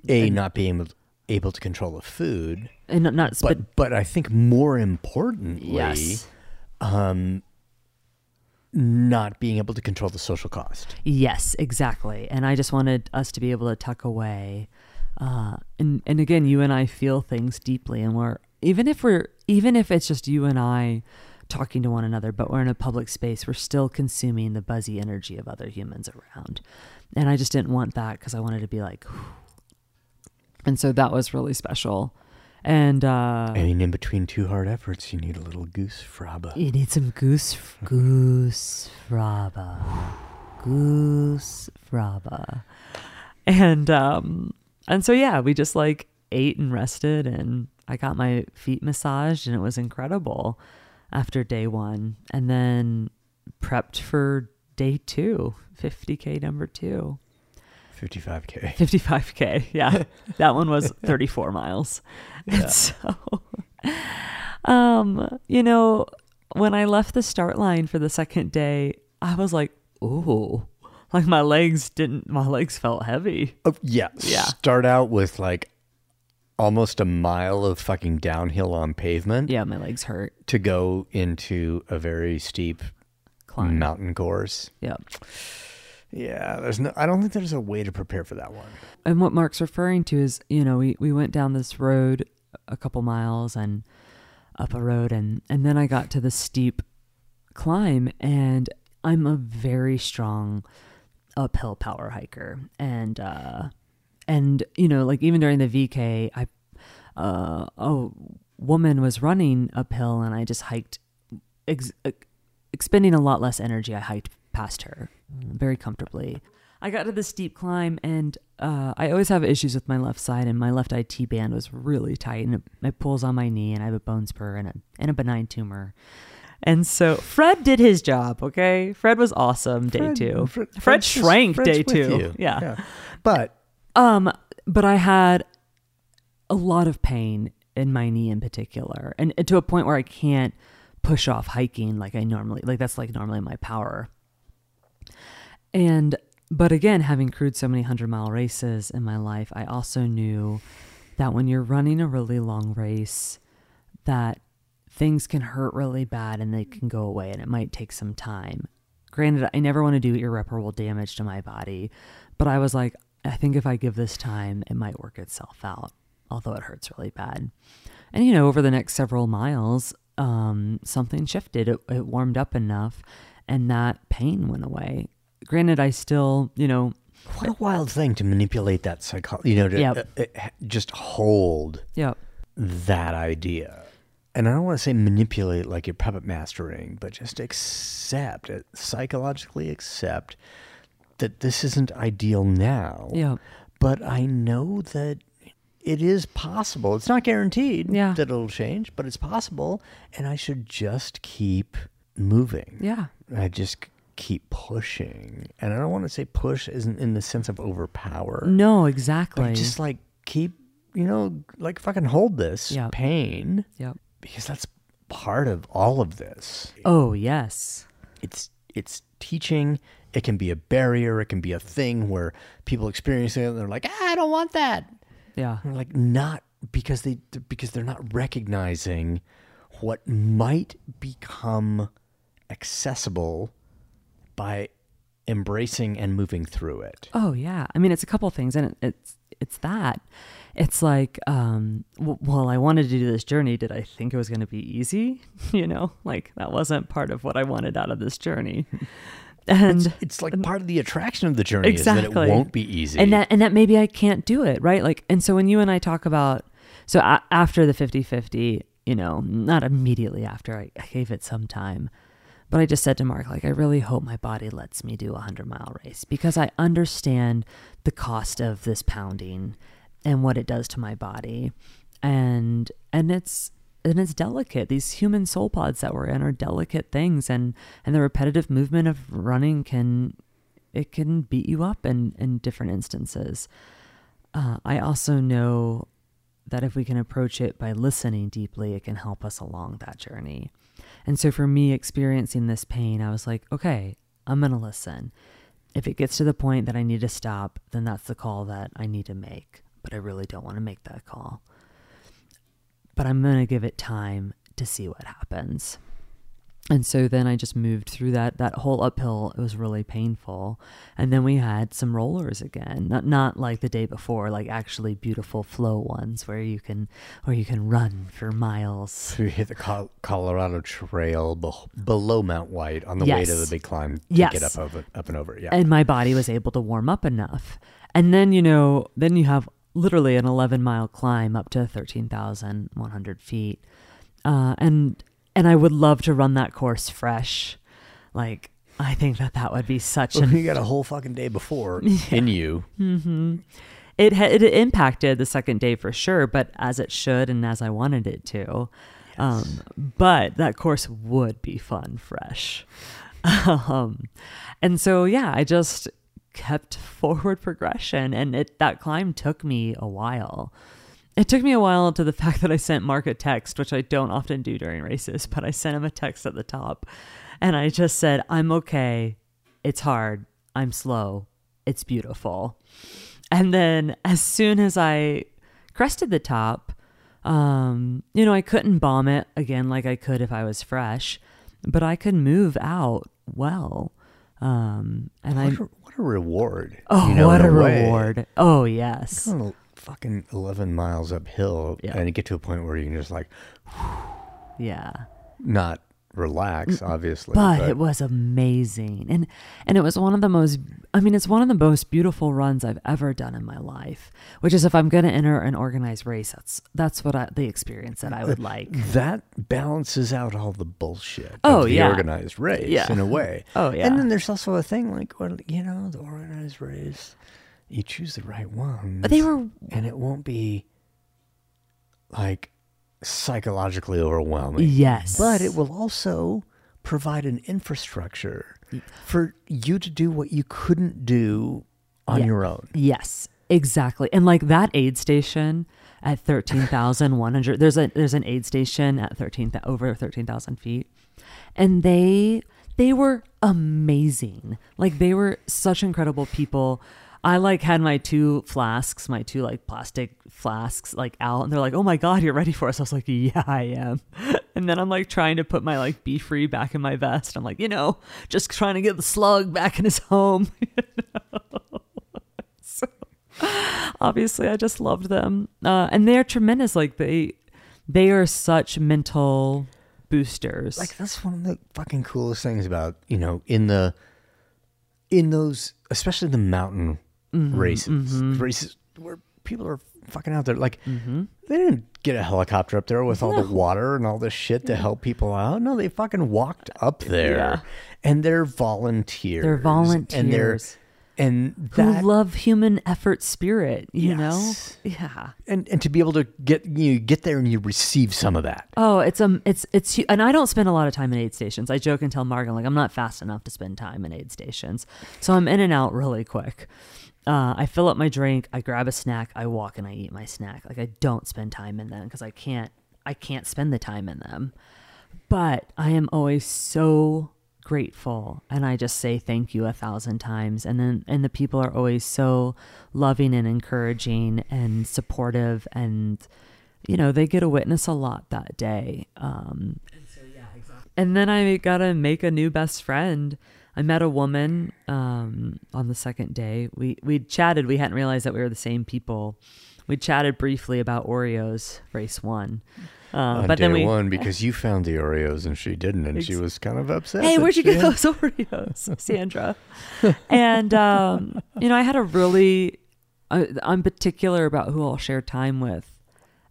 a not being able, able to control the food And not, not but, but but i think more importantly yes, um not being able to control the social cost yes, exactly. And I just wanted us to be able to tuck away. Uh, and and again, you and I feel things deeply, and we're even if we're even if it's just you and I talking to one another, but we're in a public space, we're still consuming the buzzy energy of other humans around. And I just didn't want that because I wanted to be like, and so that was really special. And uh, I mean, in between two hard efforts, you need a little goosfraba. You need some goose goose fraba. Goose fraba. And um and so yeah, we just like ate and rested and I got my feet massaged and it was incredible after day 1 and then prepped for day 2, 50k number 2. 55k. 55k. Yeah. that one was 34 miles. And so um, you know, when I left the start line for the second day, I was like, "Ooh." Like my legs didn't my legs felt heavy. Oh, yeah. Yeah. Start out with like almost a mile of fucking downhill on pavement Yeah, my legs hurt. to go into a very steep Climb. mountain course. Yeah. Yeah, there's no. I don't think there's a way to prepare for that one. And what Mark's referring to is, you know, we, we went down this road a couple miles and up a road and and then I got to the steep climb and I'm a very strong uphill power hiker and uh and you know like even during the VK I uh a woman was running uphill and I just hiked ex- ex- expending a lot less energy I hiked past her very comfortably I got to the steep climb and uh, I always have issues with my left side and my left IT band was really tight and it, it pulls on my knee and I have a bone spur and a, and a benign tumor. And so Fred did his job, okay? Fred was awesome day two. Fred, Fred's just- shrank Fred's day two. you. Yeah. But Um, but I had a lot of pain in my knee in particular, and to a point where I can't push off hiking like I normally like. That's like normally my power. And but again, having crewed so many hundred mile races in my life, I also knew that when you're running a really long race, that things can hurt really bad and they can go away, and it might take some time. Granted, I never want to do irreparable damage to my body, but I was like, I think if I give this time, it might work itself out, although it hurts really bad. And you know, over the next several miles, um, something shifted. It, it warmed up enough, and that pain went away. Granted, I still, you know, What a wild thing to manipulate that psychology, you know, to Yep. uh, uh, just hold Yep. that idea. And I don't want to say manipulate like you're puppet mastering, but just accept it, psychologically accept that this isn't ideal now. Yep. But I know that it is possible. It's not guaranteed Yeah. that it'll change, but it's possible. And I should just keep moving. Yeah. I just keep pushing. And I don't want to say push isn't in the sense of overpower. No, But exactly. just like keep, you know, like fucking hold this Yeah. pain yep. because that's part of all of this. Oh, yes. It's it's teaching. It can be a barrier. It can be a thing where people experience it and they're like, ah, I don't want that. Yeah. Like not because they because they're not recognizing what might become accessible by embracing and moving through it. Oh yeah. I mean, it's a couple things, and it, it's it's that. It's like, um, w- well, I wanted to do this journey. Did I think it was going to be easy? You know, like that wasn't part of what I wanted out of this journey. And It's like part of the attraction of the journey is that it won't be easy. and that and that maybe I can't do it, right? Like, and so when you and I talk about, so a- after the 50-50, you know, not immediately after, I, I gave it some time. But I just said to Mark, like, I really hope my body lets me do a hundred mile race because I understand the cost of this pounding and what it does to my body. And and it's and it's delicate. These human soul pods that we're in are delicate things and and the repetitive movement of running can it can beat you up in, in different instances. Uh, I also know that if we can approach it by listening deeply, it can help us along that journey. And so for me, experiencing this pain, I was like, okay, I'm going to listen. If it gets to the point that I need to stop, then that's the call that I need to make. But I really don't want to make that call. But I'm going to give it time to see what happens. And so then I just moved through that that whole uphill. It was really painful. And then we had some rollers again. Not not like the day before, like actually beautiful flow ones where you can where you can run for miles. You hit the Col- Colorado Trail below Mount White on the way to the big climb to Yes. get up over, up and over. Yeah. And my body was able to warm up enough. And then, you know, then you have literally an 11 mile climb up to 13,100 feet. Uh, and, and I would love to run that course fresh. Like, I think that that would be such an you got a whole fucking day before in you. it ha- it impacted the second day for sure, but as it should and as I wanted it to. Um, but that course would be fun fresh. um, and so yeah, I just kept forward progression, and it that climb took me a while. It took me a while to the fact that I sent Mark a text, which I don't often do during races, but I sent him a text at the top, and I just said, "I'm okay. It's hard. I'm slow. It's beautiful." And then as soon as I crested the top, um, you know, I couldn't bomb it again like I could if I was fresh, but I could move out well. Um, and I, What a, what a reward. oh, you know, what a reward. Oh, yes. Going a fucking 11 miles uphill Yeah. and you get to a point where you can just like Yeah. not relax, obviously. But, it was amazing. And, and it was one of the most, I mean, it's one of the most beautiful runs I've ever done in my life, which is if I'm going to enter an organized race, that's, that's what I, the experience that I would like. that balances out all the bullshit Oh, of the yeah. organized race Yeah. in a way. Oh, yeah. And then there's also a thing like, well, you know, the organized race, you choose the right ones. But they were and it won't be like psychologically overwhelming. Yes. But it will also provide an infrastructure for you to do what you couldn't do on Yeah. your own. Yes, exactly. And like that aid station at 13,100 there's a there's an aid station at 13 over 13,000 feet. And they they were amazing. Like they were such incredible people. I like had my two flasks, my two like plastic flasks like out and they're like, "Oh my god, you're ready for us." I was like, "Yeah, I am." And then I'm like trying to put my like BeFree back in my vest. I'm like, "You know, just trying to get the slug back in his home." so, obviously i just loved them uh, and they're tremendous like they they are such mental boosters Like that's one of the fucking coolest things about, you know, in the in those especially the mountain Mm-hmm, races, mm-hmm. races where people are fucking out there. Like mm-hmm. they didn't get a helicopter up there with all the water and all this shit to help people out. No, they fucking walked up there, Yeah. and they're volunteers. They're volunteers, and they're and Who love human effort spirit, you Yes. know? Yeah. and and to be able to get you get there and you receive some of that. Oh, it's um, it's it's, and I don't spend a lot of time in aid stations. I joke and tell Margaret like I'm not fast enough to spend time in aid stations, so I'm in and out really quick. Uh, I fill up my drink, I grab a snack, I walk and I eat my snack. Like I don't spend time in them because I can't, I can't spend the time in them. But I am always so grateful and I just say thank you a thousand times and then and the people are always so loving and encouraging and supportive and you know they get to witness a lot that day um and then I got to make a new best friend. I met a woman um, on the second day. We we chatted. We hadn't realized that we were the same people. We chatted briefly about Oreos race one, uh, on but day then we. one because you found the Oreos and she didn't, and she was kind of upset. Hey, where'd you get had- those Oreos, Sandra? and um, you know, I had a really, I, I'm particular about who I'll share time with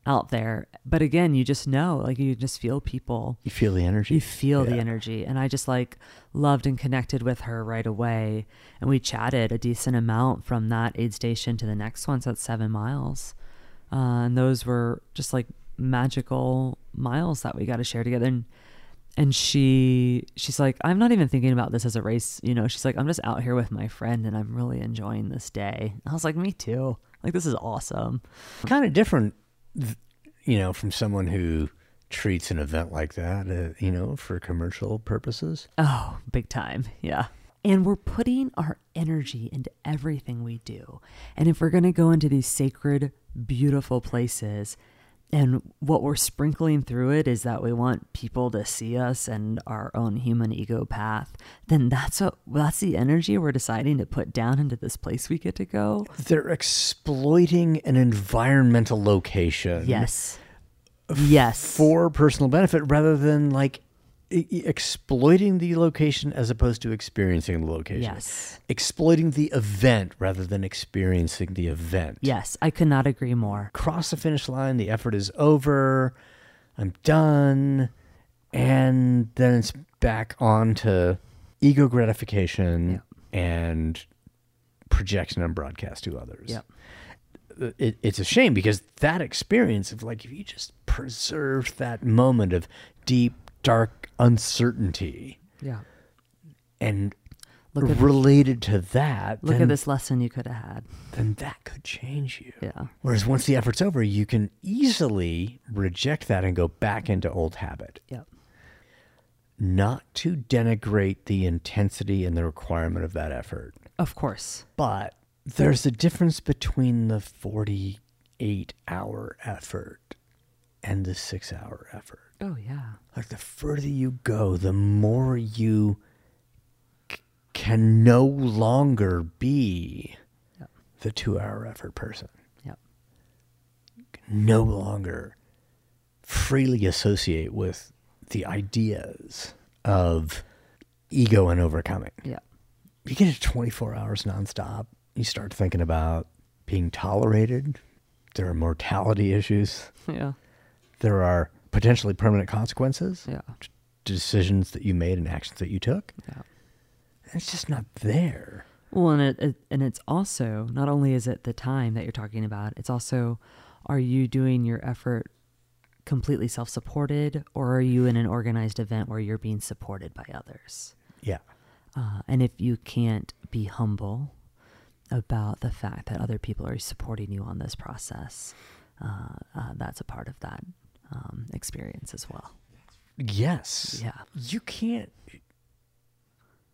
out there. But again, you just know, like you just feel people. You feel the energy. You feel the energy. And I just like loved and connected with her right away. And we chatted a decent amount from that aid station to the next one. So that's seven miles. Uh, and those were just like magical miles that we got to share together. And, and she, she's like, I'm not even thinking about this as a race. You know, she's like, I'm just out here with my friend and I'm really enjoying this day. I was like, me too. Like, this is awesome. kind of different, you know, from someone who treats an event like that, uh, you know, for commercial purposes. Oh, big time. Yeah. And we're putting our energy into everything we do. And if we're going to go into these sacred, beautiful places, and what we're sprinkling through it is that we want people to see us and our own human ego path, then that's what that's the energy we're deciding to put down into this place we get to go. They're exploiting an environmental location. Yes. Yes. For personal benefit rather than like exploiting the location as opposed to experiencing the location. Yes. Exploiting the event rather than experiencing the event. Yes, I could not agree more. cross the finish line, the effort is over, I'm done, and then it's back on to ego gratification and projection and broadcast to others. Yep. Uh, it, it's a shame because that experience of like if you just preserved that moment of deep, dark uncertainty Yeah. and Look at- related to that, Look then, at this lesson you could have had. then that could change you. Yeah. Whereas once the effort's over, you can easily reject that and go back into old habit. Yep. Not to denigrate the intensity and the requirement of that effort, Of course. but there's a difference between the 48 hour effort and the six hour effort. Oh, yeah. Like the further you go, the more you c- can no longer be Yep. the two hour effort person. Yep. no longer freely associate with the ideas of ego and overcoming. Yep. You get to 24 hours nonstop, you start thinking about being tolerated. There are mortality issues. Yeah. There are potentially permanent consequences. Yeah. Decisions that you made and actions that you took. Yeah. It's just not there. Well, and it, it and it's also not only is it the time that you're talking about, it's also are you doing your effort completely self-supported or are you in an organized event where you're being supported by others? Yeah. Uh, and if you can't be humble about the fact that other people are supporting you on this process, uh, uh, that's a part of that um, experience as well. Yes. Yeah. You can't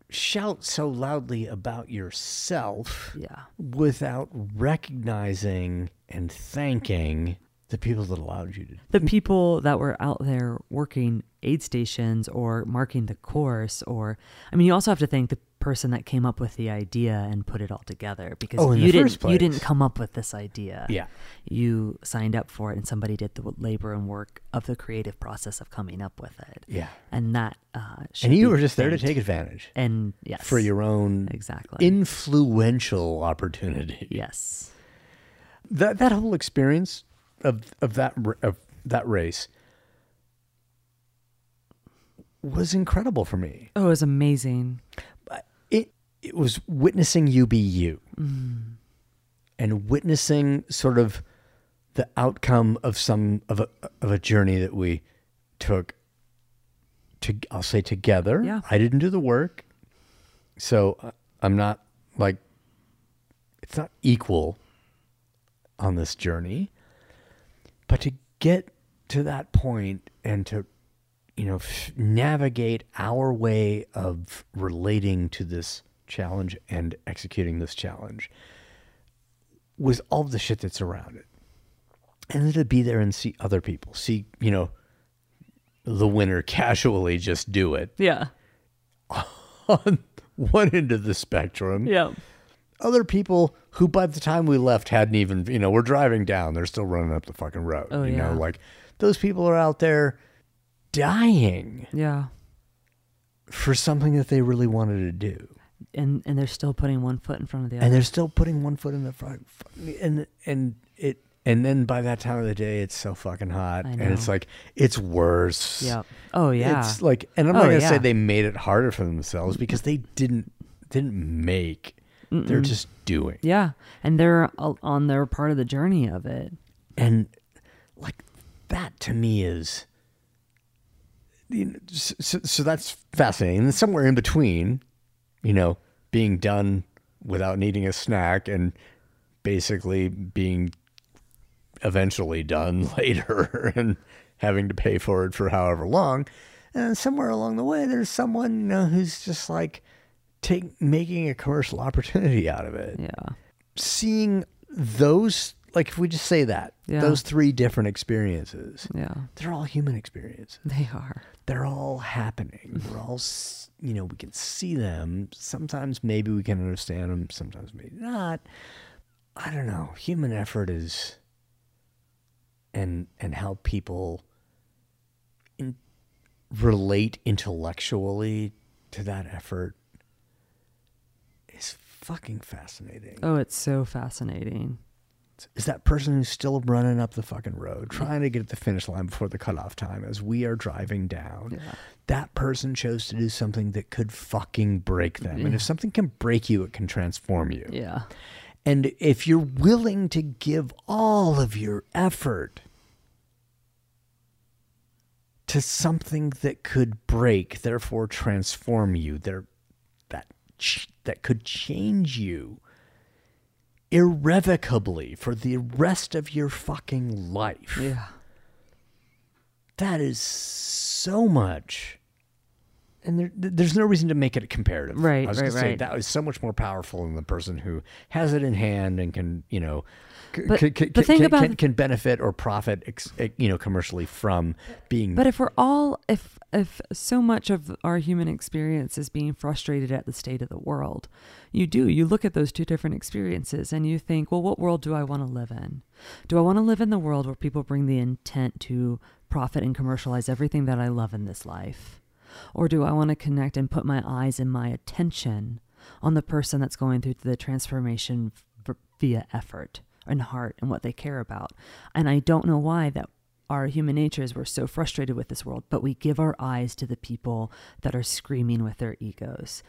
shout so loudly about yourself Yeah. without recognizing and thanking the people that allowed you to. the people that were out there working aid stations or marking the course or i mean you also have to thank the person that came up with the idea and put it all together because Oh, you didn't you didn't come up with this idea. Yeah. You signed up for it and somebody did the labor and work of the creative process of coming up with it. Yeah. And that uh And you were just there to take advantage and yes. for your own Exactly. influential opportunity. yes. That that whole experience of of that of that race was incredible for me. Oh, it was amazing. It was witnessing you be you and witnessing sort of the outcome of some of a of a journey that we took to I'll say together. Yeah. I didn't do the work. So uh, I'm not like it's not equal on this journey. But to get to that point and to you know f- navigate our way of relating to this challenge and executing this challenge was all the shit that's around it and then to be there and see other people see you know the winner casually just do it Yeah. on one end of the spectrum Yeah. other people who by the time we left hadn't even you know we're driving down they're still running up the fucking road Oh, you know yeah. like those people are out there dying Yeah. for something that they really wanted to do And and they're still putting one foot in front of the other. and they're still putting one foot in the front and and it and then by that time of the day it's so fucking hot and it's like it's worse oh, Yeah. Oh yeah. it's like and i'm Oh, not gonna say they made it harder for themselves because they didn't didn't make they're just doing yeah. And they're on their part of the journey of it. and like that to me is you know, so, so, so that's fascinating and somewhere in between you know being done without needing a snack and basically being eventually done later and having to pay for it for however long and somewhere along the way there's someone you know who's just like take making a commercial opportunity out of it Yeah. seeing those like if we just say that Yeah. those three different experiences Yeah. they're all human experiences They are. they're all happening we're all you know we can see them sometimes maybe we can understand them sometimes maybe not i don't know human effort is and and how people in, relate intellectually to that effort is fucking fascinating Oh, it's so fascinating. Is that person who's still running up the fucking road, mm-hmm. trying to get to the finish line before the cutoff time as we are driving down. Yeah. That person chose to do something that could fucking break them. And if mm-hmm. something can break you, it can transform you. Yeah. And if you're willing to give all of your effort to something that could break, therefore transform you, there that that could change you irrevocably for the rest of your fucking life. Yeah. That is so much. And there, there's no reason to make it comparative. Right, I was right, gonna say right. that is so much more powerful than the person who has it in hand and can, you know, But c- c- the thing can, about- can, can benefit or profit, ex, you know, commercially from being. But if we're all if if so much of our human experience is being frustrated at the state of the world, you do. You look at those two different experiences and you think, well, what world do I want to live in? Do I want to live in the world where people bring the intent to profit and commercialize everything that I love in this life? Or do I want to connect and put my eyes and my attention on the person that's going through the transformation via effort and heart and what they care about? And I don't know why that our human natures we're so frustrated with this world, but we give our eyes to the people that are screaming with their egos.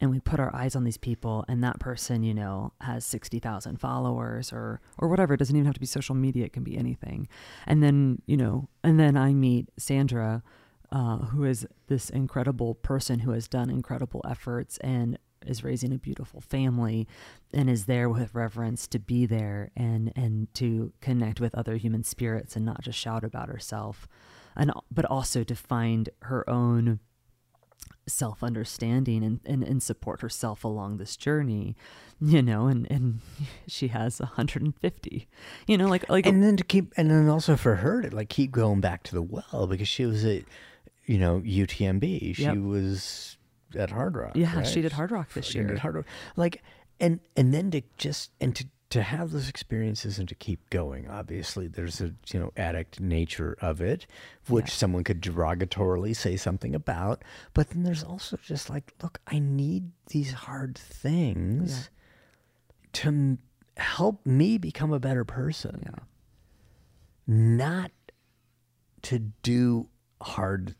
And we put our eyes on these people, and that person, you know, has 60,000 followers or, or whatever. It doesn't even have to be social media, it can be anything. And then, you know, and then I meet Sandra, uh, who is this incredible person who has done incredible efforts and is raising a beautiful family and is there with reverence to be there and and to connect with other human spirits and not just shout about herself and but also to find her own self-understanding and, and, and support herself along this journey you know and and she has 150 you know like like and then to keep, and then also for her to like keep going back to the well because she was at, you know, UTMB. She Yep. was at Hardrock. Yeah, right? she did Hardrock this year. did Hardrock. Like, and and then to just and to to have those experiences and to keep going. Obviously, there's a you know addict nature of it, which someone could derogatorily say something about. But then there's also just like, look, I need these hard things to m- help me become a better person. Yeah. Not to do hard,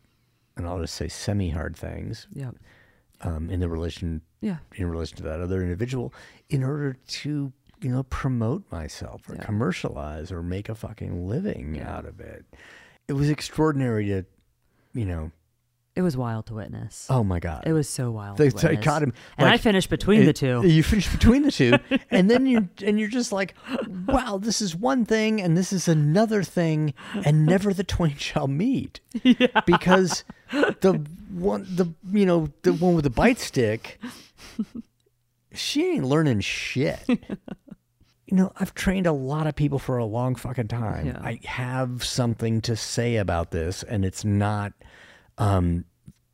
and I'll just say semi-hard things Yeah. Um, in the relation Yeah. in relation to that other individual in order to you know promote myself or commercialize or make a fucking living out of it. It was extraordinary to you know It was wild to witness. oh my god It was so wild. They- to they caught him, and I finished between the two. you finished between the two and then you and you're just like wow this is one thing and this is another thing and never the twain shall meet because the one the you know the one with the bite stick she ain't learning shit you know i've trained a lot of people for a long fucking time Yeah. i have something to say about this and it's not um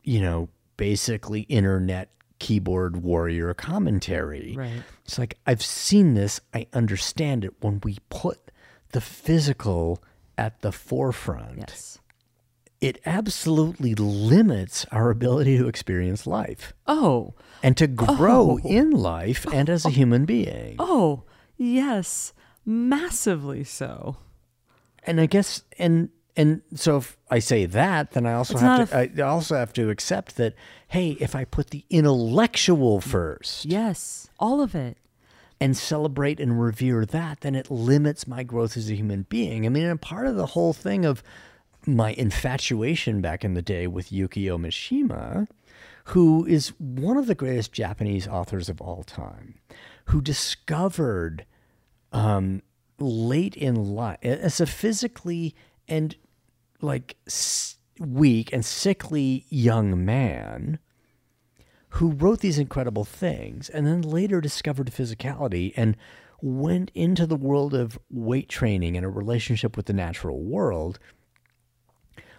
you know basically internet keyboard warrior commentary Right. it's like i've seen this i understand it when we put the physical at the forefront yes. it absolutely limits our ability to experience life Oh. and to grow in life and as a human being. Oh. Yes. Massively so. And I guess and and so if I say that, then I also It's have to I also have to accept that hey, if I put the intellectual first Yes. All of it. and celebrate and revere that, then it limits my growth as a human being. I mean, and part of the whole thing of my infatuation back in the day with Yukio Mishima, who is one of the greatest Japanese authors of all time, who discovered um, late in life as a physically and like weak and sickly young man who wrote these incredible things and then later discovered physicality and went into the world of weight training and a relationship with the natural world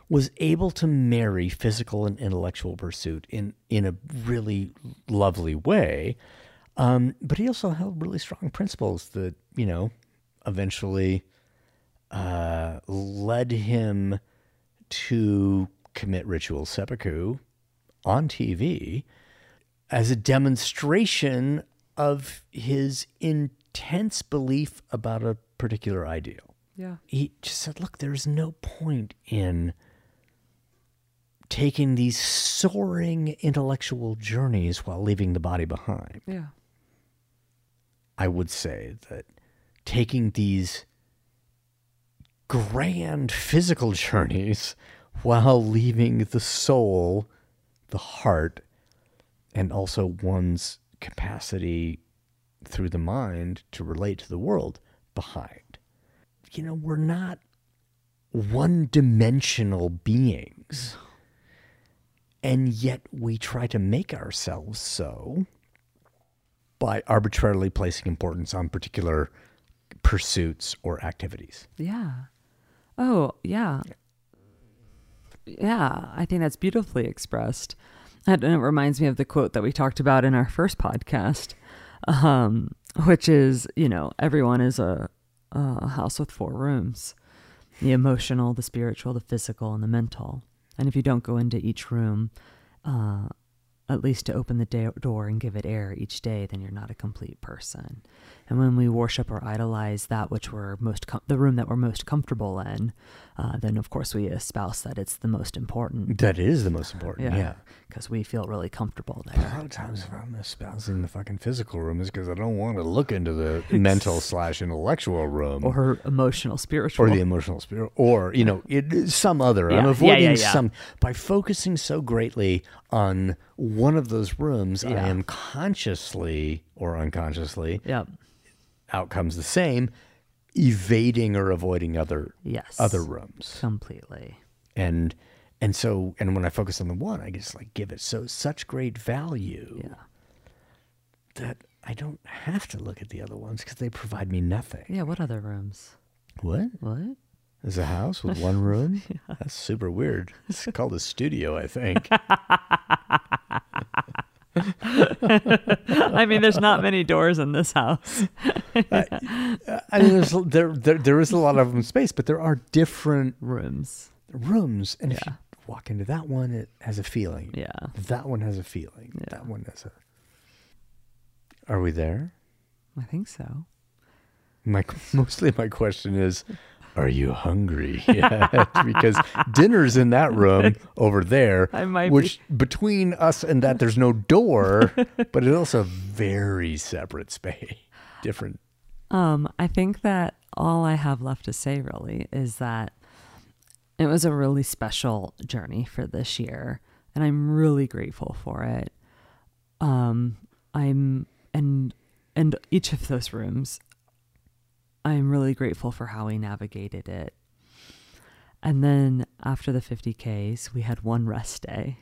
was able to marry physical and intellectual pursuit in in a really lovely way. Um, but he also held really strong principles that you know eventually uh, led him to commit ritual seppuku on TV as a demonstration of his intense belief about a particular ideal. Yeah. He just said, look, there's no point in taking these soaring intellectual journeys while leaving the body behind. Yeah. I would say that taking these grand physical journeys while leaving the soul, the heart, and also one's capacity through the mind to relate to the world behind. You know, we're not one dimensional beings. And yet we try to make ourselves so by arbitrarily placing importance on particular pursuits or activities. Yeah. Oh, yeah. Yeah, I think that's beautifully expressed. And it reminds me of the quote that we talked about in our first podcast, um, which is, you know, everyone is a, a house with four rooms the emotional, the spiritual, the physical, and the mental. And if you don't go into each room, uh, at least to open the da- door and give it air each day, then you're not a complete person. And when we worship or idolize that which we're most com- the room that we're most comfortable in, uh, then of course we espouse that it's the most important. That is the most important. Yeah. because we feel really comfortable there. A lot of times, if I'm espousing the fucking physical room, is because I don't want to look into the mental slash intellectual room Or emotional, spiritual. or the emotional spirit, or you know, it, some other. Yeah, I'm avoiding yeah, yeah. some by focusing so greatly on one of those rooms. I am consciously or unconsciously Yep. Outcomes the same, evading or avoiding other Yes. other rooms. Completely. and and so and when I focus on the one, I just like give it so such great value Yeah. that I don't have to look at the other ones because they provide me nothing. Yeah. What other rooms? What? What? There's a house with one room? That's super weird. It's called a studio, I think. I mean, there's not many doors in this house. I mean, there's there, there there is a lot of them space, but there are different Rooms. rooms, and if you walk into that one, it has a feeling. Yeah. That one has a feeling. Yeah. That one has a. Are we there? I think so. My mostly my question is, are you hungry yet? because dinner's in that room over there. I might be. which between us and that there's no door, but it's also a very separate space. Different. Um, I think that all I have left to say really is that it was a really special journey for this year, and I'm really grateful for it. Um, I'm and and each of those rooms, I'm really grateful for how we navigated it. And then after the 50Ks, we had one rest day,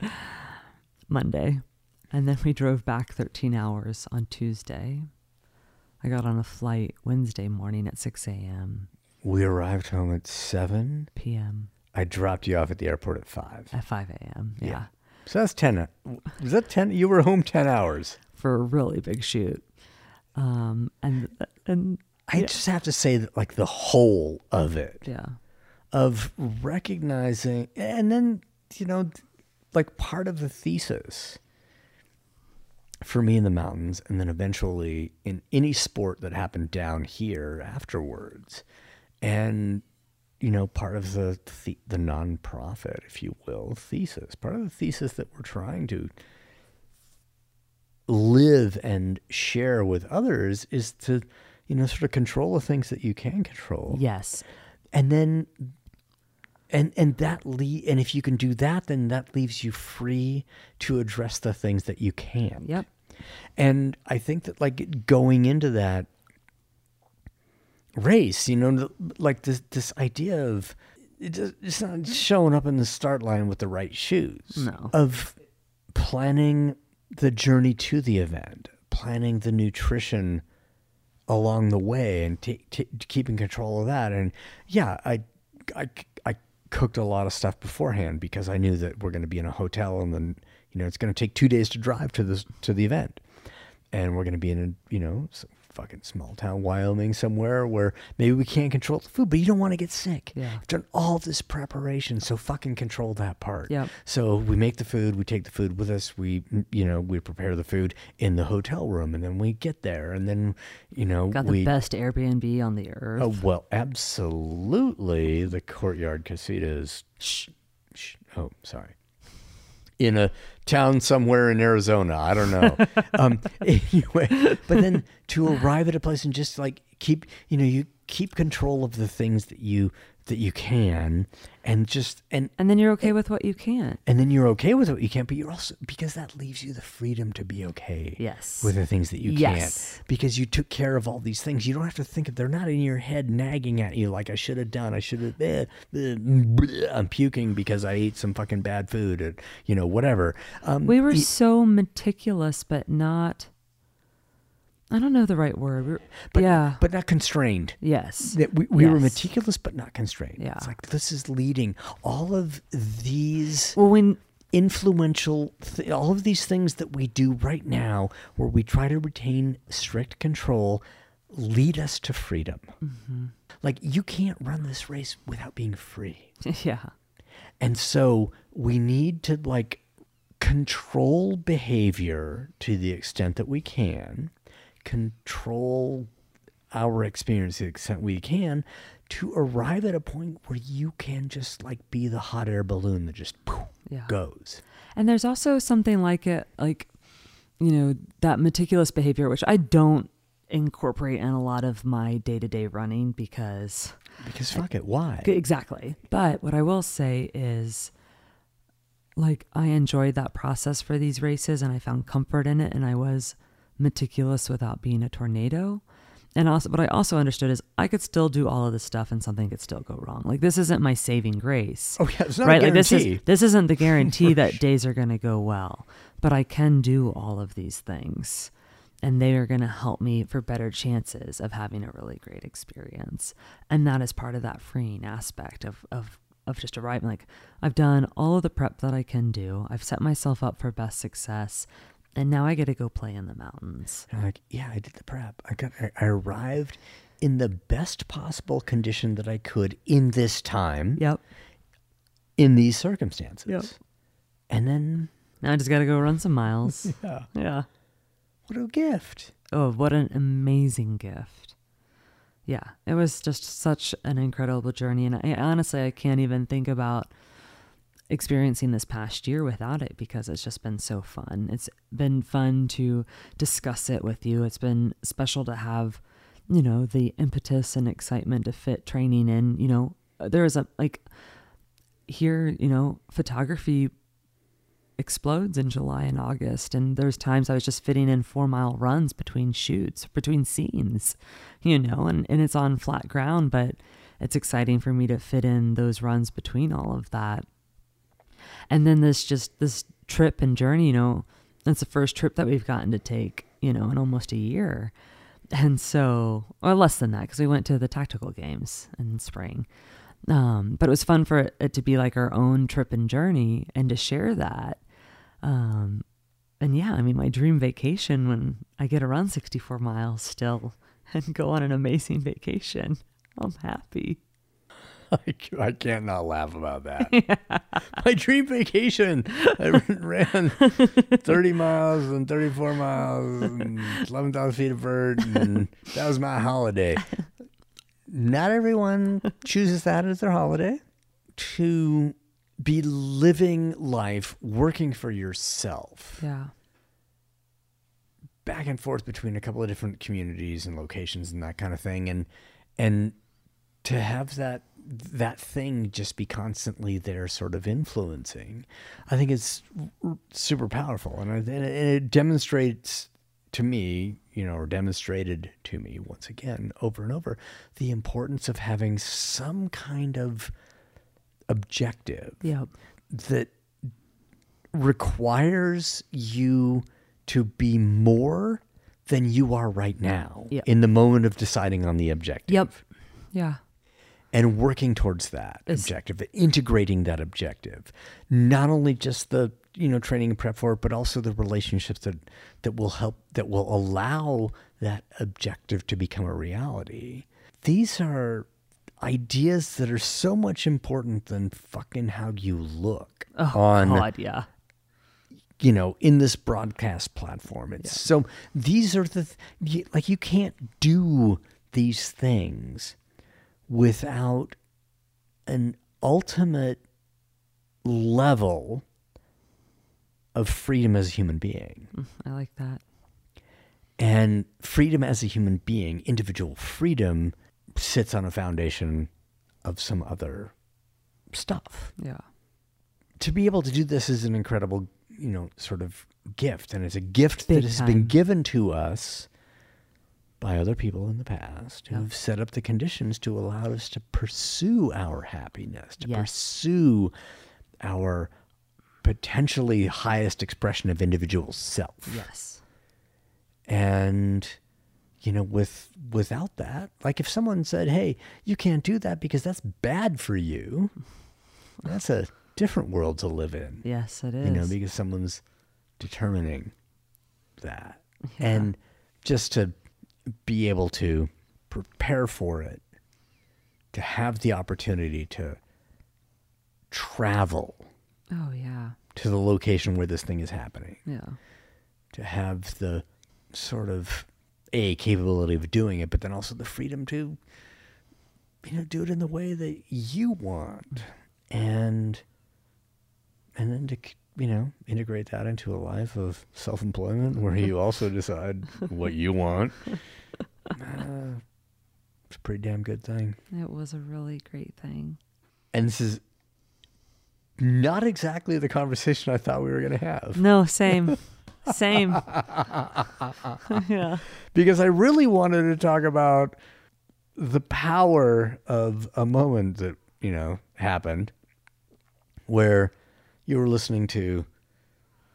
Monday. And then we drove back 13 hours on Tuesday. I got on a flight Wednesday morning at 6 a.m. We arrived home at seven. p.m. I dropped you off at the airport at five. at 5 a.m. Yeah. Yeah. So that's ten. Was that ten? You were home ten hours. For a really big shoot. Um, and, and I just have to say that, like the whole of it, yeah. of recognizing, and then you know, like part of the thesis for me in the mountains, and then eventually in any sport that happened down here afterwards, and you know, part of the the, the nonprofit, if you will, thesis, part of the thesis that we're trying to live and share with others is to, you know, sort of control the things that you can control Yes. and then and and that le- and if you can do that then that leaves you free to address the things that you can Yep. and i think that like going into that race you know like this this idea of it's not showing up in the start line with the right shoes No. of planning the journey to the event planning the nutrition along the way and ta ta keeping control of that. And yeah, I, I, I cooked a lot of stuff beforehand because I knew that we're going to be in a hotel and then, you know, it's going to take two days to drive to this, to the event. And we're going to be in a, you know, fucking small town, Wyoming somewhere where maybe we can't control the food, but you don't want to get sick. Yeah. We've done all this preparation. So fucking control that part. Yep. So we make the food, we take the food with us, we, you know, we prepare the food in the hotel room and then we get there and then, you know, Got the we, best Airbnb on the earth. Oh well, absolutely. The courtyard casitas. Shh, shh. Oh, sorry. In a town somewhere in Arizona, I don't know. um, anyway, but then to arrive at a place and just like keep, you know, you keep control of the things that you that you can, and just and And then you're okay with what you can't. and then you're okay with what you can't, but you're also because that leaves you the freedom to be okay. Yes. With the things that you Yes. can't. Because you took care of all these things. You don't have to think of they're not in your head nagging at you like I should have done. I should have eh, eh, I'm puking because I ate some fucking bad food or you know, whatever. Um We were so meticulous, but not. I don't know the right word. We were- but, yeah. but not constrained. yes. That we, we were meticulous but not constrained. Yeah. It's like this is leading all of these Well, when influential th- all of these things that we do right now where we try to retain strict control lead us to freedom mm-hmm. like you can't run this race without being free yeah. and so we need to like control behavior to the extent that we can control our experience to the extent we can to arrive at a point where you can just like be the hot air balloon that just poof, Yeah. goes And there's also something like it, like, you know, that meticulous behavior, which I don't incorporate in a lot of my day to day running because Because fuck it, why? exactly. But what I will say is, like, I enjoyed that process for these races and I found comfort in it. And I was meticulous without being a tornado. And also, what I also understood is I could still do all of this stuff and something could still go wrong. Like, this isn't my saving grace. Oh yeah, it's not right? Like this is this isn't the guarantee that days are going to go well. But i can do all of these things. And they are going to help me for better chances of having a really great experience. And that is part of that freeing aspect of of of just arriving. Like i've done all of the prep that i can do. I've set myself up for best success And now I get to go play in the mountains. And I'm like, yeah, I did the prep. I got, I, I arrived in the best possible condition that I could in this time, Yep. in these circumstances. Yep. And then, Now I just got to go run some miles. yeah, yeah. what a gift. Oh, what an amazing gift. Yeah, it was just such an incredible journey. And I, honestly, I can't even think about experiencing this past year without it because it's just been so fun. It's been fun to discuss it with you. It's been special to have, you know, the impetus and excitement to fit training in. You know, there is a, like, here, you know, photography explodes in July and August. And there's times I was just fitting in four mile runs between shoots, between scenes, you know, and, and it's on flat ground, but it's exciting for me to fit in those runs between all of that. And then this just this trip and journey, you know, that's the first trip that we've gotten to take, you know, in almost a year. And so, or less than that, because we went to the tactical games in spring. Um, but it was fun for it to be like our own trip and journey and to share that. Um, and yeah, I mean, my dream vacation when I get around 64 miles still and go on an amazing vacation. I'm happy. I, I can't not laugh about that. My dream vacation. I ran 30 miles and 34 miles and 11,000 feet of vert, and that was my holiday. Not everyone chooses that as their holiday. To be living life, working for yourself, Yeah. back and forth between a couple of different communities and locations and that kind of thing, and and to have that that thing just be constantly there sort of influencing i think it's super powerful and, it- and it demonstrates to me you know or demonstrated to me once again over and over the importance of having some kind of objective Yep. that requires you to be more than you are right now Yep. in the moment of deciding on the objective Yep. Yeah. And working towards that It's- objective, integrating that objective, not only just the you know training and prep for it, but also the relationships that that will help that will allow that objective to become a reality. These are ideas that are so much important than fucking how you look oh, on God, yeah. you know in this broadcast platform it's so these are the th- like you can't do these things without an ultimate level of freedom as a human being mm, I like that. and freedom as a human being individual freedom sits on a foundation of some other stuff Yeah. to be able to do this is an incredible, you know, sort of gift. And it's a gift Big that has time. been given to us by other people in the past Yeah. who've set up the conditions to allow us to pursue our happiness, to Yes. pursue our potentially highest expression of individual self. Yes. And you know, with without that, like if someone said, "Hey, you can't do that because that's bad for you," that's a different world to live in. Yes, it is. You know, because someone's determining that, and just to be able to prepare for it, to have the opportunity to travel oh yeah. to the location where this thing is happening Yeah. to have the sort of a capability of doing it, but then also the freedom to, you know, do it in the way that you want, and and then to you know integrate that into a life of self employment where you also decide what you want. Uh, it's a pretty damn good thing, It was a really great thing. and this is not exactly the conversation I thought we were going to have. No, same. same. yeah. because I really wanted to talk about the power of a moment that you know happened where you were listening to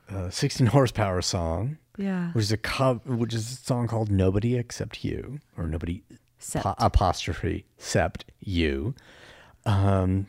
a 16 horsepower song Yeah. which is a co- which is a song called nobody except you or nobody po- apostrophe except you. Um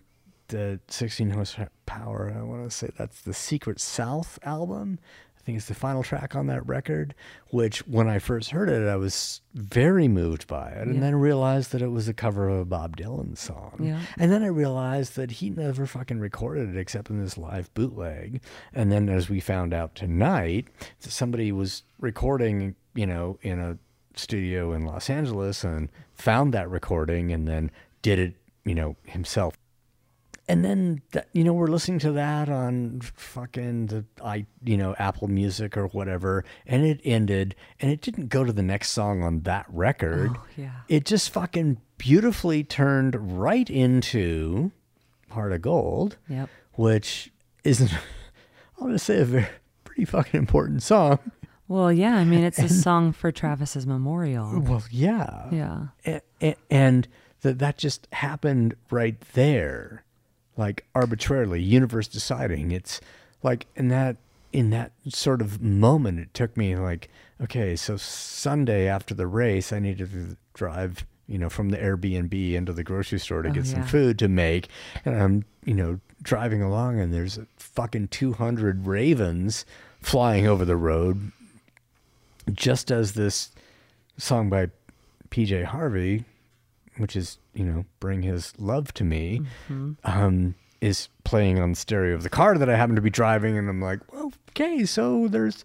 the 16 horsepower i want to say that's the secret south album think it's the final track on that record, which when I first heard it, I was very moved by it. And Yeah. then realized that it was a cover of a Bob Dylan song. Yeah. And then I realized that he never fucking recorded it except in this live bootleg. And then as we found out tonight, somebody was recording, you know, in a studio in Los Angeles and found that recording and then did it, you know, himself and then that, you know we're listening to that on fucking the i you know apple music or whatever and it ended and it didn't go to the next song on that record Oh, yeah. it just fucking beautifully turned right into heart of gold Yep. which isn't i'll just say a very pretty fucking important song Well, yeah. I mean, it's a song for Travis's memorial. well yeah Yeah. A- a- and that that just happened right there like arbitrarily universe deciding. It's like in that in that sort of moment it took me like okay so sunday after the race i needed to drive you know from the airbnb into the grocery store to Oh, get some food to make. And i'm you know driving along and there's fucking 200 ravens flying over the road just as this song by PJ Harvey, which is, you know, Bring His Love to Me, um, is playing on the stereo of the car that I happen to be driving. And I'm like, well, okay, so there's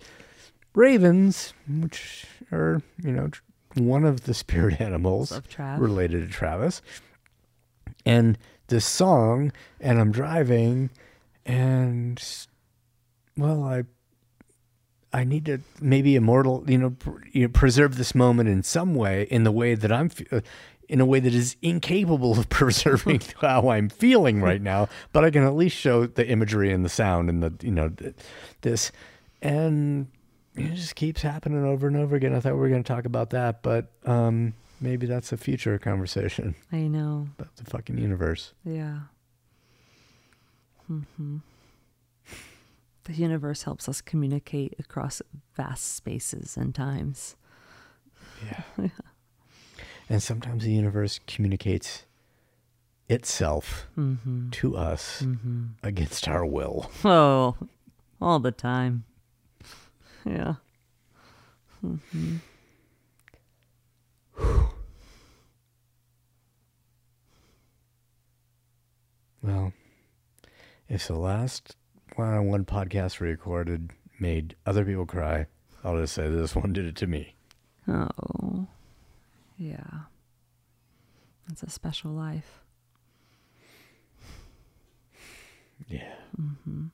ravens, which are, you know, one of the spirit animals related to Travis. And this song, and I'm driving, and, well, I I need to maybe immortal, you know, pr- you know, preserve this moment in some way, in the way that I'm, uh, in a way that is incapable of preserving how I'm feeling right now. But I can at least show the imagery and the sound and the, you know, th- this, and it just keeps happening over and over again. I thought we were going to talk about that, but um, maybe that's a future conversation I know. about the fucking universe. Yeah. hmm The universe helps us communicate across vast spaces and times. Yeah. and sometimes the universe communicates itself Mm-hmm. to us against our will. Oh, all the time. Yeah. Well, if the last one on one podcast we recorded made other people cry, I'll just say this one did it to me. Oh, yeah. It's a special life. Yeah. hmm